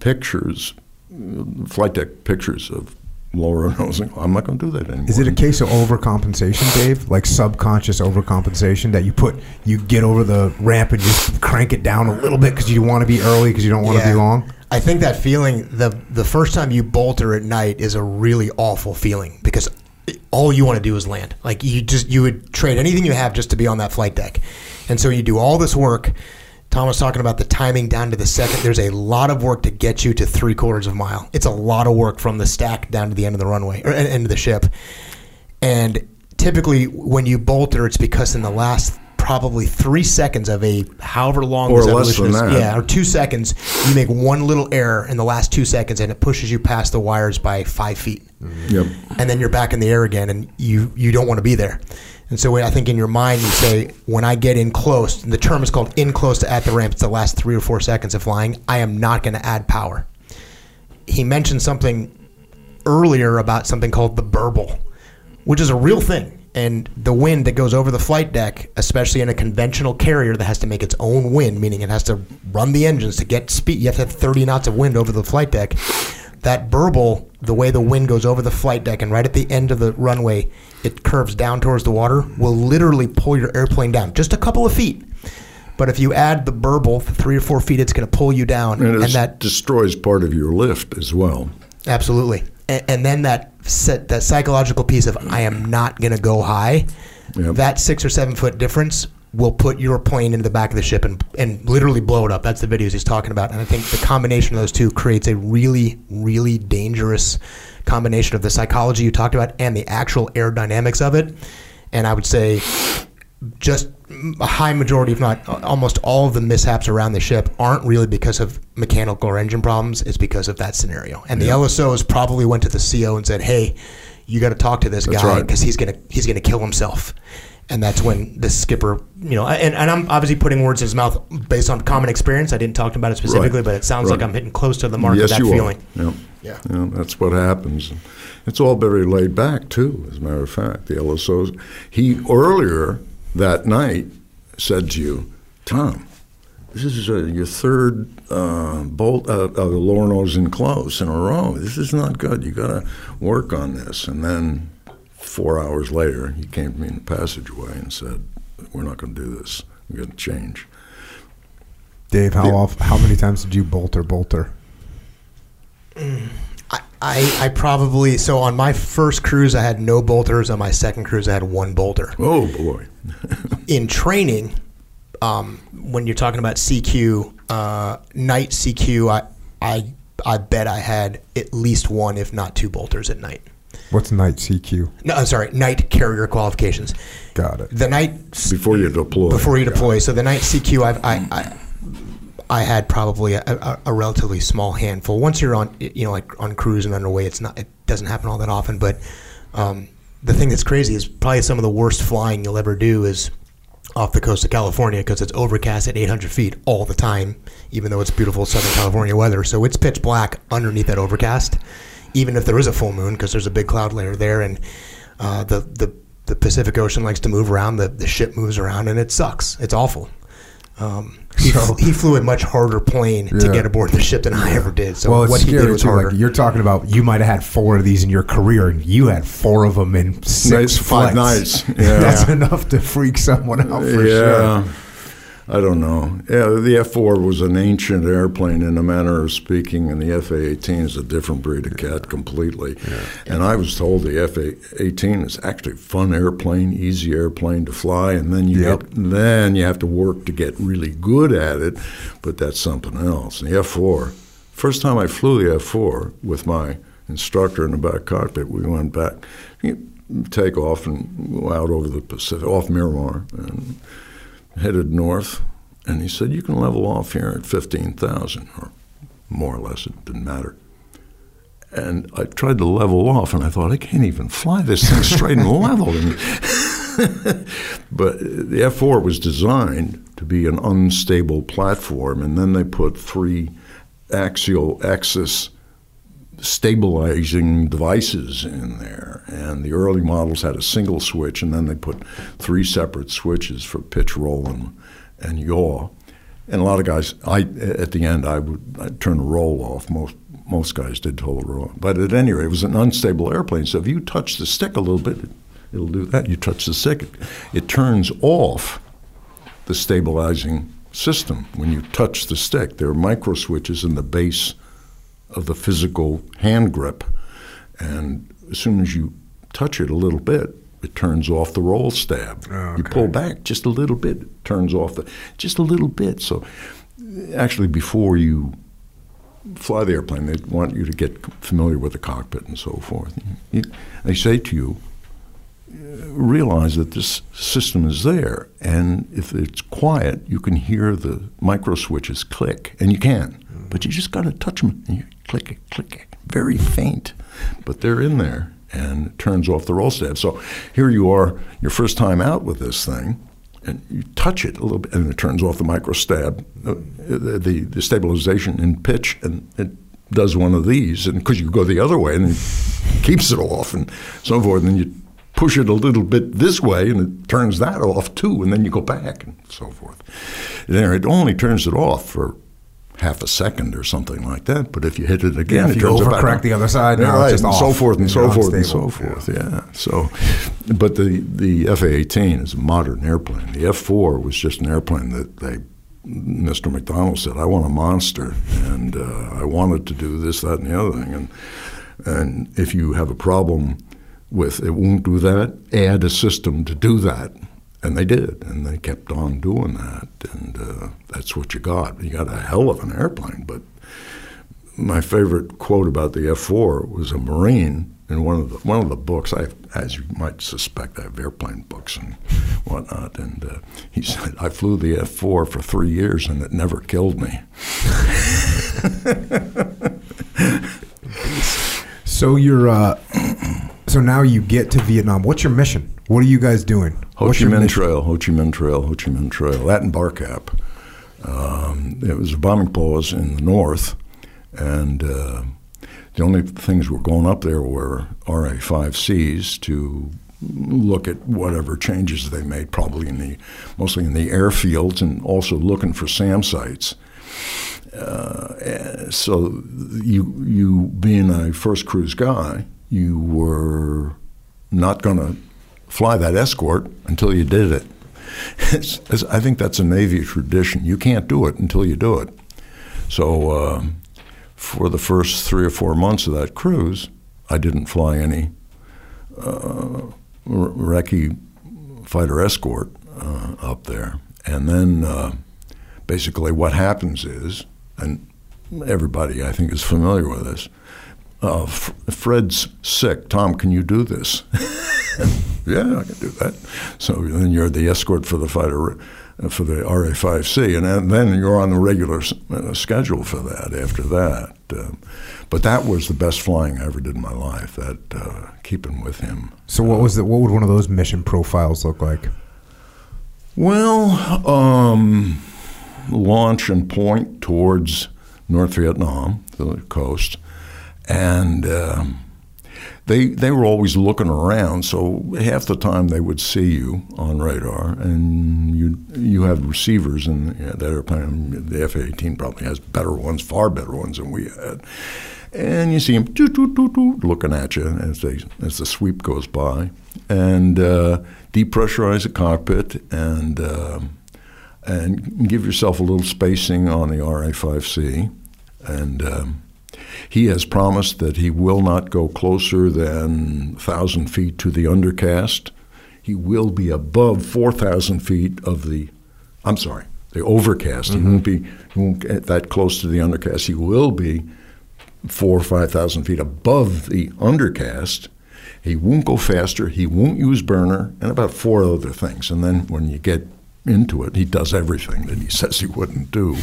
pictures, uh, flight deck pictures of lower nosing. I'm not going to do that anymore. is it a case of overcompensation, Dave? Like subconscious overcompensation that you put, you get over the ramp and just crank it down a little bit because you want to be early because you don't want to be long. I think that feeling the the first time you bolter at night is a really awful feeling because all you want to do is land. Like you just you would trade anything you have just to be on that flight deck, and so you do all this work. Tom was talking about the timing down to the second. There's a lot of work to get you to three quarters of a mile. It's a lot of work from the stack down to the end of the runway or end of the ship. And typically, when you bolter, it's because in the last probably three seconds of a however long Or this less evolution than is- that. yeah, or two seconds, you make one little error in the last two seconds, and it pushes you past the wires by five feet, mm-hmm. Yep. and then you're back in the air again, and you you don't want to be there. And so I think in your mind you say, when I get in close, and the term is called in close to at the ramp. It's the last three or four seconds of flying. I am not going to add power. He mentioned something earlier about something called the burble, which is a real thing. And the wind that goes over the flight deck, especially in a conventional carrier that has to make its own wind, meaning it has to run the engines to get speed, you have to have 30 knots of wind over the flight deck. That burble, the way the wind goes over the flight deck and right at the end of the runway, it curves down towards the water, will literally pull your airplane down just a couple of feet. But if you add the burble, three or four feet, it's going to pull you down, And, and, that destroys part of your lift as well. Absolutely. And, and then that that psychological piece of I am not going to go high. Yep. That six or seven foot difference will put your plane into the back of the ship and and literally blow it up. That's the videos he's talking about. And I think the combination of those two creates a really really dangerous combination of the psychology you talked about and the actual aerodynamics of it. And I would say just a high majority, if not almost all of the mishaps around the ship aren't really because of mechanical or engine problems. It's because of that scenario. And the LSOs probably went to the CO and said, "Hey, you got to talk to this That's guy right. because he's gonna he's gonna kill himself." And that's when the skipper, you know, and, and I'm obviously putting words in his mouth based on common experience. I didn't talk about it specifically, Right. but it sounds like I'm hitting close to the mark yes, of that you feeling. are. Yep. Yeah. You that's what happens. It's all very laid back too. As a matter of fact, the LSOs, He earlier that night said to you, Tom, this is uh, your third uh, bolt uh, of the lower nose in close in a row. This is not good. You got to work on this. And then four hours later, he came to me in the passageway and said, "We're not going to do this. We're going to change." Dave, how off, how many times did you bolter bolter? I, I, I probably so on my first cruise I had no bolters. On my second cruise I had one bolter. Oh boy! In training, um, when you're talking about CQ, uh, night CQ, I, I I bet I had at least one, if not two bolters at night. What's night CQ? No, I'm sorry, night carrier qualifications. Got it. The night Before you deploy. before you deploy. So the night CQ, I've, I, I, I had probably a, a, a relatively small handful. Once you're on, you know, like on cruise and underway, it's not, it doesn't happen all that often. But um, the thing that's crazy is probably some of the worst flying you'll ever do is off the coast of California because it's overcast at 800 feet all the time, even though it's beautiful Southern California weather. So it's pitch black underneath that overcast, even if there is a full moon because there's a big cloud layer there, and uh, the the the Pacific Ocean likes to move around. The the ship moves around, and it sucks. It's awful. Um, he, So- he flew a much harder plane to get aboard the ship than I ever did. So well, it's what he did was too. harder. Like you're talking about, you might have had four of these in your career, and you had four of them in six Nights, five nights. Yeah. That's enough to freak someone out for yeah. sure. I don't know. Yeah, the F 4 was an ancient airplane in a manner of speaking, and the F A 18 is a different breed of cat completely. Yeah. And I was told the F A 18 is actually a fun airplane, easy airplane to fly, and then you Yep. get, then you have to work to get really good at it, but that's something else. And the F 4, first time I flew the F 4 with my instructor in the back cockpit, we went back, you take off and go out over the Pacific, off Miramar, and headed north, and he said, "You can level off here at fifteen thousand, or more or less. It didn't matter." And I tried to level off, and I thought, I can't even fly this thing straight and level. But the F4 was designed to be an unstable platform, and then they put three axial axis stabilizing devices in there. And the early models had a single switch, and then they put three separate switches for pitch, roll, and, and yaw. And a lot of guys, I at the end, I would I'd turn the roll off. Most most guys did total roll, but at any rate, it was an unstable airplane. So if you touch the stick a little bit, it, it'll do that. You touch the stick, it, it turns off the stabilizing system when you touch the stick. There are micro switches in the base of the physical hand grip, and as soon as you touch it a little bit, it turns off the roll stab. You pull back just a little bit, it turns off the just a little bit. So, actually, before you fly the airplane, they want you to get familiar with the cockpit and so forth. You, they say to you, uh, realize that this system is there, and if it's quiet, you can hear the micro switches click, and you can, but you just got to touch them, and you click click very faint, but they're in there, and turns off the roll stab. So here you are, your first time out with this thing, and you touch it a little bit, and it turns off the micro stab, uh, the, the, the stabilization in pitch, and it does one of these, and because you go the other way, and it keeps it off, and so forth, and then you push it a little bit this way, and it turns that off too, and then you go back, and so forth. There, it only turns it off for half a second or something like that. But if you hit it again, Yeah, if it you turns it back overcorrect the other side, yeah, right, just and so forth and and so forth and so forth. Yeah. So, but the the F-18 is a modern airplane. The F-4 was just an airplane that they. Mr. McDonald said, "I want a monster, and uh, I wanted to do this, that, and the other thing." And and if you have a problem with it, won't do that. Add a system to do that, and they did, and they kept on doing that, and uh, that's what you got. You got a hell of an airplane, but my favorite quote about the F4 was a Marine in one of the one of the books. I, as you might suspect, I have airplane books and whatnot. And uh, he said, "I flew the F4 for three years, and it never killed me." So you're, uh, so now you get to Vietnam. What's your mission? What are you guys doing? Ho What's Chi Minh? Trail, Ho Chi Minh Trail, Ho Chi Minh Trail. That and Barcap. Um, it was a bombing pause in the north, and uh, the only things were going up there were RA5Cs to look at whatever changes they made, probably in the mostly in the airfields, and also looking for SAM sites. Uh, so you you being a first cruise guy, you were not going to fly that escort until you did it. It's, it's, I think that's a Navy tradition. You can't do it until you do it. So uh, for the first three or four months of that cruise, I didn't fly any uh, recce fighter escort uh, up there. And then uh, basically what happens is, and everybody I think is familiar with this, uh, Fred's sick. Tom, can you do this? yeah, I can do that. So then you're the escort for the fighter uh, for the RA5C, and then you're on the regular uh, schedule for that after that. Uh, but that was the best flying I ever did in my life. That uh, keeping with him. So what was the, what would one of those mission profiles look like? Well, um, launch and point towards North Vietnam, the coast, and um, they they were always looking around. So half the time they would see you on radar, and you you have receivers in yeah, that airplane. The F-18 probably has better ones, far better ones than we had. And you see them doo, doo, doo, looking at you as they as the sweep goes by, and uh, depressurize the cockpit and. Uh, and give yourself a little spacing on the RA5C, and um, he has promised that he will not go closer than 1,000 feet to the undercast. He will be above 4,000 feet of the, I'm sorry, the overcast. Mm-hmm. He won't be he won't get that close to the undercast. He will be four or 5,000 feet above the undercast. He won't go faster. He won't use burner, and about four other things. And then when you get into it. He does everything that he says he wouldn't do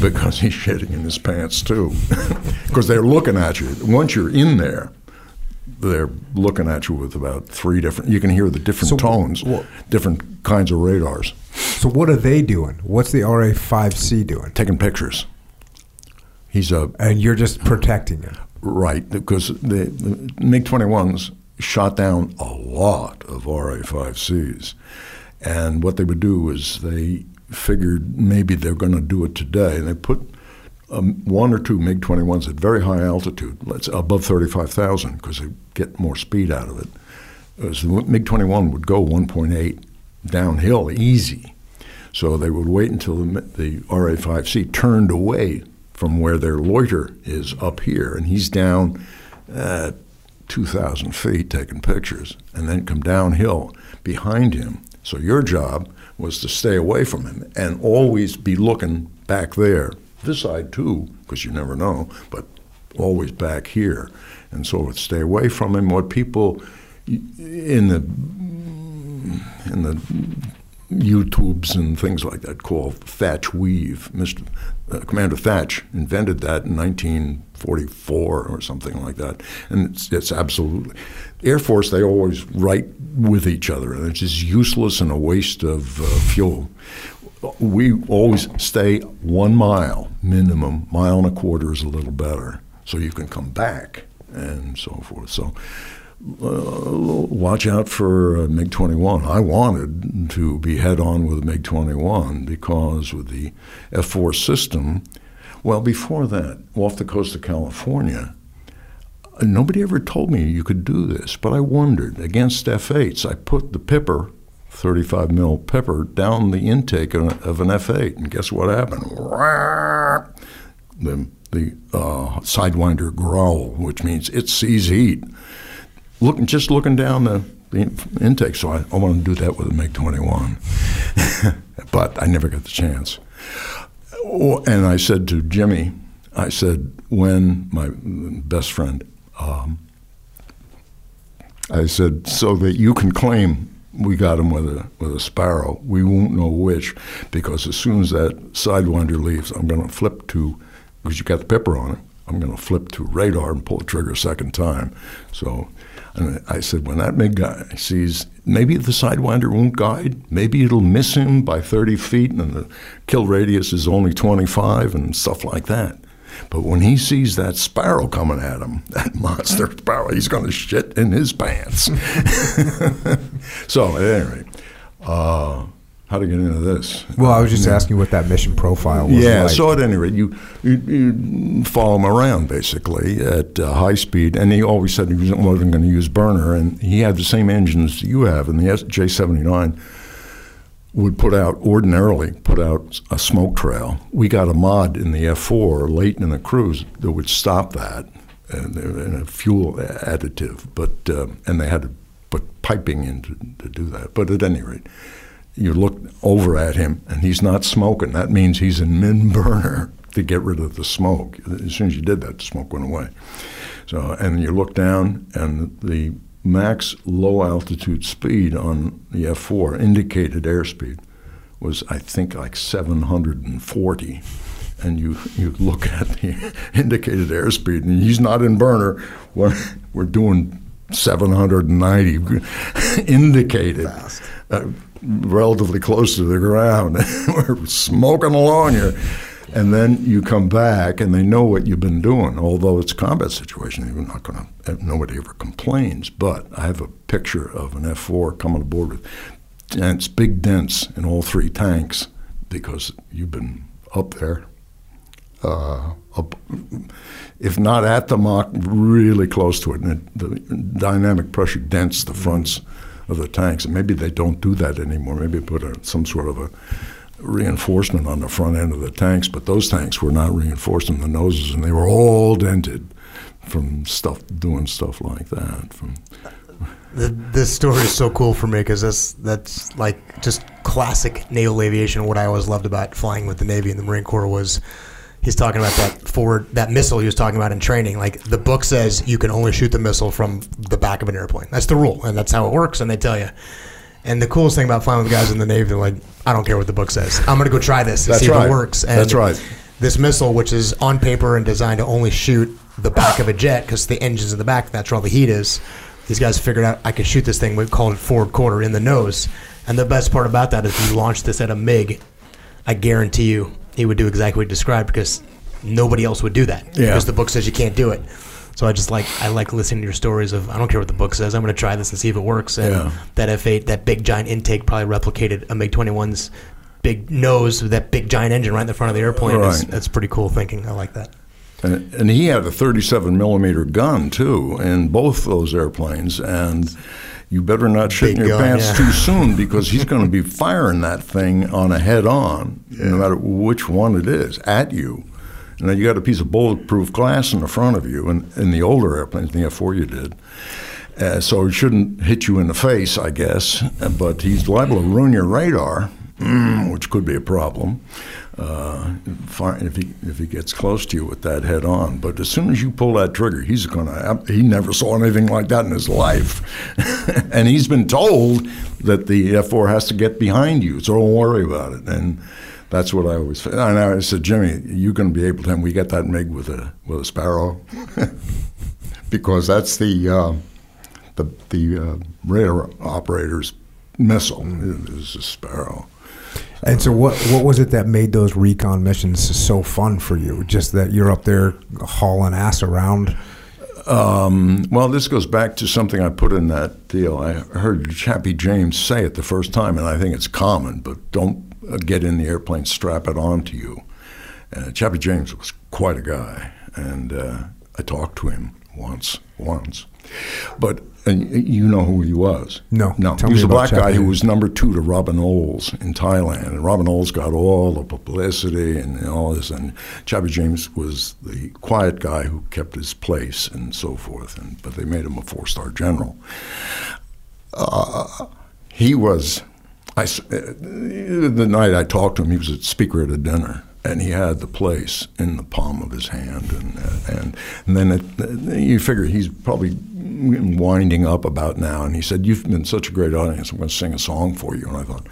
because he's shitting in his pants too. Because they're looking at you. Once you're in there, they're looking at you with about three different. You can hear the different so, tones, different kinds of radars. So what are they doing? What's the RA5C doing? Taking pictures. He's a and you're just protecting it, right? Because the, the MiG 21s shot down a lot of RA5Cs and what they would do is they figured maybe they're going to do it today, and they put um, one or two MiG 21s at very high altitude, let's above 35,000, because they get more speed out of it. As the MiG 21 would go 1.8 downhill easy. So they would wait until the, the RA 5C turned away from where their loiter is up here, and he's down at 2,000 feet taking pictures, and then come downhill behind him so your job was to stay away from him and always be looking back there. This side too, because you never know, but always back here. And so stay away from him. What people in the in the YouTubes and things like that call Thatch Weave. Mr. Uh, Commander Thatch invented that in 1944 or something like that, and it's, it's absolutely Air Force. They always write with each other, and it's just useless and a waste of uh, fuel. We always stay one mile minimum. Mile and a quarter is a little better, so you can come back and so forth. So watch out for a MiG 21. I wanted to be head on with MiG 21 because with the F 4 system, well, before that, off the coast of California, nobody ever told me you could do this, but I wondered. Against F 8s, I put the Pipper, 35 mil Pipper, down the intake of an F 8, and guess what happened? The, the uh, Sidewinder growl, which means it sees heat looking just looking down the, the intake. So I, I want to do that with a MiG 21, but I never got the chance. And I said to Jimmy, I said, when my best friend, um, I said, so that you can claim we got him with a with a sparrow. We won't know which, because as soon as that sidewinder leaves, I'm going to flip to because you got the pipper on it. I'm going to flip to radar and pull the trigger a second time. So and I said, when that big guy sees maybe the Sidewinder won't guide, maybe it'll miss him by 30 feet and the kill radius is only 25 and stuff like that. But when he sees that sparrow coming at him, that monster sparrow, he's going to shit in his pants. so, at any rate, uh, how to get into this? Well, I was just asking what that mission profile was Yeah, like. so at any rate, you, you, you follow him around basically at uh, high speed, and he always said he wasn't wasn't going to use burner, and he had the same engines you have, and the J seventy nine would put out ordinarily put out a smoke trail. We got a mod in the F four late in the cruise that would stop that, and, and a fuel additive, but uh, and they had to put piping in to, to do that. But at any rate you look over at him and he's not smoking. That means he's in min burner to get rid of the smoke. As soon as you did that, the smoke went away. So, and you look down and the max low altitude speed on the F4 indicated airspeed was I think like 740 and you, you look at the indicated airspeed and he's not in burner we're, we're doing 790 indicated uh, relatively close to the ground. We're smoking along here. And then you come back and they know what you've been doing. Although it's a combat situation, you're not going to, nobody ever complains. But I have a picture of an F 4 coming aboard with dents, big dents in all three tanks because you've been up there. Uh, up, if not at the Mach, really close to it. And it, the dynamic pressure dents the fronts of the tanks. And maybe they don't do that anymore. Maybe put a, some sort of a reinforcement on the front end of the tanks. But those tanks were not reinforced in the noses, and they were all dented from stuff doing stuff like that. From the, this story is so cool for me because that's that's like just classic naval aviation. What I always loved about flying with the Navy and the Marine Corps was he's talking about that forward that missile he was talking about in training. Like the book says, you can only shoot the missile from the back of an airplane. That's the rule, and that's how it works. And they tell you. And the coolest thing about flying with guys in the Navy, they're like, I don't care what the book says. I'm going to go try this and That's see right. if it works. And That's right. This missile, which is on paper and designed to only shoot the back of a jet because the engine's in the back, that's where all the heat is. These guys figured out I could shoot this thing. We called it forward quarter in the nose. And the best part about that is if you launch this at a MiG, I guarantee you he would do exactly what he described because nobody else would do that Yeah. because the book says you can't do it. So I just like I like listening to your stories of I don't care what the book says. I'm going to try this and see if it works. And Yeah. that F8, that big giant intake, probably replicated a MiG 21's big nose with that big giant engine right in the front of the airplane. That's, Right. that's pretty cool thinking. I like that. And, and he had a 37 millimeter gun too in both those airplanes, and you better not shit in your gun, pants yeah. too soon because he's going to be firing that thing on a head on, no matter which one it is, at you. And then you got a piece of bulletproof glass in the front of you, and in the older airplanes, the F4 you did. Uh, so it shouldn't hit you in the face, I guess, but he's liable to ruin your radar, which could be a problem uh, if he if he gets close to you with that head on. But as soon as you pull that trigger, he's gonna. He never saw anything like that in his life, and he's been told that the F4 has to get behind you, so don't worry about it. And that's what I always. And I said, Jimmy, you're going to be able to? And we get that MiG with a with a Sparrow, because that's the uh, the the uh, radar operator's missile is a Sparrow. And so, what what was it that made those recon missions so fun for you? Just that you're up there hauling ass around. Um, well, this goes back to something I put in that deal. I heard Chappie James say it the first time, and I think it's common, but don't uh, get in the airplane, strap it onto you. Uh, Chappie James was quite a guy, and uh, I talked to him once, once. But and you know who he was? No. no. Tell he was a black guy who was number two to Robin Olds in Thailand, and Robin Olds got all the publicity and all this, and Chappie James was the quiet guy who kept his place and so forth. And but they made him a four-star general. Uh, he was. I, uh, the night I talked to him, he was a speaker at a dinner, and he had the place in the palm of his hand, and uh, and, and then it, you figure he's probably winding up about now, and he said, "You've been such a great audience. I'm going to sing a song for you." And I thought,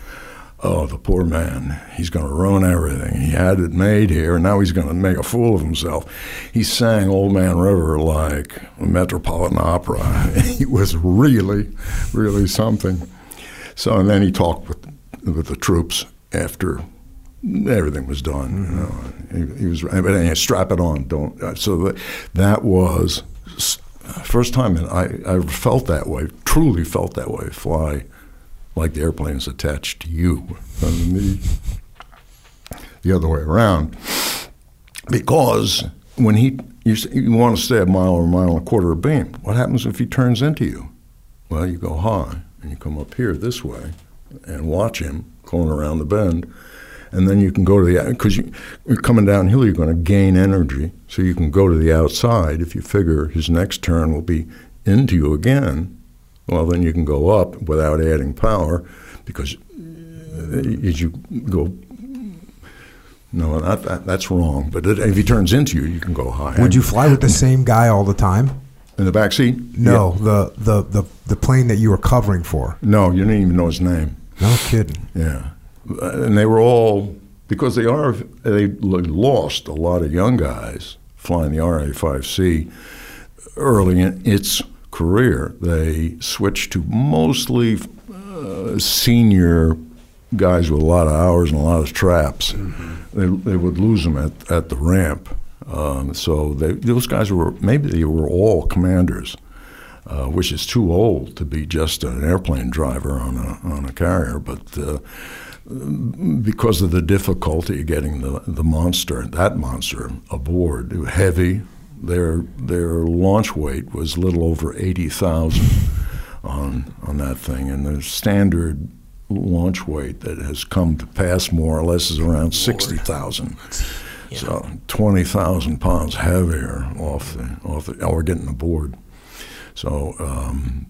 "Oh, the poor man. He's going to ruin everything. He had it made here, and now he's going to make a fool of himself." He sang "Old Man River" like a Metropolitan Opera. he was really, really something. So and then he talked with with the troops after everything was done. You know, he, he was. But anyway, strap it on. Don't. uh, So that, that was first time I, I felt that way. Truly felt that way. Fly like the airplane is attached to you, and me the other way around. Because when he you, you want to stay a mile or a mile and a quarter of beam, what happens if he turns into you? Well, you go high and you come up here this way and watch him going around the bend, and then you can go to the because you, you're coming downhill, you're going to gain energy, so you can go to the outside. If you figure his next turn will be into you again, well, then you can go up without adding power, because uh, as you go. No, that, that, that's wrong. But it, if he turns into you, you can go high. Would you fly with the same guy all the time? in the back seat? No, the, the the the plane that you were covering for. No, you didn't even know his name. No kidding. Yeah, and they were all because they are they lost a lot of young guys flying the RA5C early in its career. They switched to mostly uh, senior guys with a lot of hours and a lot of traps. They, they would lose them at, at the ramp. Um, so they, those guys were maybe they were all commanders uh, which is too old to be just an airplane driver on a on a carrier. But uh, because of the difficulty of getting the the monster, that monster aboard, heavy. Their their launch weight was a little over eighty thousand on on that thing, and the standard launch weight that has come to pass more or less is around sixty thousand. So twenty thousand pounds heavier off the off the, or getting aboard. So um,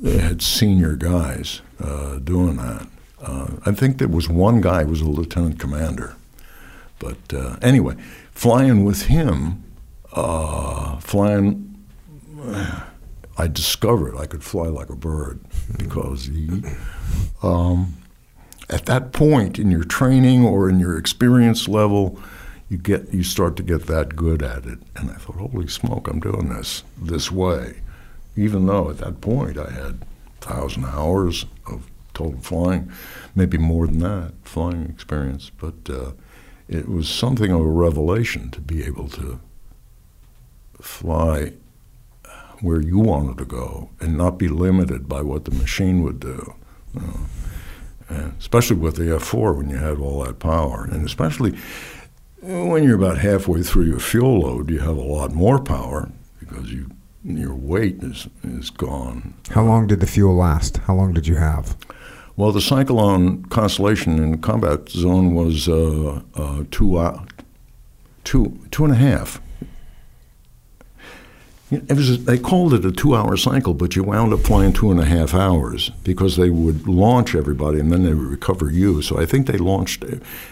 they had senior guys uh, doing that. Uh, I think there was one guy who was a lieutenant commander. But uh, anyway, flying with him, uh, flying, I discovered I could fly like a bird because he, um, at that point in your training or in your experience level, you get you start to get that good at it. And I thought, holy smoke, I'm doing this this way even though at that point I had thousand hours of total flying, maybe more than that flying experience. But uh, it was something of a revelation to be able to fly where you wanted to go and not be limited by what the machine would do. you know. And especially with the F4 when you had all that power, and especially when you're about halfway through your fuel load, you have a lot more power because you your weight is is gone. How long did the fuel last? How long did you have? Well, the Cyclone Constellation in combat zone was uh, uh, two, uh, two, two and a half. It was, they called it a two-hour cycle, but you wound up flying two and a half hours because they would launch everybody and then they would recover you. So I think they launched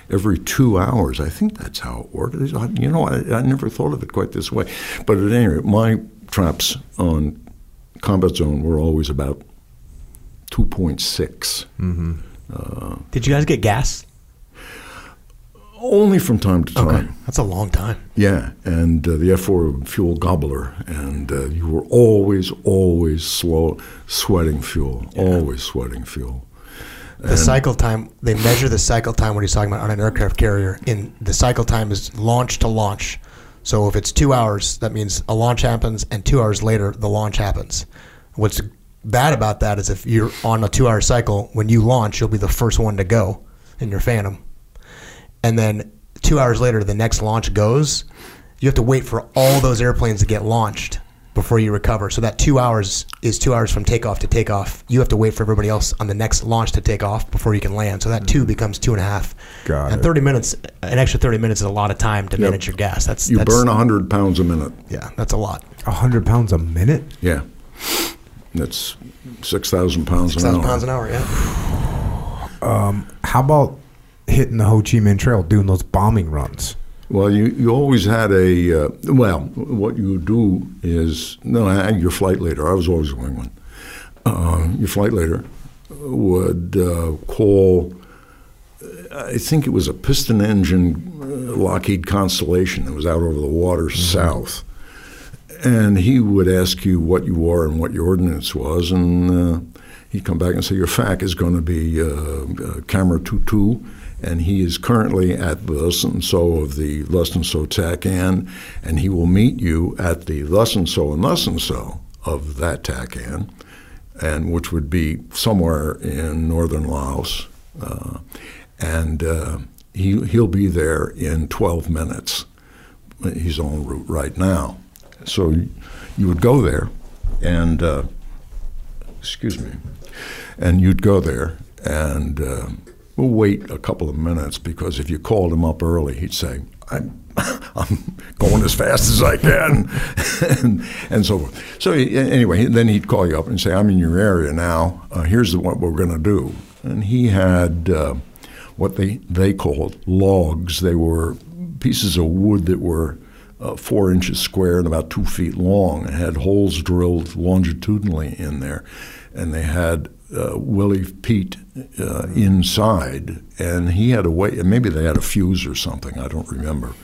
every two hours. I think that's how it worked. You know, I, I never thought of it quite this way. But at any rate, my traps on combat zone were always about 2.6. mm Did you guys get gas? Only from time to time. That's a long time. Yeah, and uh, the F4 fuel gobbler, and uh, you were always, always slow, sweating fuel, always sweating fuel. The cycle time, they measure the cycle time when he's talking about on an aircraft carrier. In the cycle time is launch to launch. So if it's two hours, that means a launch happens, and two hours later, the launch happens. What's bad about that is if you're on a two hour cycle, when you launch, you'll be the first one to go in your Phantom. And then two hours later, the next launch goes. You have to wait for all those airplanes to get launched before you recover. So that two hours is two hours from takeoff to takeoff. You have to wait for everybody else on the next launch to take off before you can land. So that two becomes two and a half. Got and it. thirty minutes, an extra thirty minutes is a lot of time to Yep. manage your gas. That's You that's, burn 100 pounds a minute. Yeah, that's a lot. A hundred pounds a minute? Yeah. That's 6,000 pounds Six an hour. pounds an hour. Yeah. How about hitting the Ho Chi Minh Trail, doing those bombing runs? Well, you, you always had a, uh, well, what you do is, no, I- your flight leader, I was always a one. Uh, your flight leader would uh, call, I think it was a piston engine uh, Lockheed Constellation that was out over the water south. And he would ask you what you were and what your ordinance was, and uh, he'd come back and say, Your FAC is going to be uh, uh, camera 22, and he is currently at the and so of the and so TACAN, and and he will meet you at the and so and so of that TACAN, and and which would be somewhere in northern Laos, uh, and uh, he he'll be there in 12 minutes. He's en route right now, so you would go there, and uh, excuse me, and you'd go there and. Uh, we'll wait a couple of minutes because if you called him up early, he'd say, I'm, I'm going as fast as I can, and, and, so forth. So anyway, then he'd call you up and say, I'm in your area now. Uh, here's what we're going to do. And he had uh, what they, they called logs. They were pieces of wood that were uh, four inches square and about two feet long and had holes drilled longitudinally in there. And they had uh, Willie Pete uh, inside, and he had a way. Maybe they had a fuse or something. I don't remember.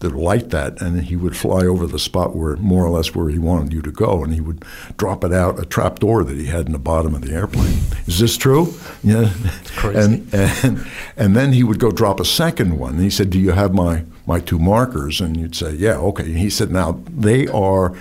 That light that, and he would fly over the spot where more or less where he wanted you to go, and he would drop it out a trap door that he had in the bottom of the airplane. Is this true? Yeah, crazy. And, and and then he would go drop a second one. And he said, "Do you have my my two markers?" And you'd say, "Yeah, okay." And he said, "Now they are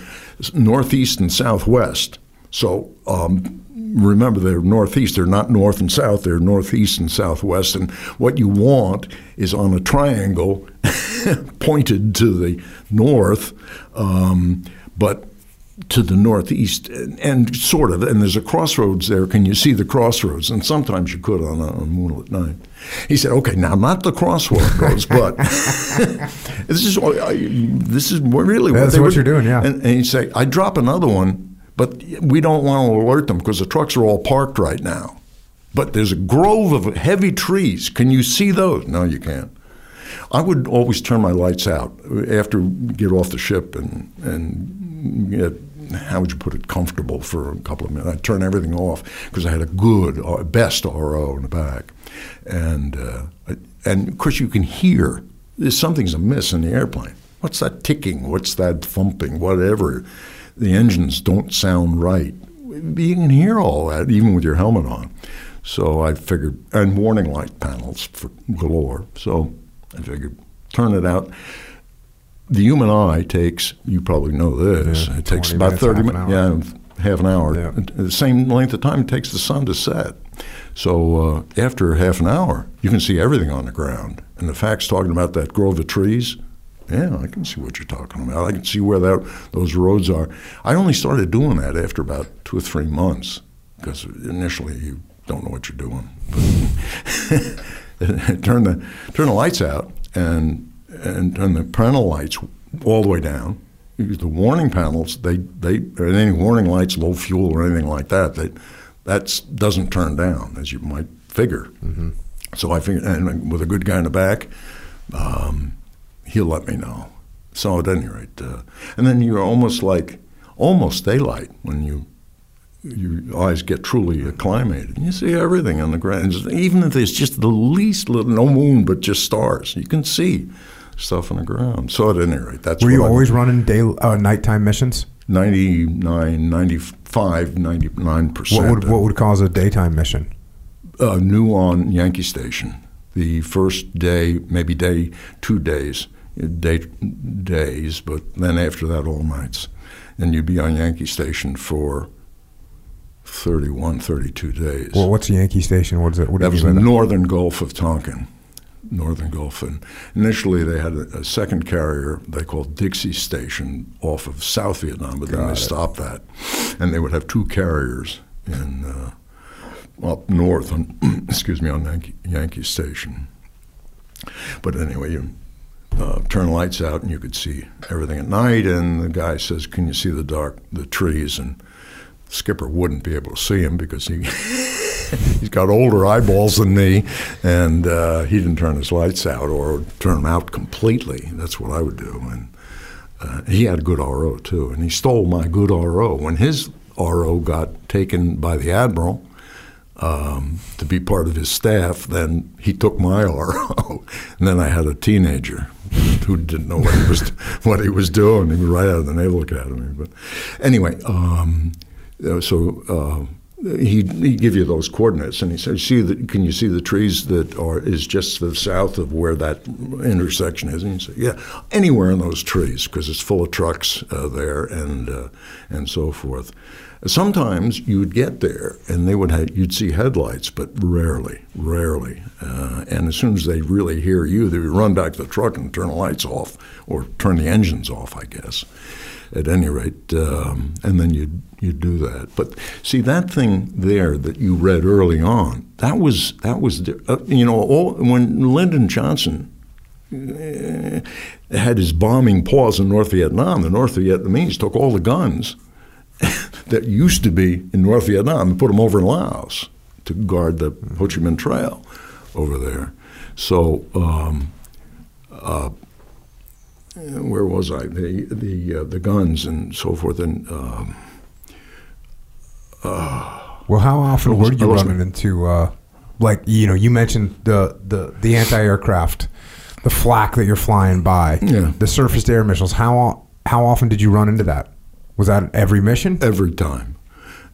northeast and southwest." So um, remember they're northeast. They're not north and south. They're northeast and southwest. And what you want is on a triangle pointed to the north, um, but to the northeast and, and, sort of and there's a crossroads there can you see the crossroads and sometimes you could on a, on a moonlit night he said okay now not the crossroads but this is this is really what, what you're doing yeah and, and he'd say i drop another one but we don't want to alert them because the trucks are all parked right now. But there's a grove of heavy trees. Can you see those? No, you can't. I would always turn my lights out after get off the ship and and get how would you put it comfortable for a couple of minutes. I'd turn everything off because I had a good uh, best RO in the back, and uh, and of course you can hear something's amiss in the airplane. What's that ticking? What's that thumping? Whatever the engines don't sound right. You can hear all that even with your helmet on. So I figured, and warning light panels for galore. So I figured, turn it out. The human eye takes, you probably know this, yeah, it takes about minutes, 30 minutes. Yeah, half an hour. Yeah. The same length of time it takes the sun to set. So uh, after half an hour, you can see everything on the ground. And the FAC's talking about that grove of trees, yeah, I can see what you're talking about. I can see where that those roads are. I only started doing that after about two or three months because initially you don't know what you're doing. turn the turn the lights out and and turn the parental lights all the way down. The warning panels, they they any warning lights, low fuel or anything like that, they that doesn't turn down as you might figure. Mm-hmm. So I figured, and with a good guy in the back. Um, he'll let me know. So at any rate, uh, and then you're almost like almost daylight when you your eyes get truly acclimated. You see everything on the ground, even if there's just the least little no moon but just stars. You can see stuff on the ground. So at any rate, that's were you I always running day uh, nighttime missions? 99, 95, 99 percent. What would what would cause a daytime mission? Uh, new on Yankee Station. The first day, maybe day, two days day, days, but then after that, all nights. And you'd be on Yankee Station for 31, 32 days. Well, what's Yankee Station? What is it? What that was the northern Gulf of Tonkin. Northern Gulf. And initially, they had a, a, second carrier they called Dixie Station off of South Vietnam, but Got then they it. stopped that. And they would have two carriers in uh, up north on, excuse me, on Yankee, Yankee Station. But anyway, you uh, turn lights out and you could see everything at night. And the guy says, "Can you see the dark, the trees?" And the skipper wouldn't be able to see him because he he's got older eyeballs than me, and uh, he didn't turn his lights out or turn them out completely. That's what I would do. And uh, he had a good RO too, and he stole my good RO when his RO got taken by the admiral. Um, to be part of his staff, then he took my RO, and then I had a teenager who didn't know what he was what he was doing. He was right out of the Naval Academy. But anyway, um, so uh, he'd, he'd give you those coordinates, and he said, "See, the, can you see the trees that are is just to the south of where that intersection is?" And he said, "Yeah, anywhere in those trees because it's full of trucks uh, there and uh, and so forth." Sometimes you would get there and they would have, you'd see headlights, but rarely, rarely. Uh, and as soon as they really hear you, they would run back to the truck and turn the lights off or turn the engines off, I guess at any rate, um, and then you'd you'd do that. But see that thing there that you read early on, that was that was uh, you know all, when Lyndon Johnson uh, had his bombing pause in North Vietnam, the North Vietnamese took all the guns that used to be in North Vietnam and put them over in Laos to guard the Ho Chi Minh Trail over there. So. Um, uh, where was I? The the uh, the guns and so forth. And um, uh, well, how often were you running into uh, like you know you mentioned the the the anti aircraft, the flak that you're flying by, yeah. the surface air missiles. How how often did you run into that? Was that every mission? Every time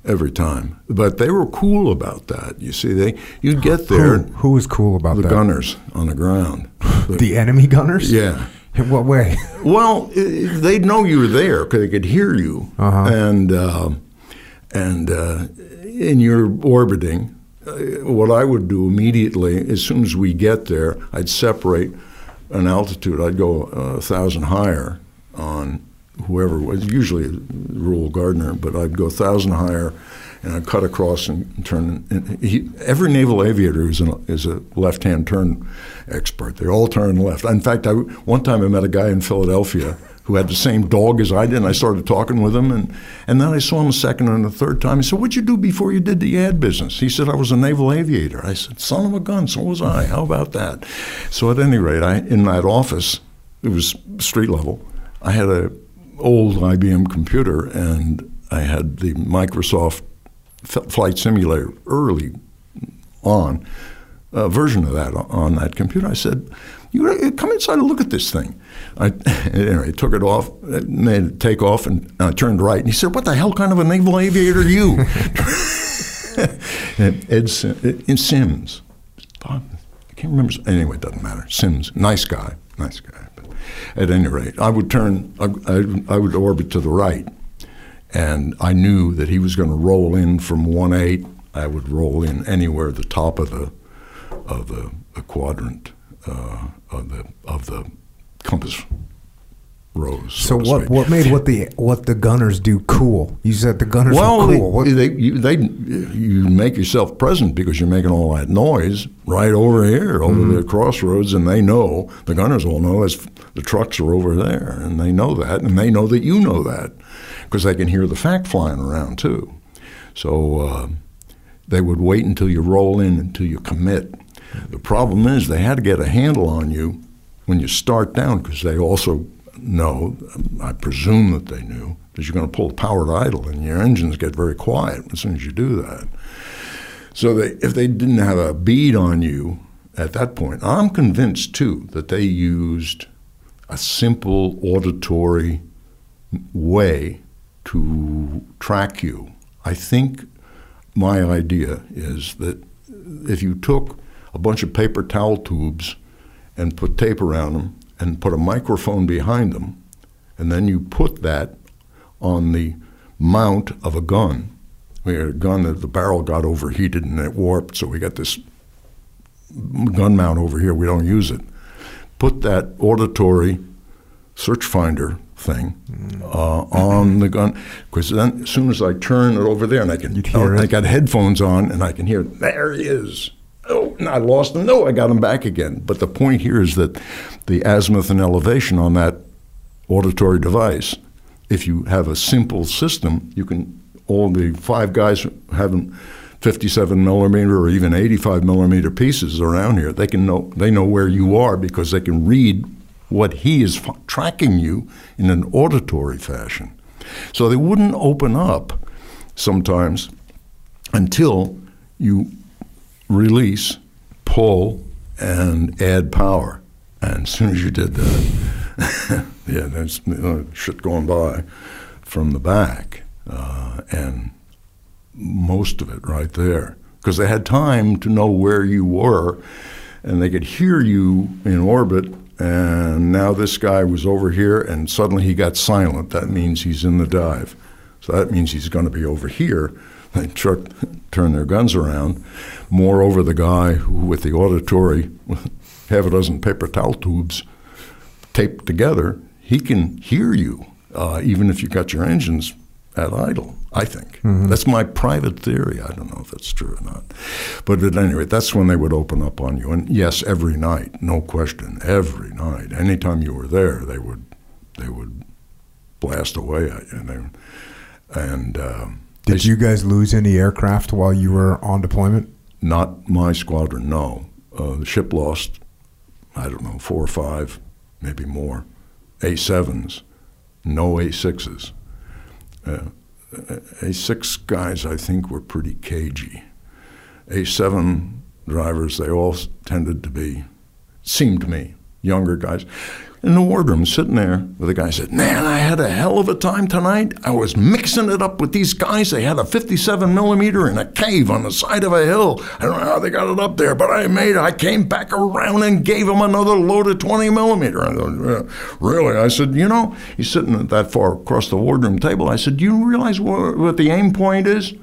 every time. But they were cool about that. You see, they you'd get there. Who, who was cool about the that? The gunners on the ground. The, the enemy gunners. Yeah, in what way? well, they'd know you were there because they could hear you, uh-huh. and uh, and uh, in your orbiting. Uh, what I would do immediately, as soon as we get there, I'd separate an altitude. I'd go a thousand higher on whoever was usually Rural Gardener, but I'd go a thousand higher and I cut across and turn. And he, every naval aviator is, an, is a left-hand turn expert. They all turn left. In fact, I, one time I met a guy in Philadelphia who had the same dog as I did, and I started talking with him, and, and then I saw him a second and a third time. He said, "What'd you do before you did the ad business?" He said, "I was a naval aviator." I said, "Son of a gun, so was I. How about that?" So at any rate, I in that office, it was street level. I had a old IBM computer, and I had the Microsoft flight simulator early on, a version of that on that computer. I said, you come inside and look at this thing. I anyway, took it off, made it take off, and I turned right. And he said, "What the hell kind of a naval aviator are you?" Ed Sim, uh, Sims. I can't remember. Anyway, it doesn't matter. Sims, nice guy, nice guy. But at any rate, I would turn. I, I, I would orbit to the right and I knew that he was going to roll in from one eight. I would roll in anywhere the top of the of the, the quadrant uh, of the of the compass rose. So, so what what made what the what the gunners do cool? You said the gunners well, were cool. They, they, you, they you make yourself present because you're making all that noise right over here, over mm-hmm. the crossroads, and they know the gunners all know as the trucks are over there, and they know that, and they know that you know that because they can hear the FAC flying around too. So uh, they would wait until you roll in until you commit. The problem is they had to get a handle on you when you start down because they also know, I presume that they knew, that you're going to pull the power to idle and your engines get very quiet as soon as you do that. So they, if they didn't have a bead on you at that point, I'm convinced too that they used a simple auditory way to track you. I think my idea is that if you took a bunch of paper towel tubes and put tape around them and put a microphone behind them, and then you put that on the mount of a gun. We had a gun that the barrel got overheated and it warped, so we got this gun mount over here. We don't use it. Put that auditory search finder thing uh, on the gun because then as soon as I turn it over there and I can, oh, I got headphones on and I can hear there he is. Oh, I lost him. No, I got him back again. But the point here is that the azimuth and elevation on that auditory device, if you have a simple system, you can all the five guys having 57 millimeter or even 85 millimeter pieces around here. They can know they know where you are because they can read what he is f- tracking you in an auditory fashion. So they wouldn't open up sometimes until you release, pull, and add power. And as soon as you did that, yeah, there's you know, shit going by from the back. Uh, and most of it right there because they had time to know where you were and they could hear you in orbit. And now this guy was over here and suddenly he got silent. That means he's in the dive. So that means he's going to be over here. They truck, turn their guns around. Moreover, the guy who, with the auditory, half a dozen paper towel tubes taped together, he can hear you, uh, even if you've got your engines at idle. I think that's my private theory. I don't know if that's true or not, but at any rate, that's when they would open up on you. And yes, every night, no question, every night, anytime you were there, they would they would blast away at you. And, they, and um, Did they- you guys lose any aircraft while you were on deployment? Not my squadron, no. Uh, the ship lost, I don't know, four or five, maybe more. A7s, no A6s. Uh, A6 guys, I think, were pretty cagey. A7 drivers, they all tended to be, seemed to me, younger guys. In the wardroom, sitting there with a guy said, Man, I had a hell of a time tonight. I was mixing it up with these guys. They had a 57 millimeter in a cave on the side of a hill. I don't know how they got it up there, but I made it. I came back around and gave them another load of 20 millimeter. I thought, "Yeah, Really? I said, You know, he's sitting that far across the wardroom table. I said, Do you realize what, what the aim point is?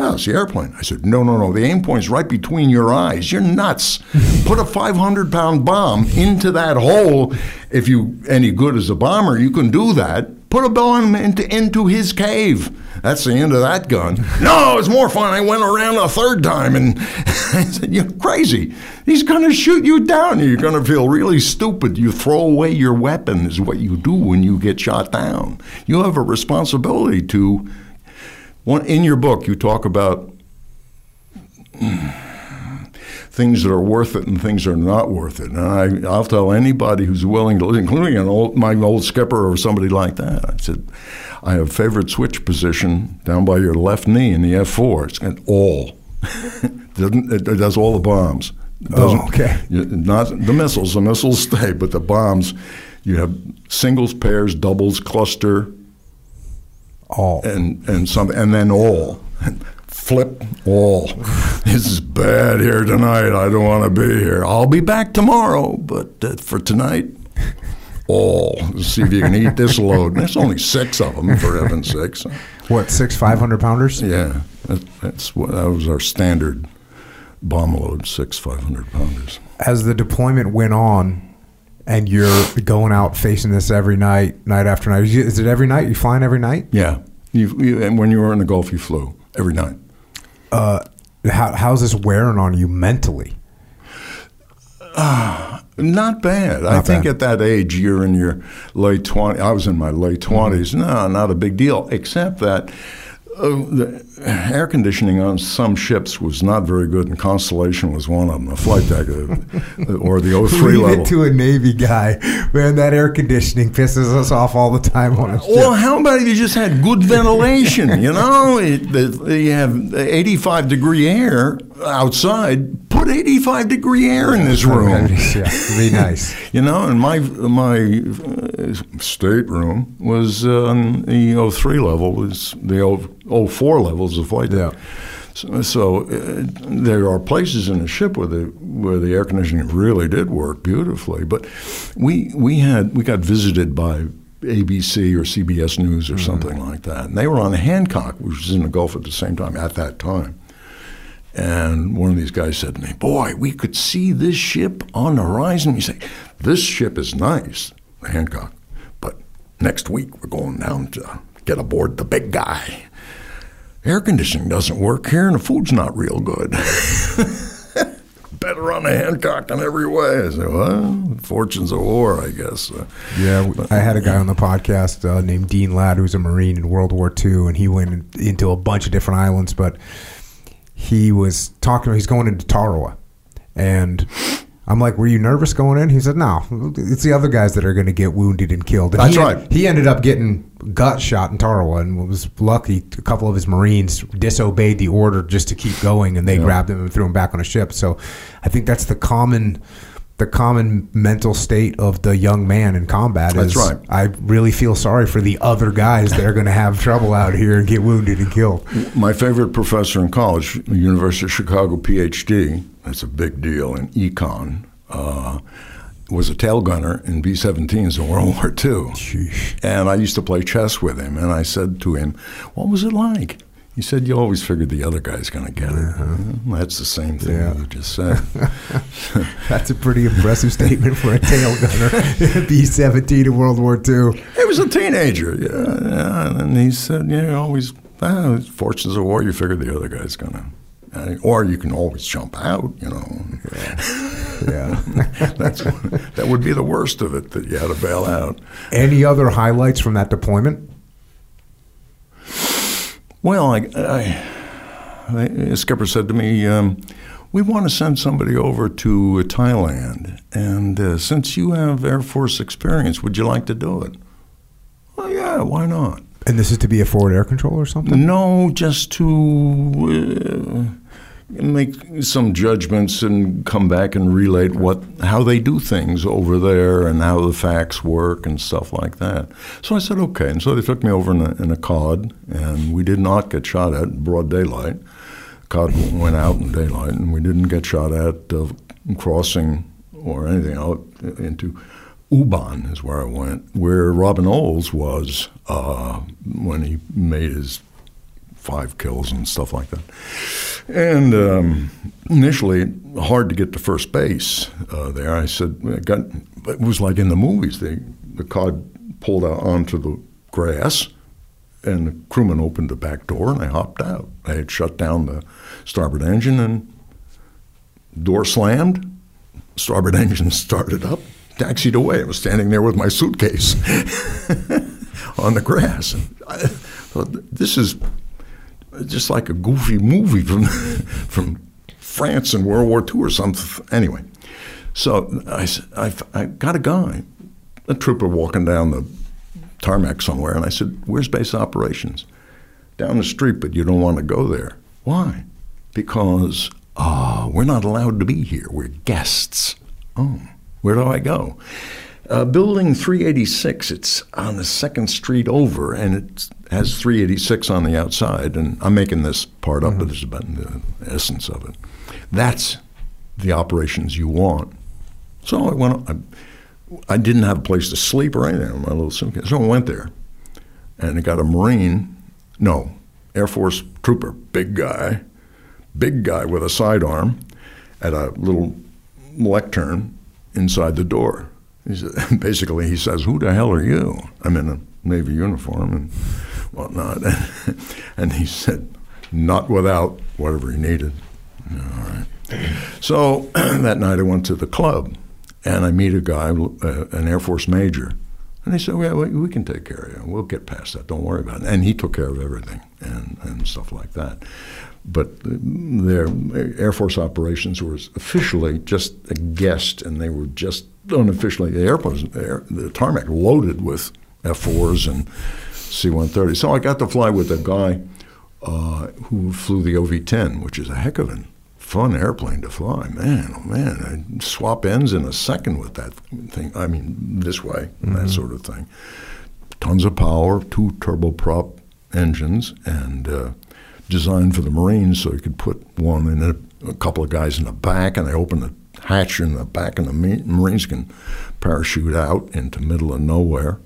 Oh, it's the airplane. I said, no, no, no. The aim point's right between your eyes. You're nuts. Put a 500 pound bomb into that hole. If you any good as a bomber, you can do that. Put a bomb into into his cave. That's the end of that gun. No, it's more fun. I went around a third time and I said, You're crazy. He's going to shoot you down. You're going to feel really stupid. You throw away your weapon, is what you do when you get shot down. You have a responsibility to one, in your book, you talk about things that are worth it and things that are not worth it. And I, I'll tell anybody who's willing to, including an old, my old skipper or somebody like that, I said, I have favorite switch position down by your left knee in the F4. It's got all. Doesn't- it does all the bombs. Oh, doesn't- okay. you- Not the missiles. The missiles stay, but the bombs, you have singles, pairs, doubles, cluster, All. and and some and then all. Flip all this is bad here tonight. I don't want to be here. I'll be back tomorrow but uh, for tonight all. See if you can eat this load. There's only six of them for heaven's sakes. What, six 500 pounders? yeah. That, that's what that was our standard bomb load six 500 pounders. As the deployment went on, and you're going out facing this every night, night after night. Is it every night? You flying every night? yeah you, you, and when you were in the gulf you flew every night Uh, how, how's this wearing on you mentally? Not bad. I think bad. at that age, you're in your late 20s. I was in my late 20s. No, not a big deal, except that uh, the air conditioning on some ships was not very good, and Constellation was one of them. The flight deck, uh, or the 03 Leave level. it to a Navy guy. Man, that air conditioning pisses us off all the time on a ship. Well, how about if you just had good ventilation? You know, it, the, you have 85 degree air outside. Put 85 degree air in this room. yeah, be nice. You know, and my my uh, stateroom was uh, on the 03 level, was the 0, 04 levels of flight deck. Yeah. So, so uh, there are places in the ship where the where the air conditioning really did work beautifully, but we we had we got visited by ABC or CBS News or something like that, and they were on the Hancock, which was in the Gulf at the same time at that time. And one of these guys said to me, Boy, we could see this ship on the horizon. You say, This ship is nice, Hancock, but next week we're going down to get aboard the big guy. Air conditioning doesn't work here, and the food's not real good. Better on the Hancock in every way. I said, Well, fortunes of war, I guess. Yeah, I had a guy on the podcast uh, named Dean Ladd, who's a Marine in World War II, and he went into a bunch of different islands, but he was talking. He's going into Tarawa, and I'm like, "Were you nervous going in?" He said, "No, it's the other guys that are going to get wounded and killed." And That's he, right. He ended up getting gut shot in Tarawa, and was lucky. A couple of his Marines disobeyed the order just to keep going, and they grabbed him and threw him back on a ship. So, I think that's the common the common mental state of the young man in combat That's is right. I really feel sorry for the other guys that are going to have trouble out here and get wounded and killed. My favorite professor in college, University of Chicago PhD, that's a big deal in econ, uh, was a tail gunner in B 17s in World War II. Sheesh. And I used to play chess with him, and I said to him, What was it like? He said, You always figured the other guy's going to get it. Well, that's the same thing Yeah. you just said. That's a pretty impressive statement for a tail gunner. B 17 in World War II. He was a teenager, yeah, yeah. And he said, "Yeah, always ah, fortunes of war. You figure the other guy's gonna, uh, or you can always jump out. You know, Yeah. that's that would be the worst of it that you had to bail out. Any other highlights from that deployment? Well, I, I, I skipper said to me." Um, we want to send somebody over to Thailand, and uh, since you have Air Force experience, would you like to do it? Well, yeah, why not? And this is to be a forward air control or something? No, just to uh, make some judgments and come back and relate what how they do things over there and how the FACs work and stuff like that. So I said okay, and so they took me over in a, in a cod, and we did not get shot at in broad daylight. Cod went out in daylight, and we didn't get shot at uh, crossing or anything out into. Ubon is where I went, where Robin Olds was uh, when he made his five kills and stuff like that. And um, initially, hard to get to first base uh, there. I said, I got, it was like in the movies. They, the cod pulled out onto the grass, and the crewman opened the back door, and I hopped out. I had shut down the starboard engine, and door slammed. Starboard engine started up, taxied away. I was standing there with my suitcase on the grass. And I thought, this is just like a goofy movie from from France in World War II or something. Anyway, so I, I I got a guy, a trooper walking down the tarmac somewhere, and I said, "Where's base operations?" Down the street, but you don't want to go there. Why? Because uh, we're not allowed to be here. We're guests. Oh, where do I go? Uh, building 386. It's on the second street over, and it has 386 on the outside. And I'm making this part up, but it's about the essence of it. That's the operations you want. So I went. I, I didn't have a place to sleep or anything in my little suitcase, so I went there, and I got a Marine, no, Air Force trooper, big guy, big guy with a sidearm, at a little lectern inside the door. He said, basically, he says, "Who the hell are you?" I'm in a Navy uniform and whatnot, and he said, "Not without whatever he needed." All right. So that night I went to the club, and I meet a guy, uh, an Air Force major, and he said, "Well, we, we can take care of you. We'll get past that. Don't worry about it." And he took care of everything and, and stuff like that. But their Air Force operations was officially just a guest, and they were just unofficially the airplanes, the, the tarmac loaded with F-4s and C-130. So I got to fly with a guy uh, who flew the OV-10, which is a heck of a fun airplane to fly. Man, oh man, I swap ends in a second with that thing. I mean, this way, that sort of thing. Tons of power, two turboprop engines, and uh, designed for the Marines so you could put one in a, a couple of guys in the back, and they open the hatch in the back, and the Ma- Marines can parachute out into middle of nowhere,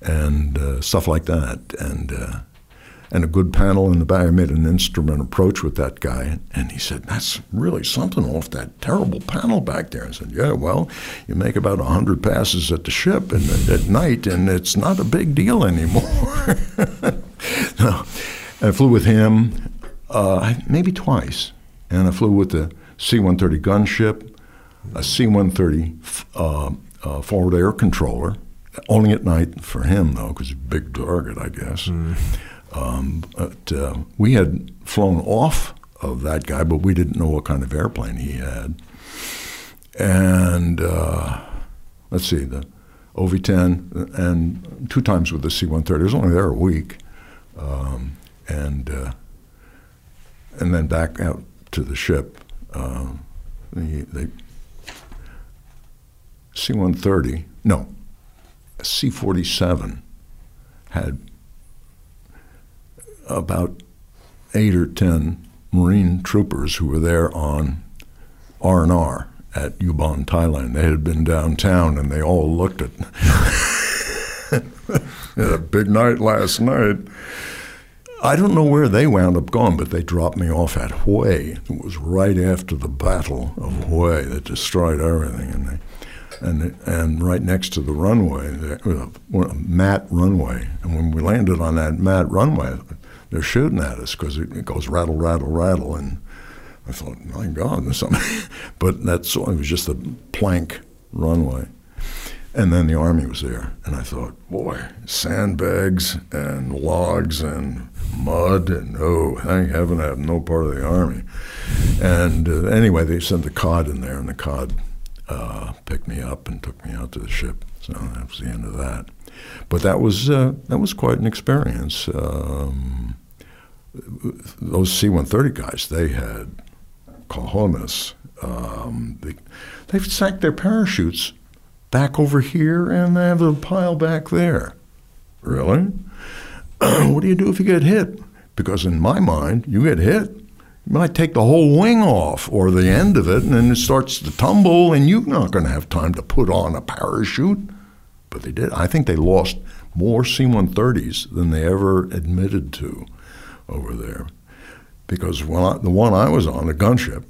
and uh, stuff like that, and. Uh, and a good panel in the back. I made an instrument approach with that guy, and he said, "That's really something off that terrible panel back there." I said, "Yeah, well, you make about hundred passes at the ship and at night, and it's not a big deal anymore." I flew with him uh, maybe twice, and I flew with the C-130 gunship, a C-130 uh, uh, forward air controller. Only at night for him, though, because he's a big target, I guess. Um, but uh, we had flown off of that guy, but we didn't know what kind of airplane he had. And uh, let's see, the OV-10 and two times with the C-130. I was only there a week, um, and uh, and then back out to the ship. Uh, they, they C 130, no, C 47 had about eight or ten Marine troopers who were there on R and R at Ubon, Thailand. They had been downtown, and they all looked at. a big night last night. I don't know where they wound up going, but they dropped me off at Hue. It was right after the Battle of Hue that destroyed everything, and they, and and right next to the runway, a mat runway, and when we landed on that mat runway, they're shooting at us because it, it, goes rattle, rattle, rattle, and I thought, my God, there's something. but that's it was just a plank runway. And then the army was there, and I thought, boy, sandbags and logs and mud, and oh, thank heaven I have no part of the army. And uh, anyway, they sent the cod in there, and the cod uh, picked me up and took me out to the ship. So that was the end of that. But that was uh, that was quite an experience. Um, those C-130 guys, they had cojones. Um, they, they've sank their parachutes back over here, and they have a pile back there. Really? what do you do if you get hit? Because in my mind, you get hit, you might take the whole wing off or the end of it, and then it starts to tumble, and you're not going to have time to put on a parachute. But they did. I think they lost more C 130s than they ever admitted to over there. Because I, the one I was on, the gunship,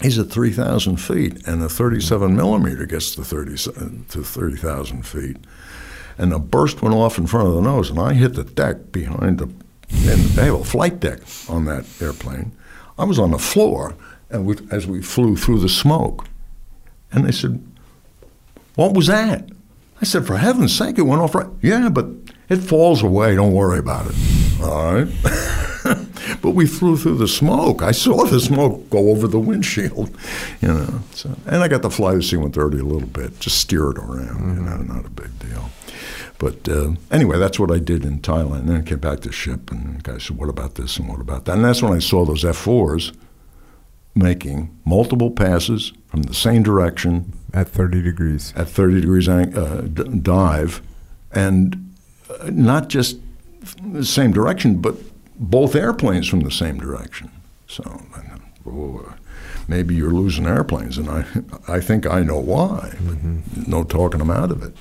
he's at 3,000 feet, and the 37 millimeter gets to 30 to 30,000 feet. And the burst went off in front of the nose, and I hit the deck behind the. And they have a flight deck on that airplane. I was on the floor, and we, as we flew through the smoke, and they said, "What was that?" I said, "For heaven's sake, it went off right." Yeah, but it falls away. Don't worry about it. All right. but we flew through the smoke. I saw the smoke go over the windshield, you know. So, and I got to fly the C-130 a little bit, just steer it around. Mm-hmm. You know, not a big deal. But uh, anyway, that's what I did in Thailand. And then I came back to the ship, and the guy said, "What about this and what about that?" And that's when I saw those F4s making multiple passes from the same direction at 30 degrees. At 30 degrees uh, d- dive, and uh, not just the same direction, but both airplanes from the same direction. So oh, maybe you're losing airplanes, and I, I think I know why, mm-hmm. no talking them out of it.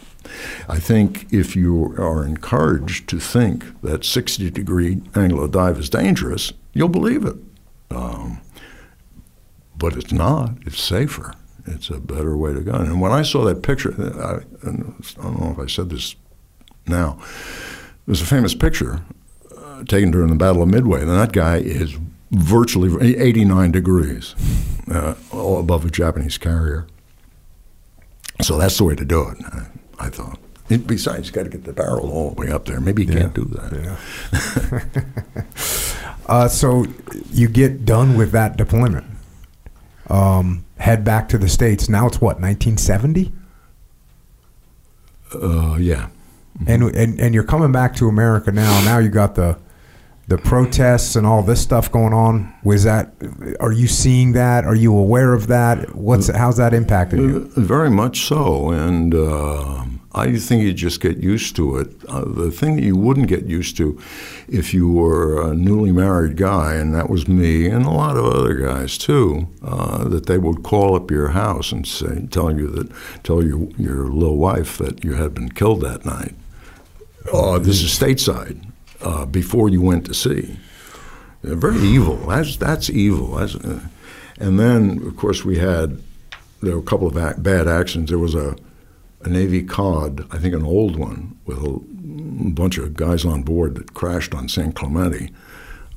I think if you are encouraged to think that 60 degree angle of dive is dangerous, you'll believe it. Um, but it's not. It's safer. It's a better way to go. And when I saw that picture, I, I don't know if I said this now, there's a famous picture taken during the Battle of Midway, and that guy is virtually 89 degrees uh, above a Japanese carrier. So that's the way to do it, I, I thought. besides, you got to get the barrel all the way up there. Maybe you yeah. can't do that. Yeah. uh, so you get done with that deployment. Um, head back to the states. Now it's what 1970. Uh, yeah. Mm-hmm. And, and and you're coming back to America now. Now you got the the protests and all this stuff going on. Was that? Are you seeing that? Are you aware of that? What's how's that impacted you? Uh, very much so, and. Uh, I think you just get used to it. Uh, the thing that you wouldn't get used to if you were a newly married guy, and that was me and a lot of other guys too, uh, that they would call up your house and say, tell you that, tell your your little wife that you had been killed that night. Uh, this is stateside uh, before you went to sea. They're very evil. That's that's evil. That's, uh, and then, of course, we had there were a couple of bad accidents. There was a a Navy COD, I think an old one, with a bunch of guys on board that crashed on San Clemente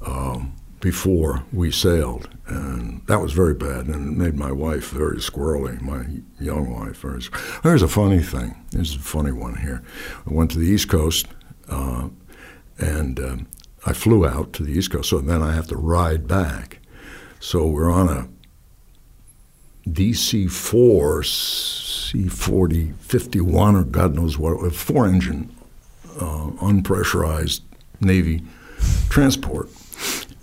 um, before we sailed. And that was very bad and it made my wife very squirrely, my young wife. Very There's a funny thing. There's a funny one here. I went to the East Coast uh, and uh, I flew out to the East Coast, so then I have to ride back. So we're on a DC 4 C 40 51 or God knows what, a four engine, uh, unpressurized Navy transport.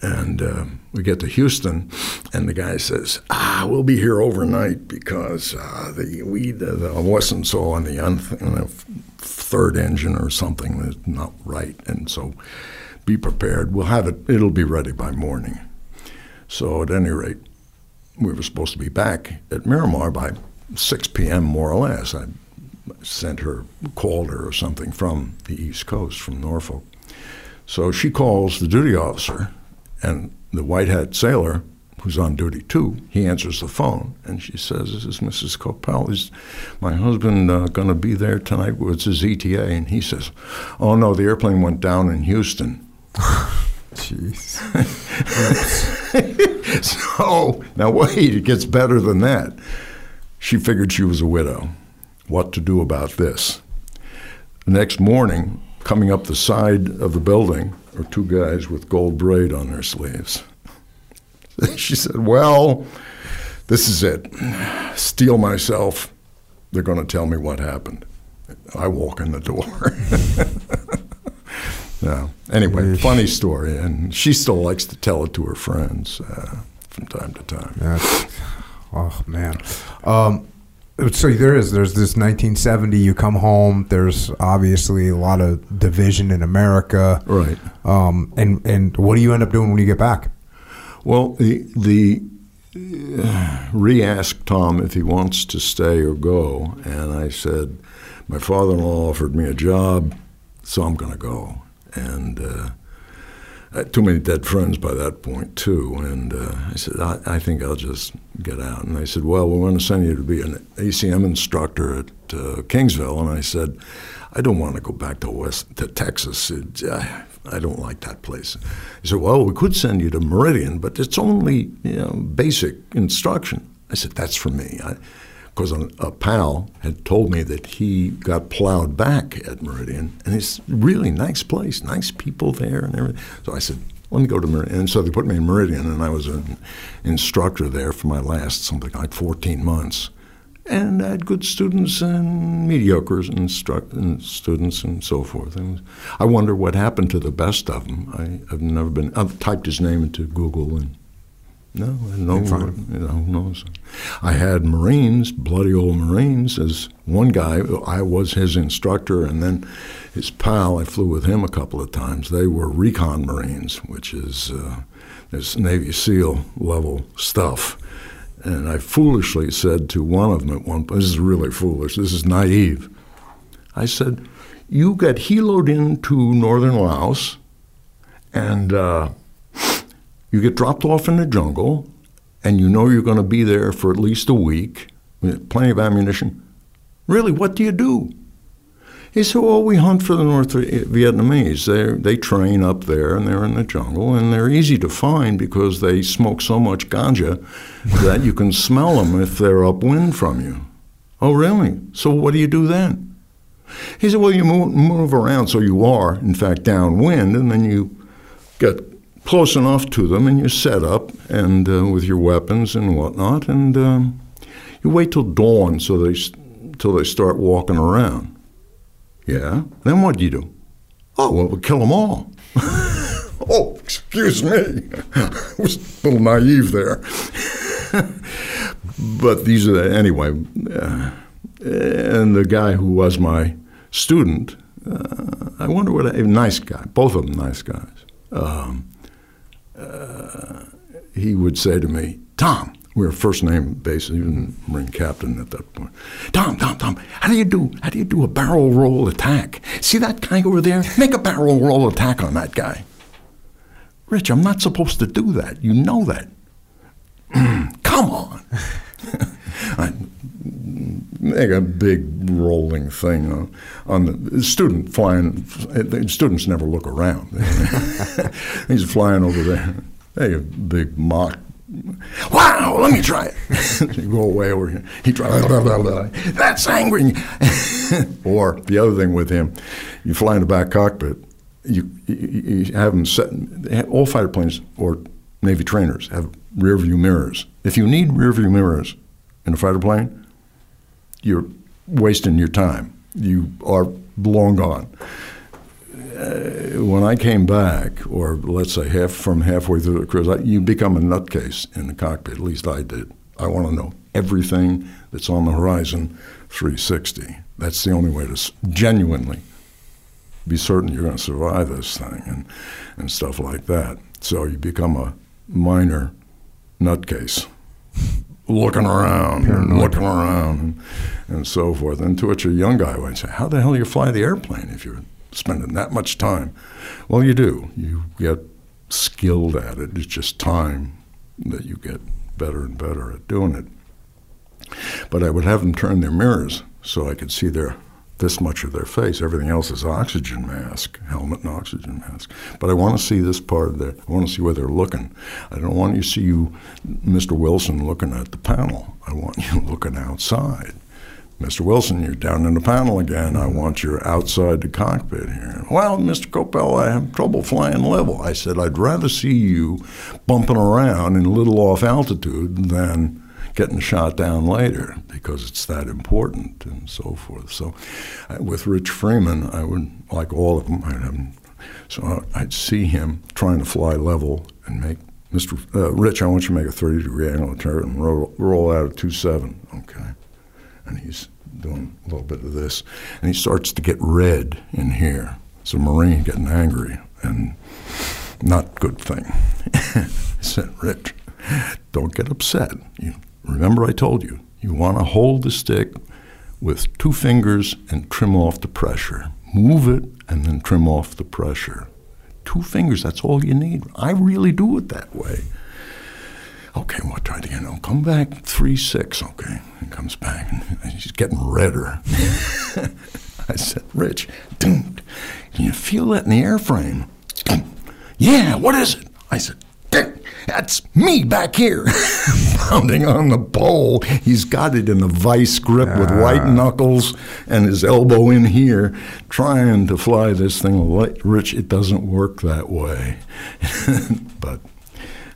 And uh, we get to Houston, and the guy says, "Ah, we'll be here overnight because uh, the we the, the wasn't so on the unth- you know, third engine or something that's not right, and so be prepared. We'll have it. It'll be ready by morning." So at any rate, we were supposed to be back at Miramar by 6 p.m. more or less. I sent her, called her or something from the East Coast, from Norfolk. So she calls the duty officer, and the white hat sailor, who's on duty too, he answers the phone, and she says, "This is Mrs. Kopel. Is my husband uh, going to be there tonight? What's his ETA?" And he says, "Oh no, the airplane went down in Houston." Jeez. so now wait, it gets better than that. She figured she was a widow. What to do about this? The next morning, coming up the side of the building are two guys with gold braid on their sleeves. she said, Well, this is it. Steal myself. They're going to tell me what happened. I walk in the door. yeah. Anyway, funny story, and she still likes to tell it to her friends uh, from time to time. That's, oh man. Um, so there is there's this 1970. You come home. There's obviously a lot of division in America. Right. Um, and and what do you end up doing when you get back? Well, the the uh, re-asked Tom if he wants to stay or go, and I said, my father-in-law offered me a job, so I'm going to go. And uh, I had too many dead friends by that point too, and uh, I said, I, I think I'll just get out. And they said, Well, we want to send you to be an ACM instructor at uh, Kingsville, and I said, I don't want to go back to West to Texas. It, I, I don't like that place. He said, Well, we could send you to Meridian, but it's only you know basic instruction. I said, That's for me. Because a, pal had told me that he got plowed back at Meridian, and it's really nice place, nice people there, and everything. So I said, let me go to Meridian. And so they put me in Meridian, and I was an instructor there for my last something like 14 months. And I had good students and mediocre instru- and students and so forth. And I wonder what happened to the best of them. I, I've never been. I've typed his name into Google and no, no, Didn't find him. you know, who knows? I had Marines, bloody old Marines, as one guy. I was his instructor, and then his pal. I flew with him a couple of times. They were recon Marines, which is uh, this Navy SEAL level stuff. And I foolishly said to one of them at one point, "This is really foolish. This is naive." I said, "You get heloed into northern Laos, and." Uh, you get dropped off in the jungle, and you know you're going to be there for at least a week with plenty of ammunition. Really, what do you do? He said, Well, we hunt for the North Vietnamese. They they train up there, and they're in the jungle, and they're easy to find because they smoke so much ganja that you can smell them if they're upwind from you. Oh, really? So what do you do then? He said, Well, you move, move around so you are, in fact, downwind, and then you get close enough to them and you set up and uh, with your weapons and whatnot and um, you wait till dawn so they till they start walking around. Yeah? Then what do you do? Oh well we'll kill them all. Oh excuse me. I was a little naive there. But these are the, anyway uh, and the guy who was my student uh, i wonder what a nice guy both of them nice guys. Um, uh, he would say to me, Tom, we were first name basis, even Marine captain at that point. Tom, Tom, Tom, how do you do how do you do a barrel roll attack? See that guy over there? Make a barrel roll attack on that guy. Rich, I'm not supposed to do that. You know that. Come on. Make a big rolling thing on, on the student flying. Students never look around. He's flying over there. Hey, a big mock. Wow, let me try it. you go away over here. He tries. Blah, blah, blah. That's angry. or the other thing with him, you fly in the back cockpit. You, you, you have them set. All fighter planes or Navy trainers have rear view mirrors. If you need rear view mirrors in a fighter plane, you're wasting your time. You are long gone. uh, when I came back, or let's say half from halfway through the cruise, I, you become a nutcase in the cockpit. At least I did. I want to know everything that's on the horizon 360. That's the only way to genuinely be certain you're going to survive this thing and, and stuff like that. So you become a minor nutcase, looking around, and looking around, and, so forth. And to which a young guy would say, How the hell do you fly the airplane if you're spending that much time? Well, you do. You get skilled at it. It's just time that you get better and better at doing it. But I would have them turn their mirrors so I could see their this much of their face. Everything else is oxygen mask, helmet and oxygen mask. But I want to see this part of their. I want to see where they're looking. I don't want you to see you, Mr. Wilson, looking at the panel. I want you looking outside. Mr. Wilson, you're down in the panel again. I want you outside the cockpit here. Well, Mr. Kopel, I have trouble flying level. I said, I'd rather see you bumping around in a little off altitude than getting shot down later because it's that important and so forth. So, uh, with Rich Freeman, I would like all of them. I'd have so I'd see him trying to fly level and make Mr. Uh, Rich. I want you to make a 30 degree angle turn and roll, roll out at two seven. Okay, and he's doing a little bit of this, and he starts to get red in here. So Marine getting angry and not good thing. I said, Rich, don't get upset. You Remember, I told you, you want to hold the stick with two fingers and trim off the pressure. Move it and then trim off the pressure. Two fingers, that's all you need. I really do it that way. Okay, we'll try it again. I'll come back 3 6. Okay. He comes back and he's getting redder. I said, Rich, can you feel that in the airframe? yeah, what is it? I said, that's me back here, pounding on the pole. He's got it in a vice grip with ah. white knuckles and his elbow in here, trying to fly this thing. Rich, it doesn't work that way. but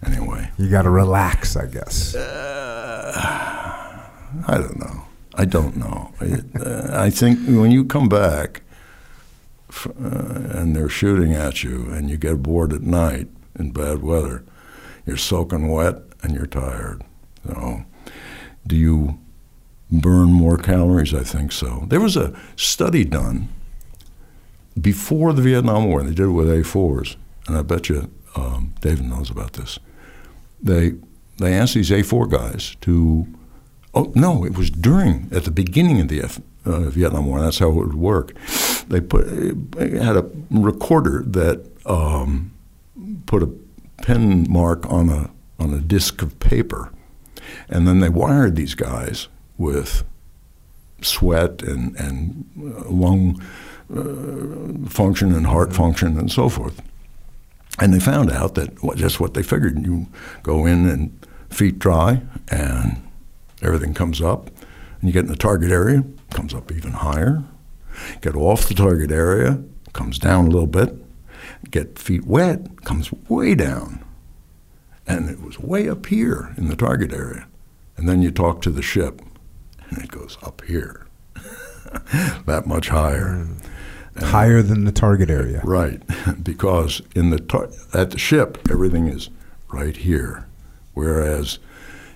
anyway. You got to relax, I guess. Uh, I don't know. I don't know. It, uh, I think when you come back uh, and they're shooting at you and you get bored at night in bad weather, you're soaking wet and you're tired. So, do you burn more calories? I think so. There was a study done before the Vietnam War. They did it with A4s, and I bet you um, David knows about this. They they asked these A4 guys to. Oh no! It was during at the beginning of the F, uh, Vietnam War. That's how it would work. They put had a recorder that um, put a pen mark on a on a disc of paper, and then they wired these guys with sweat and and uh, lung uh, function and heart function and so forth. And they found out that well, just what they figured. You go in and feet dry, and everything comes up, and you get in the target area, comes up even higher. Get off the target area, comes down a little bit. Get feet wet, comes way down. And it was way up here in the target area. And then you talk to the ship, and it goes up here, that much higher. And higher than the target area. Right, because in the tar- at the ship everything is right here, whereas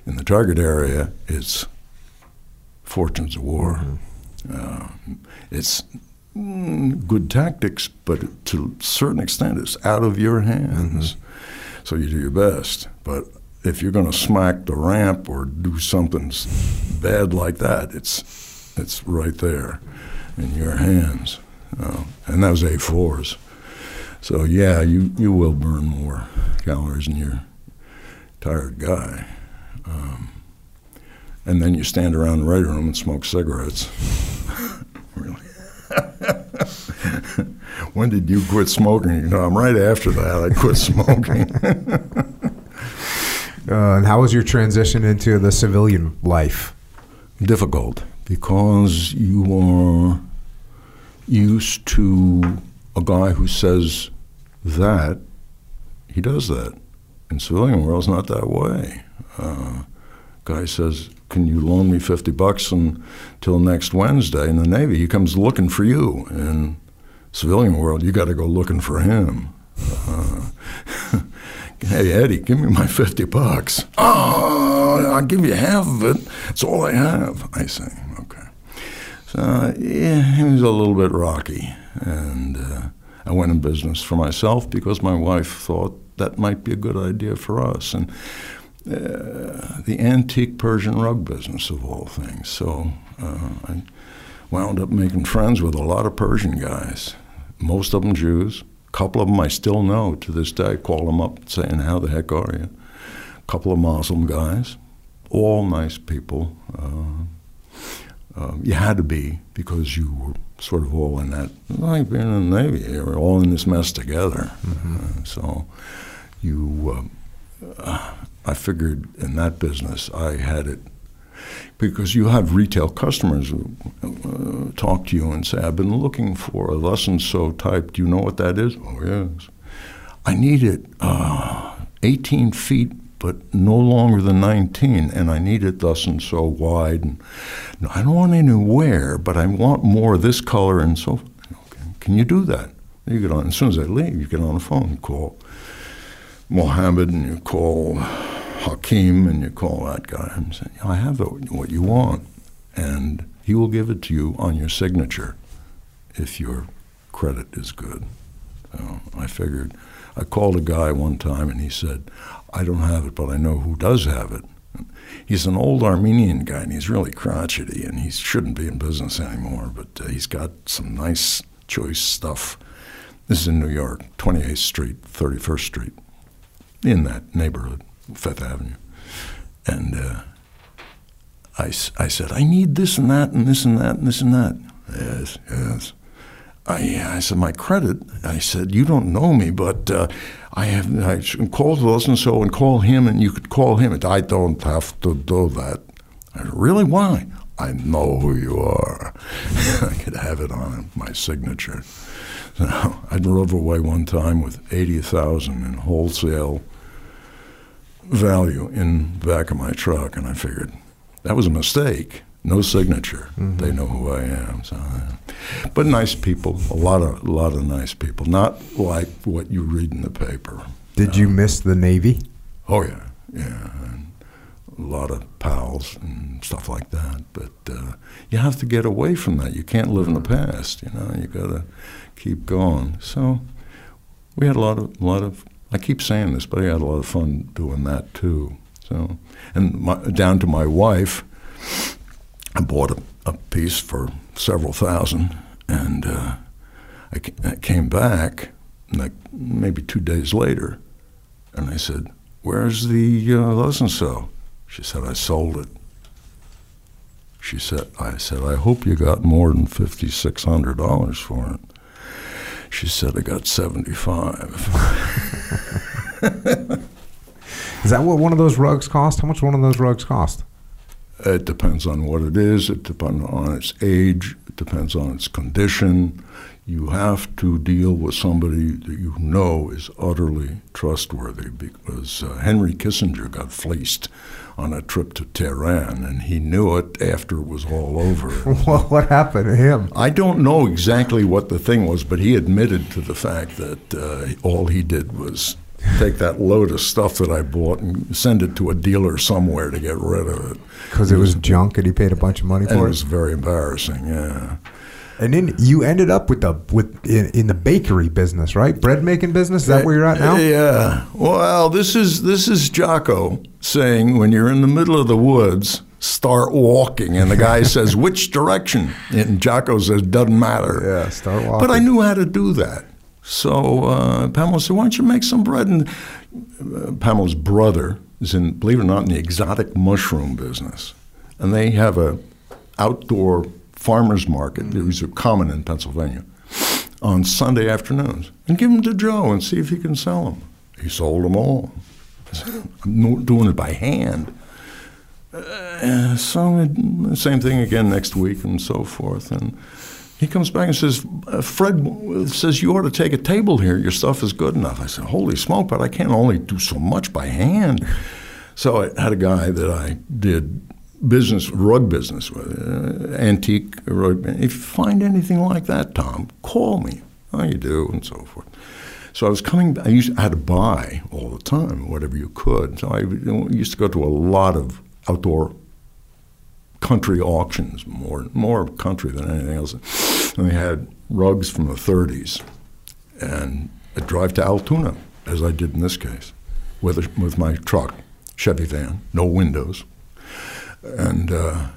in the target area it's fortunes of war. Mm-hmm. Uh, it's mm, good tactics, but to a certain extent it's out of your hands. Mm-hmm. So you do your best, but if you're going to smack the ramp or do something bad like that, it's it's right there in your hands. Uh, and that was A4s. So yeah, you, you will burn more calories than your tired guy. Um, and then you stand around the ready room and smoke cigarettes. really? when did you quit smoking? You know, I'm right after that. I quit smoking. uh, and how was your transition into the civilian life? Difficult because you are used to a guy who says that, he does that. In civilian world, it's not that way. Uh, guy says, "Can you loan me fifty bucks until next Wednesday?" In the Navy, he comes looking for you. In Civilian world, you got to go looking for him. Uh, hey, Eddie, give me my 50 bucks. Oh, I'll give you half of it. It's all I have. I say. So, yeah, it was a little bit rocky. And uh, I went in business for myself because my wife thought that might be a good idea for us. And uh, the antique Persian rug business, of all things. So uh, I wound up making friends with a lot of Persian guys, most of them Jews. A couple of them I still know to this day. Call them up saying, How the heck are you? A couple of Muslim guys, all nice people. Uh, um, you had to be because you were sort of all in that, like being in the Navy, you were all in this mess together. Mm-hmm. Uh, so you, uh, I figured in that business I had it because you have retail customers who uh, talk to you and say, I've been looking for a lesson so type. Do you know what that is? Oh, yes. I need it uh, 18 feet, but no longer than 19, and I need it thus and so wide. And I don't want any wear, but I want more of this color and so okay. Can you do that? You get on, as soon as I leave, you get on the phone, call Mohammed, and you call Hakim and you call that guy and say, I have what you want. And he will give it to you on your signature if your credit is good. So I figured, I called a guy one time and he said, I don't have it, but I know who does have it. He's an old Armenian guy and he's really crotchety and he shouldn't be in business anymore, but uh, he's got some nice, choice stuff. This is in New York, 28th Street, 31st Street, in that neighborhood. Fifth Avenue. And uh, I, I said, I need this and that and this and that and this and that. Yes, yes. I, I said, my credit. I said, you don't know me, but uh, I have. I call this and so and call him, and you could call him. And I don't have to do that. I said, really? Why? I know who you are. I could have it on my signature. So I drove away one time with eighty thousand in wholesale value in the back of my truck, and I figured that was a mistake. No signature. Mm-hmm. They know who I am. So, but nice people, a lot of a lot of nice people. Not like what you read in the paper. Did you miss the Navy? Oh yeah, yeah. And a lot of pals and stuff like that. But uh, you have to get away from that. You can't live in the past. You know, you got to keep going. So we had a lot of a lot of I keep saying this, but I had a lot of fun doing that too. So, and my, down to my wife, I bought a, a piece for several thousand, and uh, I, I, came back like maybe two days later, and I said, "Where's the uh, lesson so?" She said, "I sold it." She said, "I said I hope you got more than fifty six hundred dollars for it." She said, I got 75. is that what one of those rugs cost? How much one of those rugs cost? It depends on what it is. It depends on its age. It depends on its condition. You have to deal with somebody that you know is utterly trustworthy because uh, Henry Kissinger got fleeced on a trip to Tehran, and he knew it after it was all over. well, what happened to him? I don't know exactly what the thing was, but he admitted to the fact that uh, all he did was take that load of stuff that I bought and send it to a dealer somewhere to get rid of it. Because it was junk, and he paid a bunch of money for it. It was very embarrassing. Yeah. And then you ended up with the with in, in, the bakery business, right? Bread making business. Is that where you're at now? Yeah. Well, this is this is Jocko saying when you're in the middle of the woods, start walking, and the guy says which direction, and Jocko says doesn't matter. Yeah, start walking. But I knew how to do that. So uh, Pamela said, "Why don't you make some bread?" And uh, Pamela's brother is in, believe it or not, in the exotic mushroom business, and they have a outdoor farmers market. Mm-hmm. These are common in Pennsylvania on Sunday afternoons, and give them to Joe and see if he can sell them. He sold them all. I'm doing it by hand. Uh, so same thing again next week and so forth. And he comes back and says, uh, Fred says you ought to take a table here. Your stuff is good enough. I said, holy smoke, but I can't only do so much by hand. So I had a guy that I did business, rug business with, uh, antique rug. If you find anything like that, Tom, call me. Oh, you do, and so forth. So I was coming. I used I had to buy all the time, whatever you could. So I used to go to a lot of outdoor country auctions, more more country than anything else. And they had rugs from the 30s, and I'd drive to Altoona, as I did in this case, with a, with my truck, Chevy van, no windows, and uh,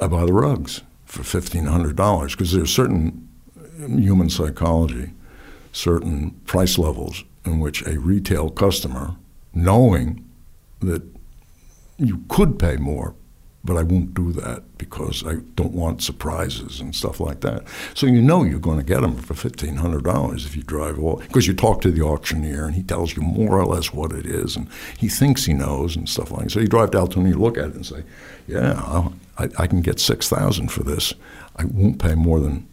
I buy the rugs for fifteen hundred dollars because there's certain human psychology, certain price levels in which a retail customer, knowing that you could pay more, but I won't do that because I don't want surprises and stuff like that. So you know you're going to get them for fifteen hundred dollars if you drive all because you talk to the auctioneer and he tells you more or less what it is and he thinks he knows and stuff like that. So you drive down to him, you look at it and say, "Yeah, I, I can get six thousand for this. I won't pay more than."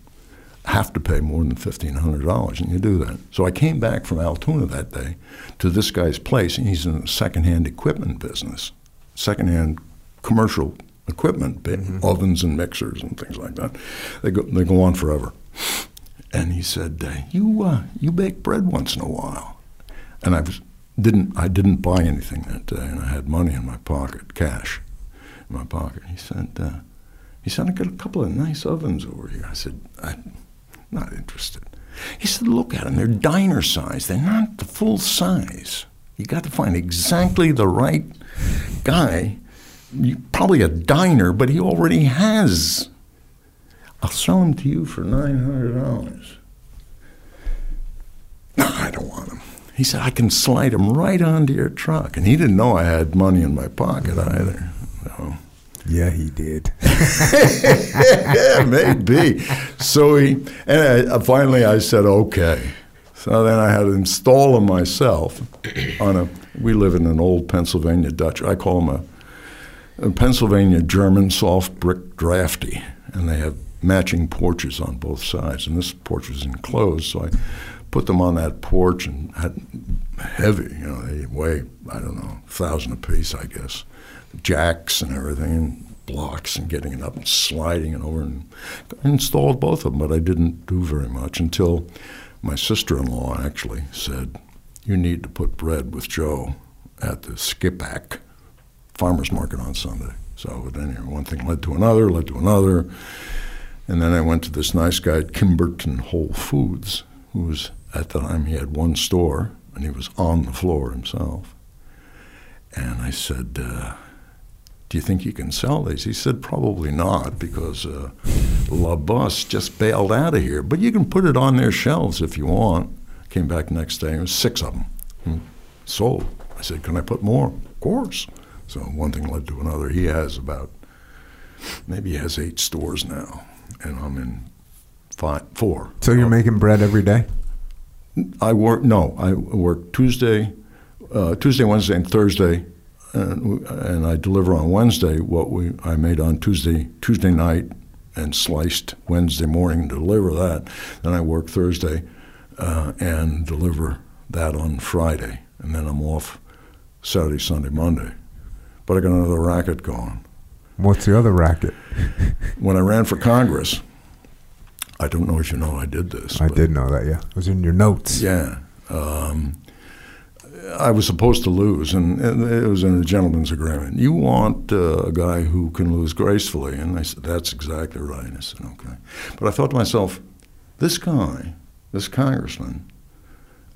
Have to pay more than fifteen hundred dollars, and you do that. So I came back from Altoona that day to this guy's place, and he's in the secondhand equipment business, secondhand commercial equipment, mm-hmm. ovens and mixers and things like that. They go they go on forever. And he said, uh, "You uh, you bake bread once in a while," and I was didn't I didn't buy anything that day, and I had money in my pocket, cash in my pocket. He said, uh, "He said I got a couple of nice ovens over here." I said, "I'm not interested." He said, "Look at them; they're diner size. They're not the full size. You got to find exactly the right guy." Probably a diner, but he already has. I'll sell him to you for nine hundred dollars. No, I don't want them. He said I can slide him right onto your truck, and he didn't know I had money in my pocket either. So. Yeah, he did. yeah, maybe. So he, and I, uh, finally I said okay. So then I had to install them myself on a. We live in an old Pennsylvania Dutch. I call them a Pennsylvania German soft brick drafty, and they have matching porches on both sides. And this porch was enclosed, so I put them on that porch and had heavy, you know, they weigh, I don't know, a thousand apiece, I guess. Jacks and everything, and blocks, and getting it up and sliding it over. And installed both of them, but I didn't do very much until my sister in law actually said, You need to put bread with Joe at the Skippack farmer's market on Sunday. So then one thing led to another, led to another. And then I went to this nice guy at Kimberton Whole Foods, who was at the time he had one store and he was on the floor himself. And I said, uh, Do you think you can sell these? He said, Probably not, because uh, Le Bus just bailed out of here. But you can put it on their shelves if you want. Came back next day, and there was six of them. Hmm. Sold. I said, Can I put more? Of course. So one thing led to another. He has about maybe he has eight stores now, and I'm in five, four. So you're making bread every day? I work no, I work Tuesday, uh, Tuesday, Wednesday, and Thursday, and, and I deliver on Wednesday what we I made on Tuesday Tuesday night and sliced Wednesday morning to deliver that. Then I work Thursday uh, and deliver that on Friday, and then I'm off Saturday, Sunday, Monday but I got another racket going. What's the other racket? when I ran for Congress, I don't know if you know I did this. I did know that, yeah. It was in your notes. Yeah. Um, I was supposed to lose, and, it was in a gentleman's agreement. You want uh, a guy who can lose gracefully. And I said, That's exactly right. I said, Okay. But I thought to myself, this guy, this congressman,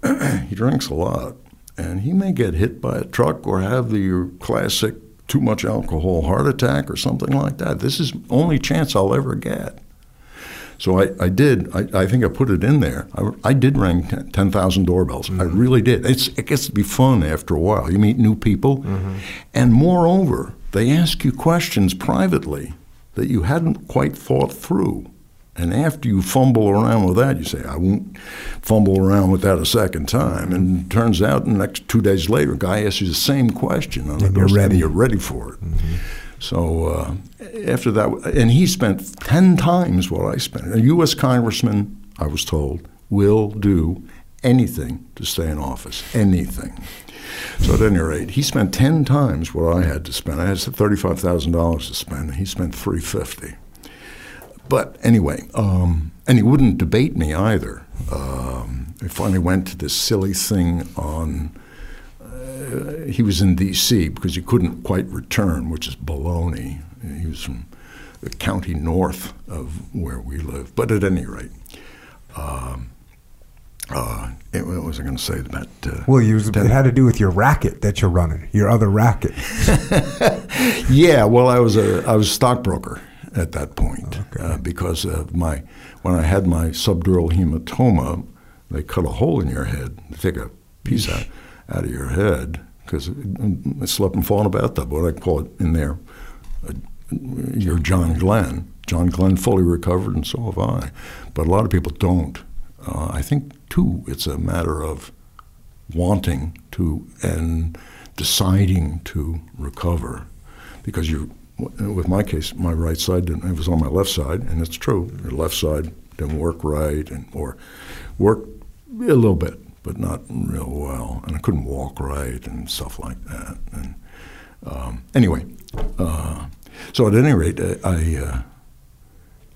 he drinks a lot and he may get hit by a truck or have the classic too much alcohol heart attack or something like that. This is only chance I'll ever get. So I, I did. I, I think I put it in there. I, I did ring 10,000 doorbells. Mm-hmm. I really did. It's, it gets to be fun after a while. You meet new people. Mm-hmm. And moreover, they ask you questions privately that you hadn't quite thought through. And after you fumble around with that, you say, I won't fumble around with that a second time. And turns out, the next two days later, a guy asks you the same question. And you're ready. You're ready for it. Mm-hmm. So uh, after that, and he spent 10 times what I spent. A U.S. congressman, I was told, will do anything to stay in office. Anything. So at any rate, he spent 10 times what I had to spend. I had $35,000 to spend. He spent 350 but anyway, um, and he wouldn't debate me either. Um, I finally went to this silly thing on. Uh, he was in D.C. because he couldn't quite return, which is baloney. He was from the county north of where we live. But at any rate, um, uh, it, what was I going to say about? Uh, Well, you was, it had to do with your racket that you're running, your other racket. Yeah, well, I was a I was a stockbroker at that point uh, because of my when I had my subdural hematoma, they cut a hole in your head, take a piece out, out of your head because I slept and fallen about that. What I call it in there, uh, you're John Glenn. John Glenn fully recovered, and so have I. But a lot of people don't. Uh, I think too, it's a matter of wanting to and deciding to recover because you with my case my right side didn't it was on my left side and it's true your left side didn't work right and or worked a little bit but not real well and I couldn't walk right and stuff like that and um, anyway uh, so at any rate uh, I, uh,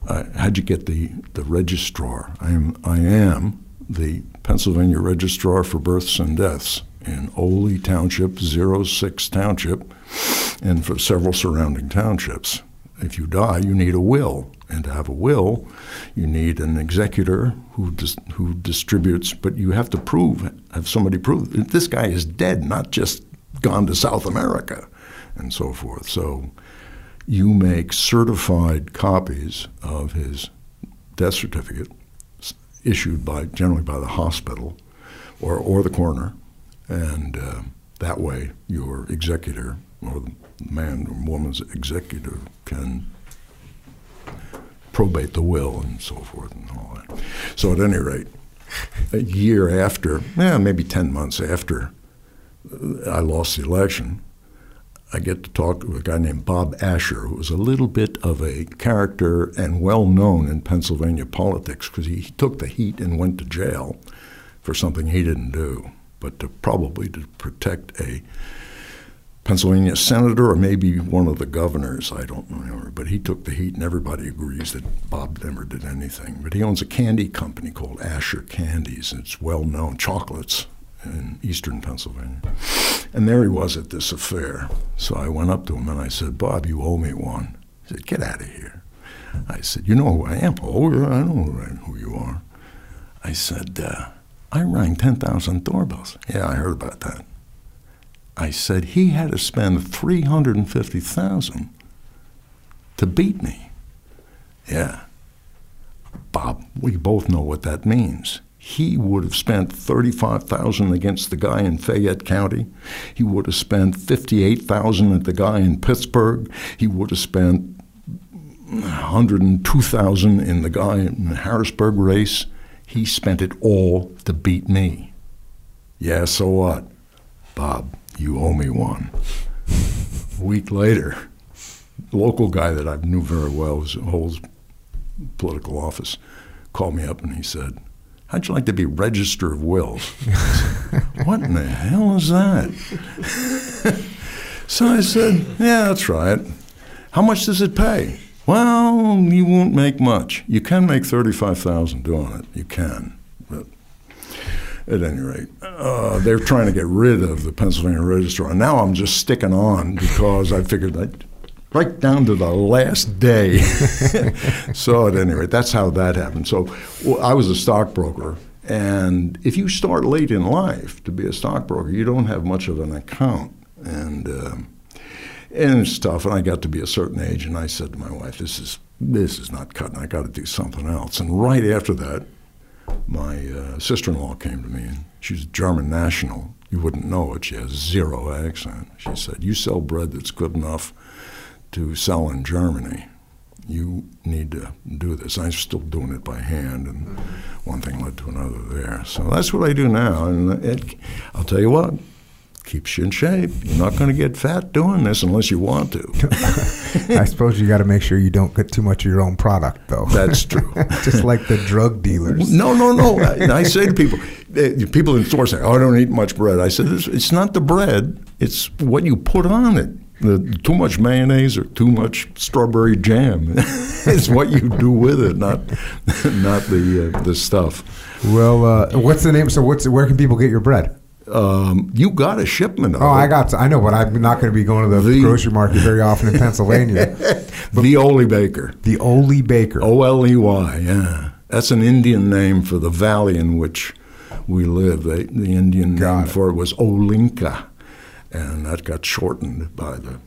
I get the the registrar. I am I am the Pennsylvania Registrar for Births and Deaths in Oley Township, 06 Township, and for several surrounding townships. If you die, you need a will. And to have a will, you need an executor who dis- who distributes, but you have to prove, have somebody prove that this guy is dead, not just gone to South America, and so forth. So you make certified copies of his death certificate issued by generally by the hospital or, or the coroner, and uh, that way your executor or the man or woman's executor can probate the will and so forth and all that. So at any rate, a year after, yeah, maybe 10 months after I lost the election, I get to talk to a guy named Bob Asher, who was a little bit of a character and well known in Pennsylvania politics because he, took the heat and went to jail for something he didn't do, but to probably to protect a Pennsylvania senator or maybe one of the governors. I don't remember, but he took the heat, and everybody agrees that Bob never did anything. But he owns a candy company called Asher Candies, and it's well known chocolates in eastern Pennsylvania. And there he was at this affair. So I went up to him and I said, Bob, you owe me one. He said, Get out of here. I said, You know who I am? Oh, I know who you are. I said, uh, I rang 10,000 doorbells. Yeah, I heard about that. I said, He had to spend 350000 to beat me. Yeah. Bob, we both know what that means he would have spent 35,000 against the guy in Fayette County. He would have spent 58,000 at the guy in Pittsburgh. He would have spent 102,000 in the guy in the Harrisburg race. He spent it all to beat me. Yeah, so what? Bob, you owe me one. A week later, local guy that I knew very well, who holds political office, called me up and he said, How'd you like to be Register of Wills? what in the hell is that? so I said, Yeah, that's right. How much does it pay? Well, you won't make much. You can make thirty-five thousand doing it. You can, but at any rate, uh, they're trying to get rid of the Pennsylvania Registrar. And now I'm just sticking on because I figured that right down to the last day. so at any rate, that's how that happened. So well, I was a stockbroker, and if you start late in life to be a stockbroker, you don't have much of an account, and uh, and tough. And I got to be a certain age, and I said to my wife, "This is this is not cutting. I got to do something else." And right after that, my uh, sister-in-law came to me, and she's a German national. You wouldn't know it. She has zero accent. She said, "You sell bread that's good enough." to sell in Germany, you need to do this. I'm still doing it by hand, and one thing led to another there. So that's what I do now. And it, I'll tell you what, keeps you in shape. You're not going to get fat doing this unless you want to. I suppose you got to make sure you don't get too much of your own product, though. That's true. Just like the drug dealers. No, no, no. I, I say to people, people in stores say, "Oh, I don't eat much bread." I said, "It's not the bread; it's what you put on it." the too much mayonnaise or too much strawberry jam is what you do with it, not not the uh, the stuff. Well, uh, what's the name? So, what's where can people get your bread? Um, you got a shipment of Oh, it. I got. I know, but I'm not going to be going to the, The- grocery market very often in Pennsylvania. the Oley Baker. the Oley Baker. O L E Y, yeah. That's an Indian name for the valley in which we live. They, the Indian Got name it. for it was Olinka, and that got shortened by the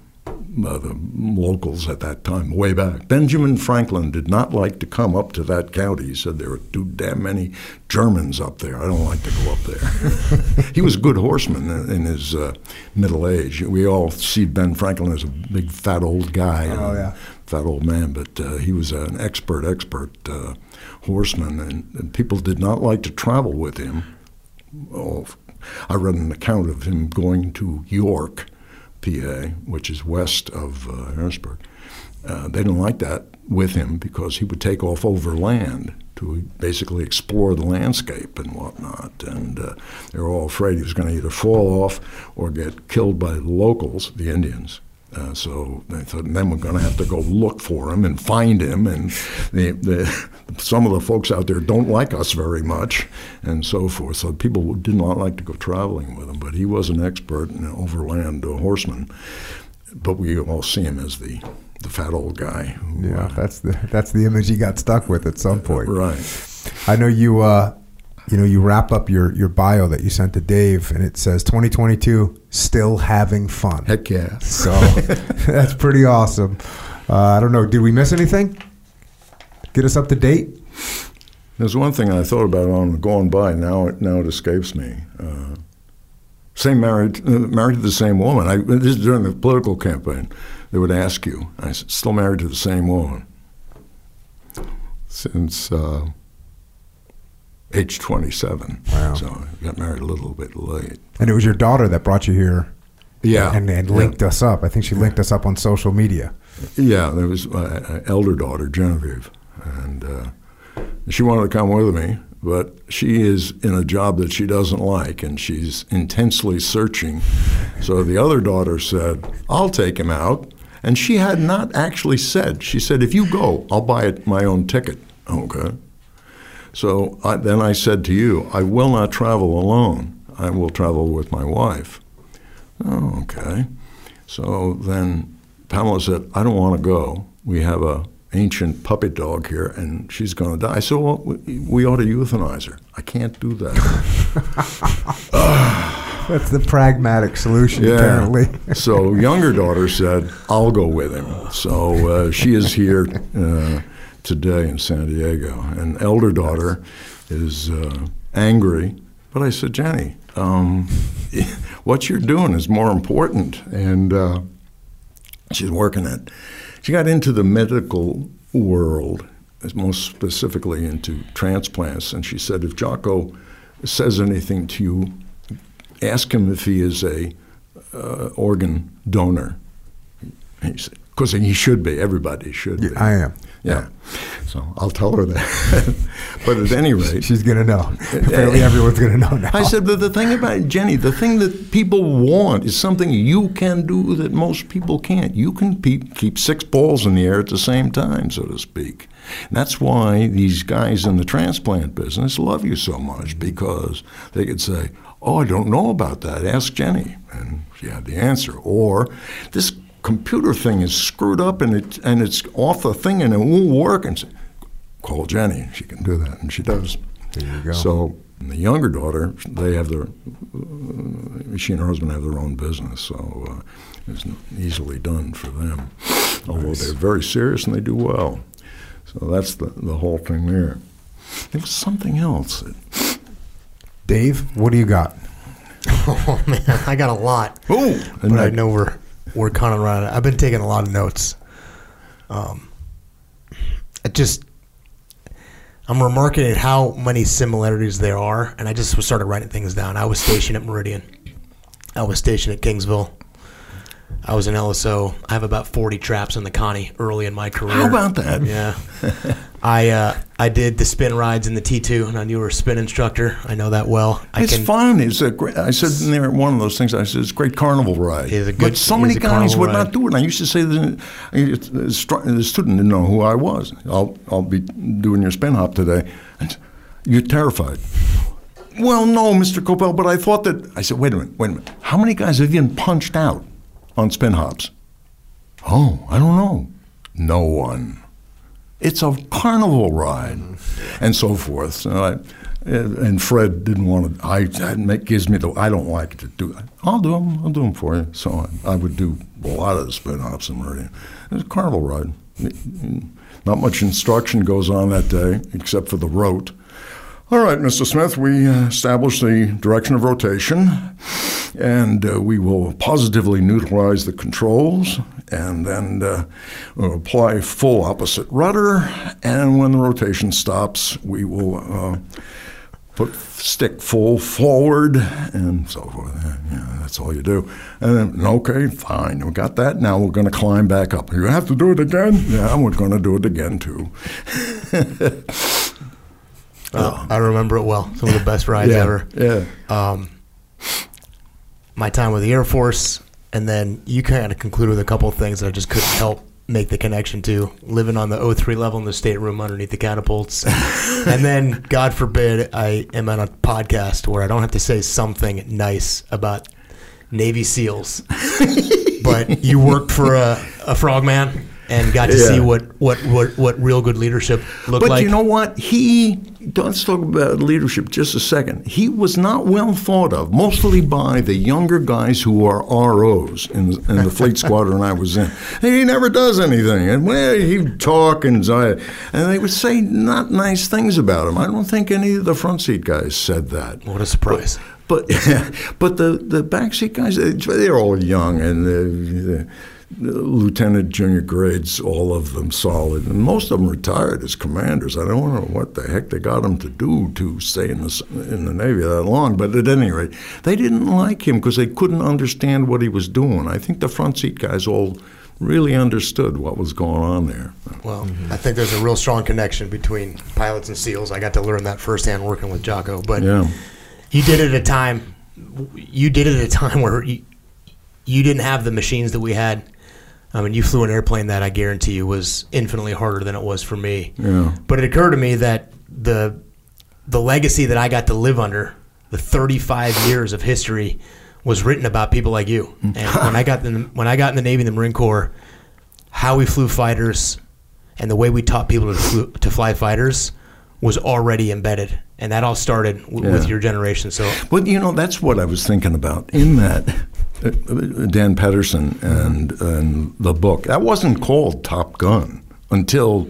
by the locals at that time, way back. Benjamin Franklin did not like to come up to that county. He said there are too damn many Germans up there. I don't like to go up there. he was a good horseman in, in his uh, middle age. We all see Ben Franklin as a big fat old guy. Oh, and yeah. fat old man, but uh, he was an expert, expert uh, horseman, and, and people did not like to travel with him. Oh, I read an account of him going to York, PA, which is west of uh, Harrisburg. Uh, they didn't like that with him because he would take off overland to basically explore the landscape and whatnot. And uh, they were all afraid he was going to either fall off or get killed by the locals, the Indians. Uh, so they thought, then we're going to have to go look for him and find him. And the, the, some of the folks out there don't like us very much, and so forth. So people did not like to go traveling with him. But he was an expert and an overland uh, horseman. But we all see him as the, the fat old guy. Who, Yeah, uh, that's the that's the image he got stuck with at some point. right. I know you. Uh, you know, you wrap up your your bio that you sent to Dave, and it says 2022 still having fun. Heck yeah. So that's pretty awesome. Uh, I don't know. Did we miss anything? Get us up to date. There's one thing I thought about on going by. Now it now it escapes me. Uh, same married uh, married to the same woman. I, this is during the political campaign. They would ask you. I said, still married to the same woman since uh, age 27. Wow. So I got married a little bit late. And it was your daughter that brought you here. Yeah. And, and Yeah. linked us up. I think she linked us up on social media. Yeah, there was my uh, elder daughter, Genevieve, and uh, she wanted to come with me, but she is in a job that she doesn't like, and she's intensely searching. So the other daughter said, I'll take him out. And she had not actually said, she said, if you go, I'll buy it, my own ticket. Okay. So I, then I said to you, I will not travel alone. I will travel with my wife. Oh, okay. So then Pamela said, I don't want to go. We have a ancient puppy dog here, and she's going to die. Said, well, we, we ought to euthanize her. I can't do that. That's the pragmatic solution, apparently. so younger daughter said, I'll go with him. So uh, she is here uh, today in San Diego. An elder daughter is uh, angry. But I said, Jenny, um, what you're doing is more important. And uh, she's working at, she got into the medical world, most specifically into transplants. And she said, if Jocko says anything to you, ask him if he is a uh, organ donor. Because he should be. Everybody should be. I am. Yeah. So I'll tell her that. but at any rate, She's going to know. Apparently, everyone's going to know now. I said, but the thing about Jenny, the thing that people want is something you can do that most people can't. You can pe- keep six balls in the air at the same time, so to speak. And that's why these guys in the transplant business love you so much because they could say, "Oh, I don't know about that. Ask Jenny," and she had the answer. Or this computer thing is screwed up and it and it's off the thing and it won't work. And say, call Jenny. She can do that, and she does. There you go. So the younger daughter, they have their, uh, she and her husband have their own business, so uh, it's easily done for them. Although they're very serious and they do well. So that's the, the whole thing there. There was something else. That, Dave, what do you got? Oh man, I got a lot. oh, but I know we're we're kind of running. I've been taking a lot of notes. Um, I just I'm remarking at how many similarities there are, and I just started writing things down. I was stationed at Meridian. I was stationed at Kingsville. I was in LSO. I have about 40 traps in the Connie early in my career. How about that? Yeah. I uh, I did the spin rides in the T2, and I knew you were a spin instructor. I know that well. I it's fun. It's a great. I said in there one of those things. I said it's a great carnival ride. It is a good, but so many guys would ride. not do it. I used to say that the the student didn't know who I was. I'll I'll be doing your spin hop today. And you're terrified. Well, no, Mr. Kopel, but I thought that. I said, wait a minute, wait a minute. How many guys have you been punched out on spin hops? Oh, I don't know. No one. It's a carnival ride, and so forth. So I, and Fred didn't want to. I that gives me the. I don't like to do. I'll do them. I'll do them for you. So I, I would do a lot of the spin hops in Meridian. It's a carnival ride. Not much instruction goes on that day, except for the rote. All right, Mr. Smith, we established the direction of rotation, and uh, we will positively neutralize the controls, and then uh, we'll apply full opposite rudder, and when the rotation stops, we will uh, put stick full forward, and so forth. Yeah, that's all you do. And then, okay, fine, we got that. Now we're going to climb back up. You have to do it again? Yeah, we're going to do it again, too. Uh, I remember it well. Some of the best rides ever. Yeah. Um, my time with the Air Force, and then you kind of concluded with a couple of things that I just couldn't help make the connection to. Living on the O3 level in the stateroom underneath the catapults. and then, God forbid, I am on a podcast where I don't have to say something nice about Navy SEALs. but you worked for a, a frogman and got to Yeah. see what, what, what, what real good leadership looked But like. But you know what? He, let's talk about leadership just a second. He was not well thought of, mostly by the younger guys who are ROs in, in the fleet squadron I was in. He never does anything. And well, he'd talk and, and they would say not nice things about him. I don't think any of the front seat guys said that. what a surprise. But but the the backseat guys, they're all young and the, the lieutenant, junior grades, all of them solid, and most of them retired as commanders. I don't know what the heck they got them to do to stay in the in the Navy that long. But at any rate, they didn't like him because they couldn't understand what he was doing. I think the front seat guys all really understood what was going on there. Well, I think there's a real strong connection between pilots and SEALs. I got to learn that firsthand working with Jocko. But Yeah. you did it at a time. You did it at a time where you, you didn't have the machines that we had. I mean, you flew an airplane that I guarantee you was infinitely harder than it was for me. Yeah. But it occurred to me that the the legacy that I got to live under, the 35 years of history, was written about people like you. Mm. And when I got in the, when I got in the Navy and the Marine Corps, how we flew fighters and the way we taught people to, flew, to fly fighters was already embedded, and that all started w- with your generation. So Well, you know, that's what I was thinking about in that Dan Pedersen and, and the book. That wasn't called Top Gun until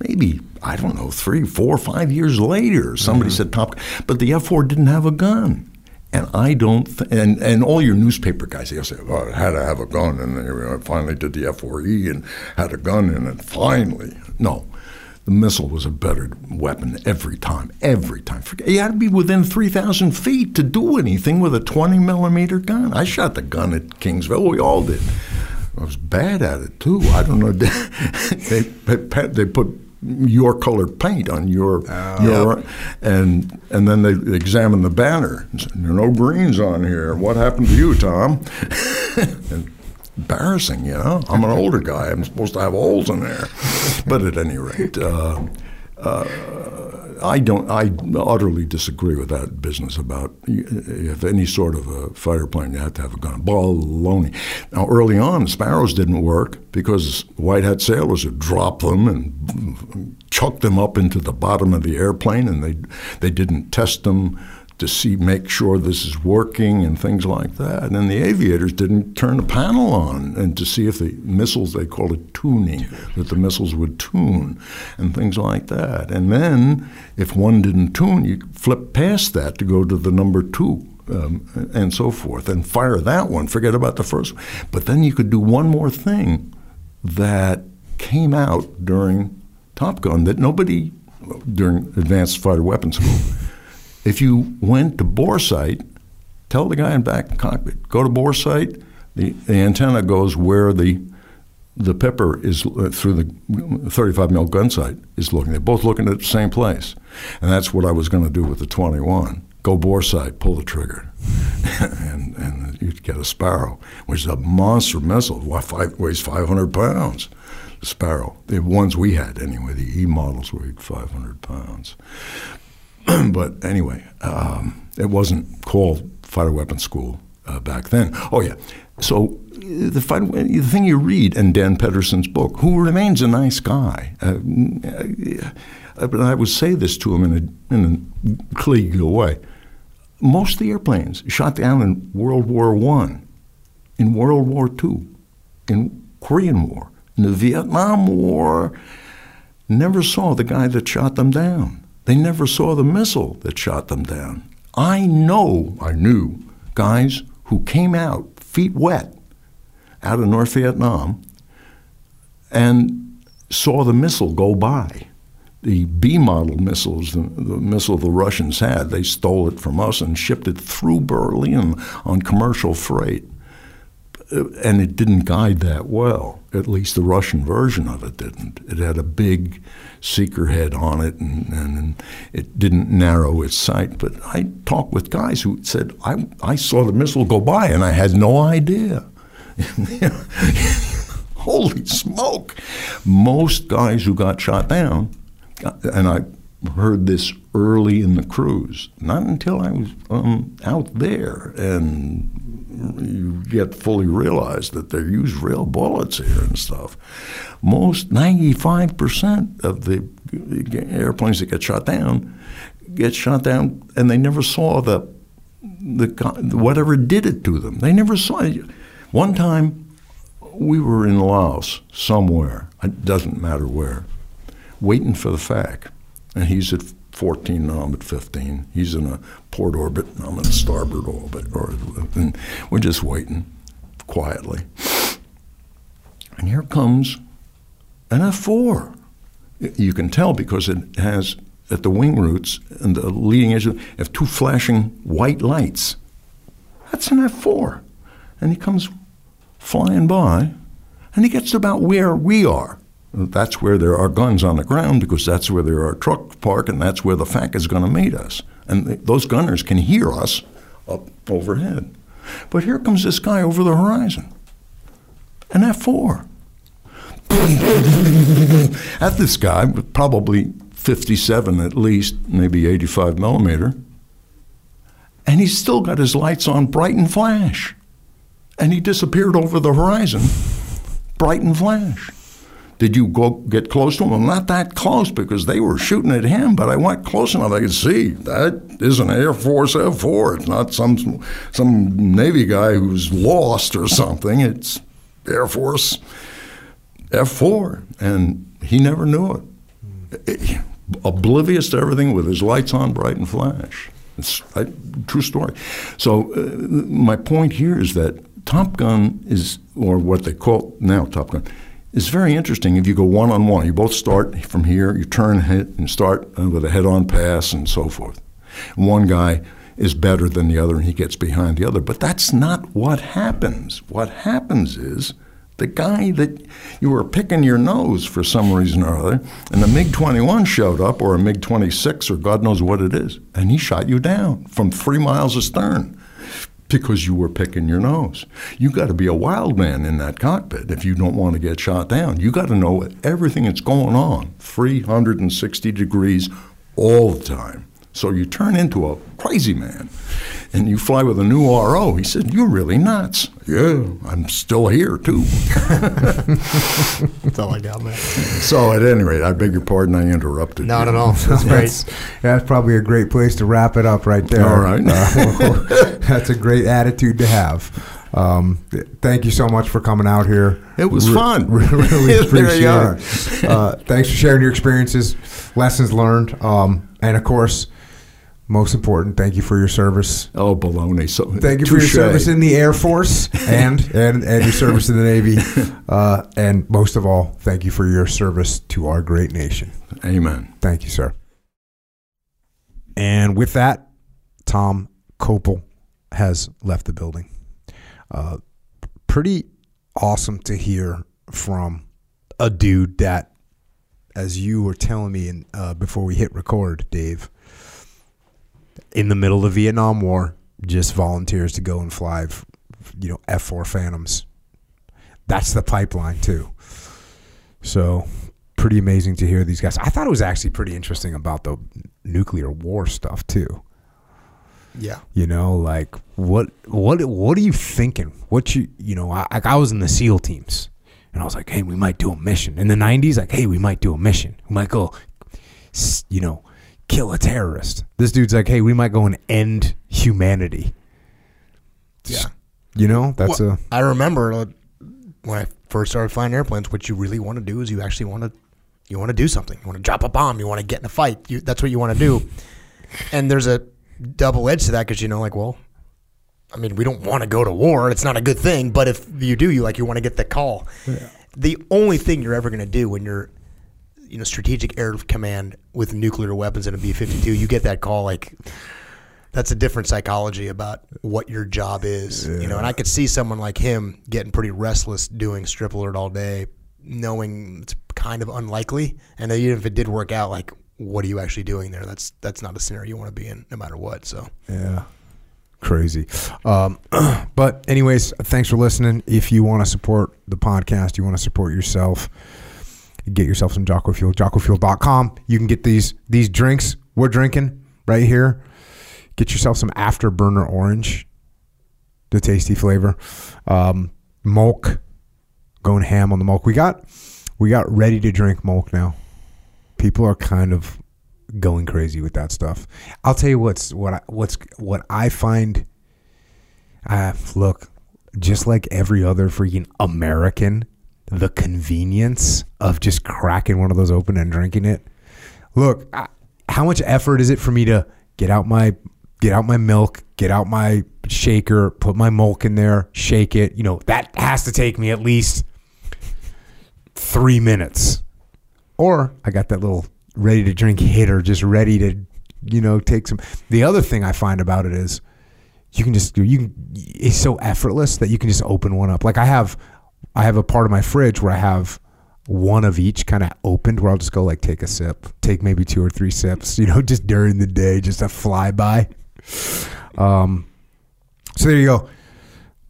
maybe, I don't know, three, four, five years later. Somebody said Top Gun. But the F 4 didn't have a gun. And I don't, th- and, and all your newspaper guys, they'll say, well, it had to have a gun. And they uh, finally did the F 4E and had a gun in it. Finally. No. The missile was a better weapon every time, every time. Forget, you had to be within 3,000 feet to do anything with a 20 millimeter gun. I shot the gun at Kingsville. We all did. I was bad at it too. I don't know. they they, put your colored paint on your ah, your and and then they examined the banner. And said, there are no greens on here. What happened to you, Tom? and embarrassing, you know. I'm an older guy. I'm supposed to have holes in there. But at any rate, uh, uh, I don't. I utterly disagree with that business about if any sort of a fighter plane you have to have a gun. Baloney. Now, early on, Sparrows didn't work because white hat sailors would drop them and chuck them up into the bottom of the airplane, and they they didn't test them to see, make sure this is working and things like that. And the aviators didn't turn the panel on and to see if the missiles, they call it tuning, that the missiles would tune and things like that. And then if one didn't tune, you flip past that to go to the number two. Um, and so forth, and fire that one. Forget about the first one. But then you could do one more thing that came out during Top Gun that nobody during Advanced Fighter Weapons School. If you went to bore sight, tell the guy in back the cockpit, go to bore sight. The, the antenna goes where the the Pipper is uh, through the 35 mil gun sight is looking. They're both looking at the same place, and that's what I was going to do with the 21. Go bore sight, pull the trigger, and and you'd get a Sparrow, which is a monster missile. Weighs 500 pounds. The Sparrow, the ones we had anyway, the E models weighed 500 pounds. but anyway, um, it wasn't called fighter Weapons school uh, back then. Oh yeah, so the, fight, the thing you read in Dan Pedersen's book, who remains a nice guy, uh, uh, but I would say this to him in a, in a collegial way. Most of the airplanes shot down in World War One, in World War Two, in Korean War, in the Vietnam War, never saw the guy that shot them down. They never saw the missile that shot them down. I know, I knew guys who came out feet wet out of North Vietnam and saw the missile go by. The B model missiles, the, the, missile the Russians had, they stole it from us and shipped it through Berlin on commercial freight. And it didn't guide that well. At least the Russian version of it didn't. It had a big seeker head on it, and, and, it didn't narrow its sight. But I talked with guys who said, I, I saw the missile go by, and I had no idea. Holy smoke! Most guys who got shot down, and I heard this early in the cruise, not until I was um, out there, and you get fully realized that they use real bullets here and stuff. Most, 95% of the airplanes that get shot down get shot down, and they never saw the, the whatever did it to them. They never saw it. One time, we were in Laos somewhere, it doesn't matter where, waiting for the FAC. And he's at 14, and I'm at 15. He's in a port orbit, and I'm in a starboard orbit. Or, and we're just waiting quietly. And here comes an F4. You can tell because it has at the wing roots and the leading edge have two flashing white lights. That's an F4. And he comes flying by, and he gets about where we are. That's where there are guns on the ground because that's where there are trucks parked, and that's where the FAC is going to meet us. And th- those gunners can hear us up overhead. But here comes this guy over the horizon, an F4. at this guy, probably 57 at least, maybe 85 millimeter, and he's still got his lights on bright and flash and he disappeared over the horizon, bright and flash. Did you go get close to him? Well, not that close because they were shooting at him, but I went close enough I could see that is an Air Force F4. It's not some some Navy guy who's lost or something. It's Air Force F4, and he never knew it. Oblivious to everything with his lights on, bright and flash. It's a true story. So uh, my point here is that Top Gun is, or what they call now Top Gun, is very interesting if you go one on one. You both start from here, you turn and start uh, with a head on pass and so forth. One guy is better than the other and he gets behind the other. But that's not what happens. What happens is the guy that you were picking your nose for some reason or other, and the MiG 21 showed up, or a MiG 26, or God knows what it is, and he shot you down from three miles astern because you were picking your nose. You got to be a wild man in that cockpit if you don't want to get shot down. You got to know everything that's going on 360 degrees all the time. So you turn into a crazy man and you fly with a new RO. He said, You're really nuts. Yeah, I'm still here too. That's all I got, man. So at any rate, I beg your pardon, I interrupted. Not you. at all. That's great. That's, that's, probably a great place to wrap it up right there. All right. Uh, that's a great attitude to have. Um, thank you so much for coming out here. It was Re- fun. really appreciate it. Uh, thanks for sharing your experiences, lessons learned, um, and of course, most important, thank you for your service. Oh, baloney! So thank you for your service in the Air Force and and and your service in the Navy, uh, and most of all, thank you for your service to our great nation. Amen. Thank you, sir. And with that, Tom Kopel has left the building. Uh, pretty awesome to hear from a dude that, as you were telling me in, uh, before we hit record, Dave, in the middle of the Vietnam War, just volunteers to go and fly, you know, F four Phantoms. That's the pipeline too. So pretty amazing to hear these guys. I thought it was actually pretty interesting about the nuclear war stuff too. Yeah. You know, like what what what are you thinking? What you you know? I, I was in the SEAL teams, and I was like, hey, we might do a mission in the '90s. Like, hey, we might do a mission. We might go, you know, kill a terrorist. This dude's like, hey, we might go and end humanity. Yeah. You know, that's Well, a I remember uh, when I first started flying airplanes. What you really want to do is you actually want to you want to do something. You want to drop a bomb. You want to get in a fight. You, that's what you want to do. and there's a double edge to that because you know, like, well, I mean, we don't want to go to war. It's not a good thing. But if you do, you like you want to get the call. Yeah. The only thing you're ever going to do when you're you know strategic air command with nuclear weapons and a B-52, you get that call like that's a different psychology about what your job is. You know, and I could see someone like him getting pretty restless doing strip alert all day, knowing it's kind of unlikely. And even if it did work out, like what are you actually doing there? That's that's not a scenario you want to be in, no matter what. So Yeah. Crazy. Um, but, anyways, thanks for listening. If you want to support the podcast, you want to support yourself, get yourself some Jocko Fuel, jockofuel.com. You can get these these drinks we're drinking right here. Get yourself some Afterburner Orange, the tasty flavor. Um, going ham on the Molk. We got we got ready to drink Molk now. People are kind of going crazy with that stuff. I'll tell you what's what I, what's what I find. Uh, look, just like every other freaking American, the convenience of just cracking one of those open and drinking it. Look, I, how much effort is it for me to get out my get out my milk, get out my shaker, put my milk in there, shake it. You know that has to take me at least three minutes. Or I got that little ready to drink hitter, just ready to, you know, take some. The other thing I find about it is you can just you can it's so effortless that you can just open one up. Like I have I have a part of my fridge where I have one of each kind of opened where I'll just go like take a sip, take maybe two or three sips, you know, just during the day, just a flyby. Um, so there you go,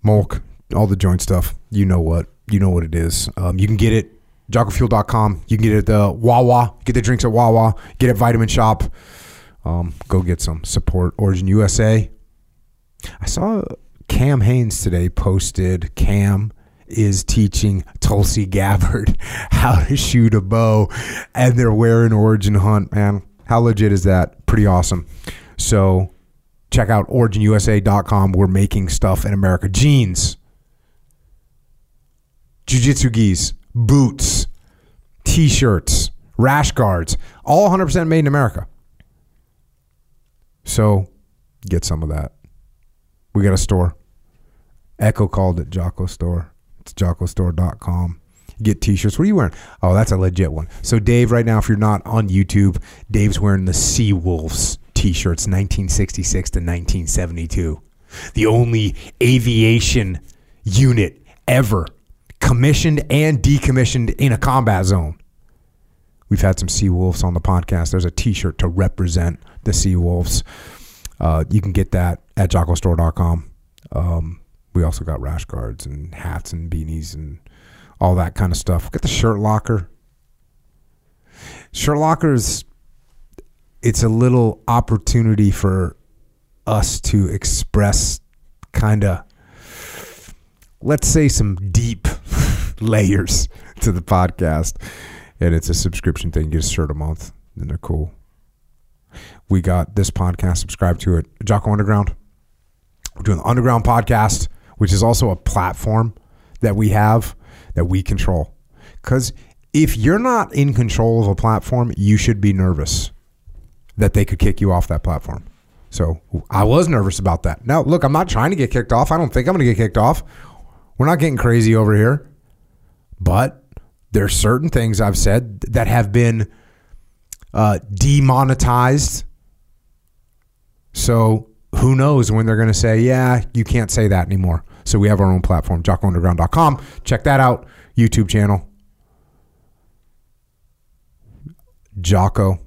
Molk, all the joint stuff. You know what, you know what it is. Um, you can get it jockofuel.com. You can get it at the Wawa. Get the drinks at Wawa. Get it Vitamin Shop. Um, go get some. Support Origin USA. I saw Cam Hanes today posted Cam is teaching Tulsi Gabbard how to shoot a bow and they're wearing Origin Hunt, man. How legit is that? Pretty awesome. So check out originusa.com. We're making stuff in America. Jeans, jiu-jitsu gis, boots, t-shirts, rash guards, all 100% made in America. So get some of that. We got a store. Echo called it Jocko Store. It's jockostore.com. Get t-shirts. What are you wearing? Oh, that's a legit one. So Dave, right now, if you're not on YouTube, Dave's wearing the Sea Wolves t-shirts, 1966 to 1972. The only aviation unit ever commissioned and decommissioned in a combat zone. We've had some Sea Wolves on the podcast. There's a t-shirt to represent the Sea Wolves. Uh, you can get that at jockostore.com. Um, we also got rash guards and hats and beanies and all that kind of stuff. We got the shirt locker. Shirt lockers, it's a little opportunity for us to express kind of, let's say, some deep layers to the podcast. And it's a subscription thing. You get a shirt a month, and they're cool. We got this podcast. Subscribe to it. Jocko Underground. We're doing the Underground podcast, which is also a platform that we have that we control. Because if you're not in control of a platform, you should be nervous that they could kick you off that platform. So I was nervous about that. Now, look, I'm not trying to get kicked off. I don't think I'm going to get kicked off. We're not getting crazy over here. But there's certain things I've said that have been uh, demonetized. So who knows when they're going to say, yeah, you can't say that anymore. So we have our own platform, jockounderground.com. Check that out. YouTube channel. Jocko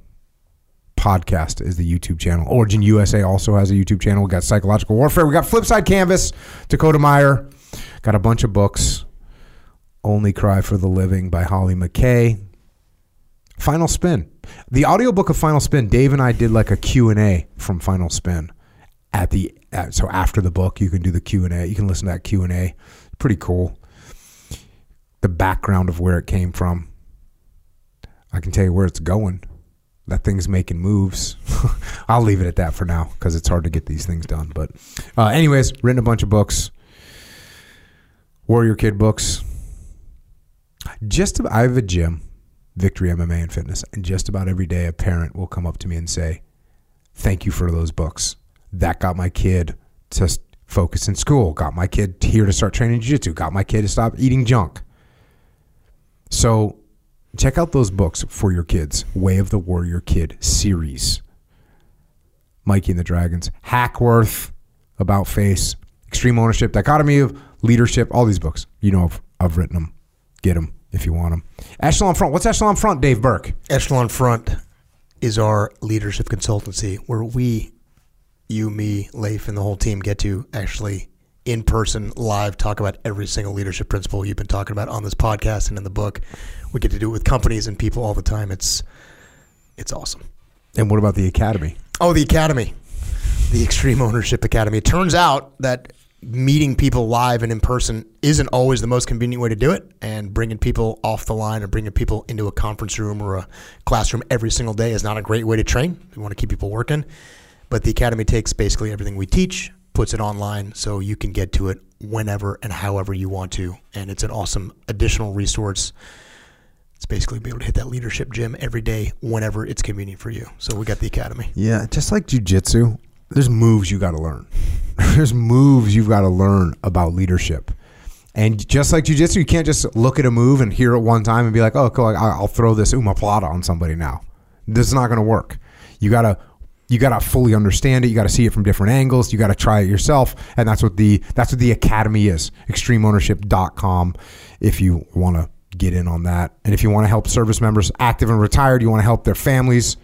podcast is the YouTube channel. Origin USA also has a YouTube channel. We got Psychological Warfare. We got Flipside Canvas, Dakota Meyer. Got a bunch of books. Only Cry for the Living by Hollie McKay. Final Spin. The audiobook of Final Spin, Dave and I did like a Q&A from Final Spin at the at, so after the book you can do the Q&A. You can listen to that Q&A. Pretty cool. The background of where it came from. I can tell you where it's going. That thing's making moves. I'll leave it at that for now because it's hard to get these things done. But, uh, anyways, written a bunch of books. Warrior Kid books. Just about, I have a gym, Victory MMA and Fitness, and just about every day a parent will come up to me and say, "Thank you for those books. That got my kid to focus in school. Got my kid here to start training jiu-jitsu. Got my kid to stop eating junk." So check out those books for your kids. Way of the Warrior Kid series. Mikey and the Dragons, Hackworth, About Face, Extreme Ownership, Dichotomy of Leadership, all these books. You know, I've, I've written them. Get them if you want them. Echelon Front. What's Echelon Front, Dave Burke? Echelon Front is our leadership consultancy where we, you, me, Leif, and the whole team get to actually in person, live, talk about every single leadership principle you've been talking about on this podcast and in the book. We get to do it with companies and people all the time. It's it's awesome. And what about the Academy? Oh, the Academy, the Extreme Ownership Academy. It turns out that meeting people live and in person isn't always the most convenient way to do it, and bringing people off the line or bringing people into a conference room or a classroom every single day is not a great way to train. We want to keep people working, but the Academy takes basically everything we teach, puts it online, so you can get to it whenever and however you want to, and it's an awesome additional resource. It's basically be able to hit that leadership gym every day whenever it's convenient for you. So we got the Academy. Yeah, just like jujitsu, there's moves you got to learn. there's moves you've got to learn about leadership. And just like jujitsu, you can't just look at a move and hear it one time and be like, "Oh, cool, I'll throw this omoplata on somebody now." This is not going to work. You gotta you gotta fully understand it. You got to see it from different angles. You got to try it yourself, and that's what the that's what the academy is. ExtremeOwnership.com. If you want to get in on that, and if you want to help service members, active and retired, you want to help their families.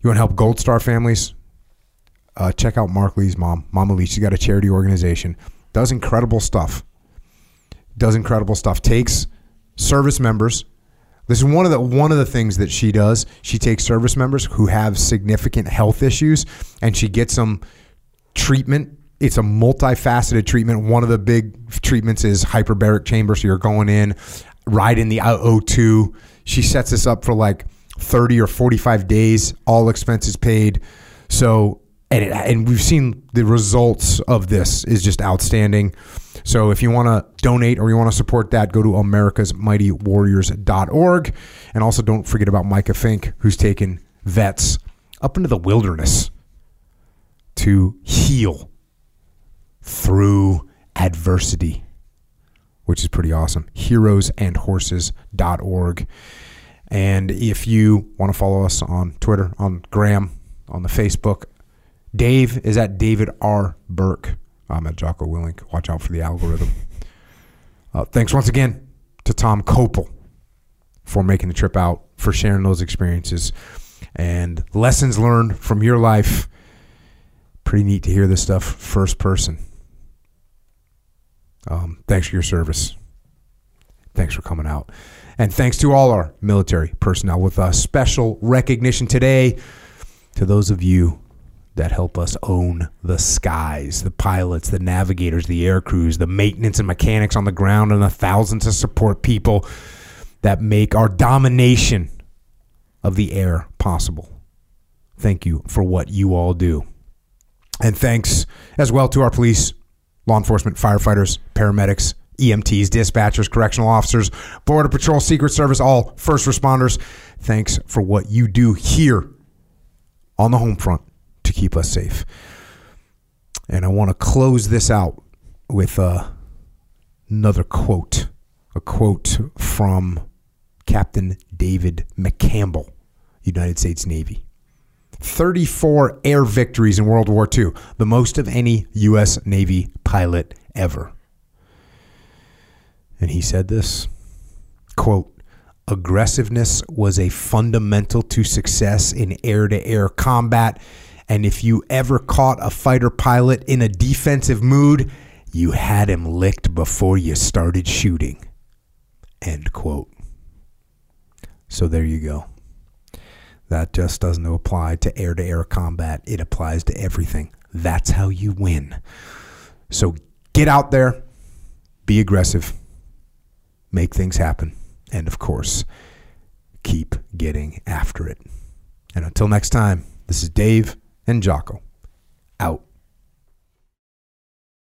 You want to help Gold Star families? Uh, check out Mark Lee's mom, Mama Lee. She's got a charity organization. Does incredible stuff. Does incredible stuff. Takes service members. This is one of the one of the things that she does. She takes service members who have significant health issues, and she gets them treatment. It's a multifaceted treatment. One of the big treatments is hyperbaric chamber. So you're going in in the O2. She sets this up for like 30 or 45 days, all expenses paid. So and it, and we've seen the results of this is just outstanding. So if you want to donate or you want to support that, go to americasmightywarriors.org. And also don't forget about Micah Fink, who's taken vets up into the wilderness to heal through adversity, which is pretty awesome. Heroesandhorses.org. And if you want to follow us on Twitter, on Graham, on the Facebook, Dave is at David R. Burke. I'm at Jocko Willink. Watch out for the algorithm. Uh, thanks once again to Tom Kopel for making the trip out, for sharing those experiences and lessons learned from your life. Pretty neat to hear this stuff first person. Um, thanks for your service. Thanks for coming out. And thanks to all our military personnel with a Special recognition today to those of you that help us own the skies the pilots, the navigators, the air crews, the maintenance and mechanics on the ground, and the thousands of support people that make our domination of the air possible. Thank you for what you all do. And thanks as well to our police, law enforcement, firefighters, paramedics, EMTs, dispatchers, correctional officers, Border Patrol, Secret Service, all first responders. Thanks for what you do here on the home front to keep us safe. And I want to close this out with uh, another quote, a quote from Captain David McCampbell, United States Navy. 34 air victories in World War II, the most of any U.S. Navy pilot ever. And he said this quote, aggressiveness was a fundamental to success in air to air combat. And if you ever caught a fighter pilot in a defensive mood, you had him licked before you started shooting. End quote. So there you go. That just doesn't apply to air to air combat, it applies to everything. That's how you win. So get out there, be aggressive, make things happen, and of course, keep getting after it. And until next time, this is Dave and Jocko out.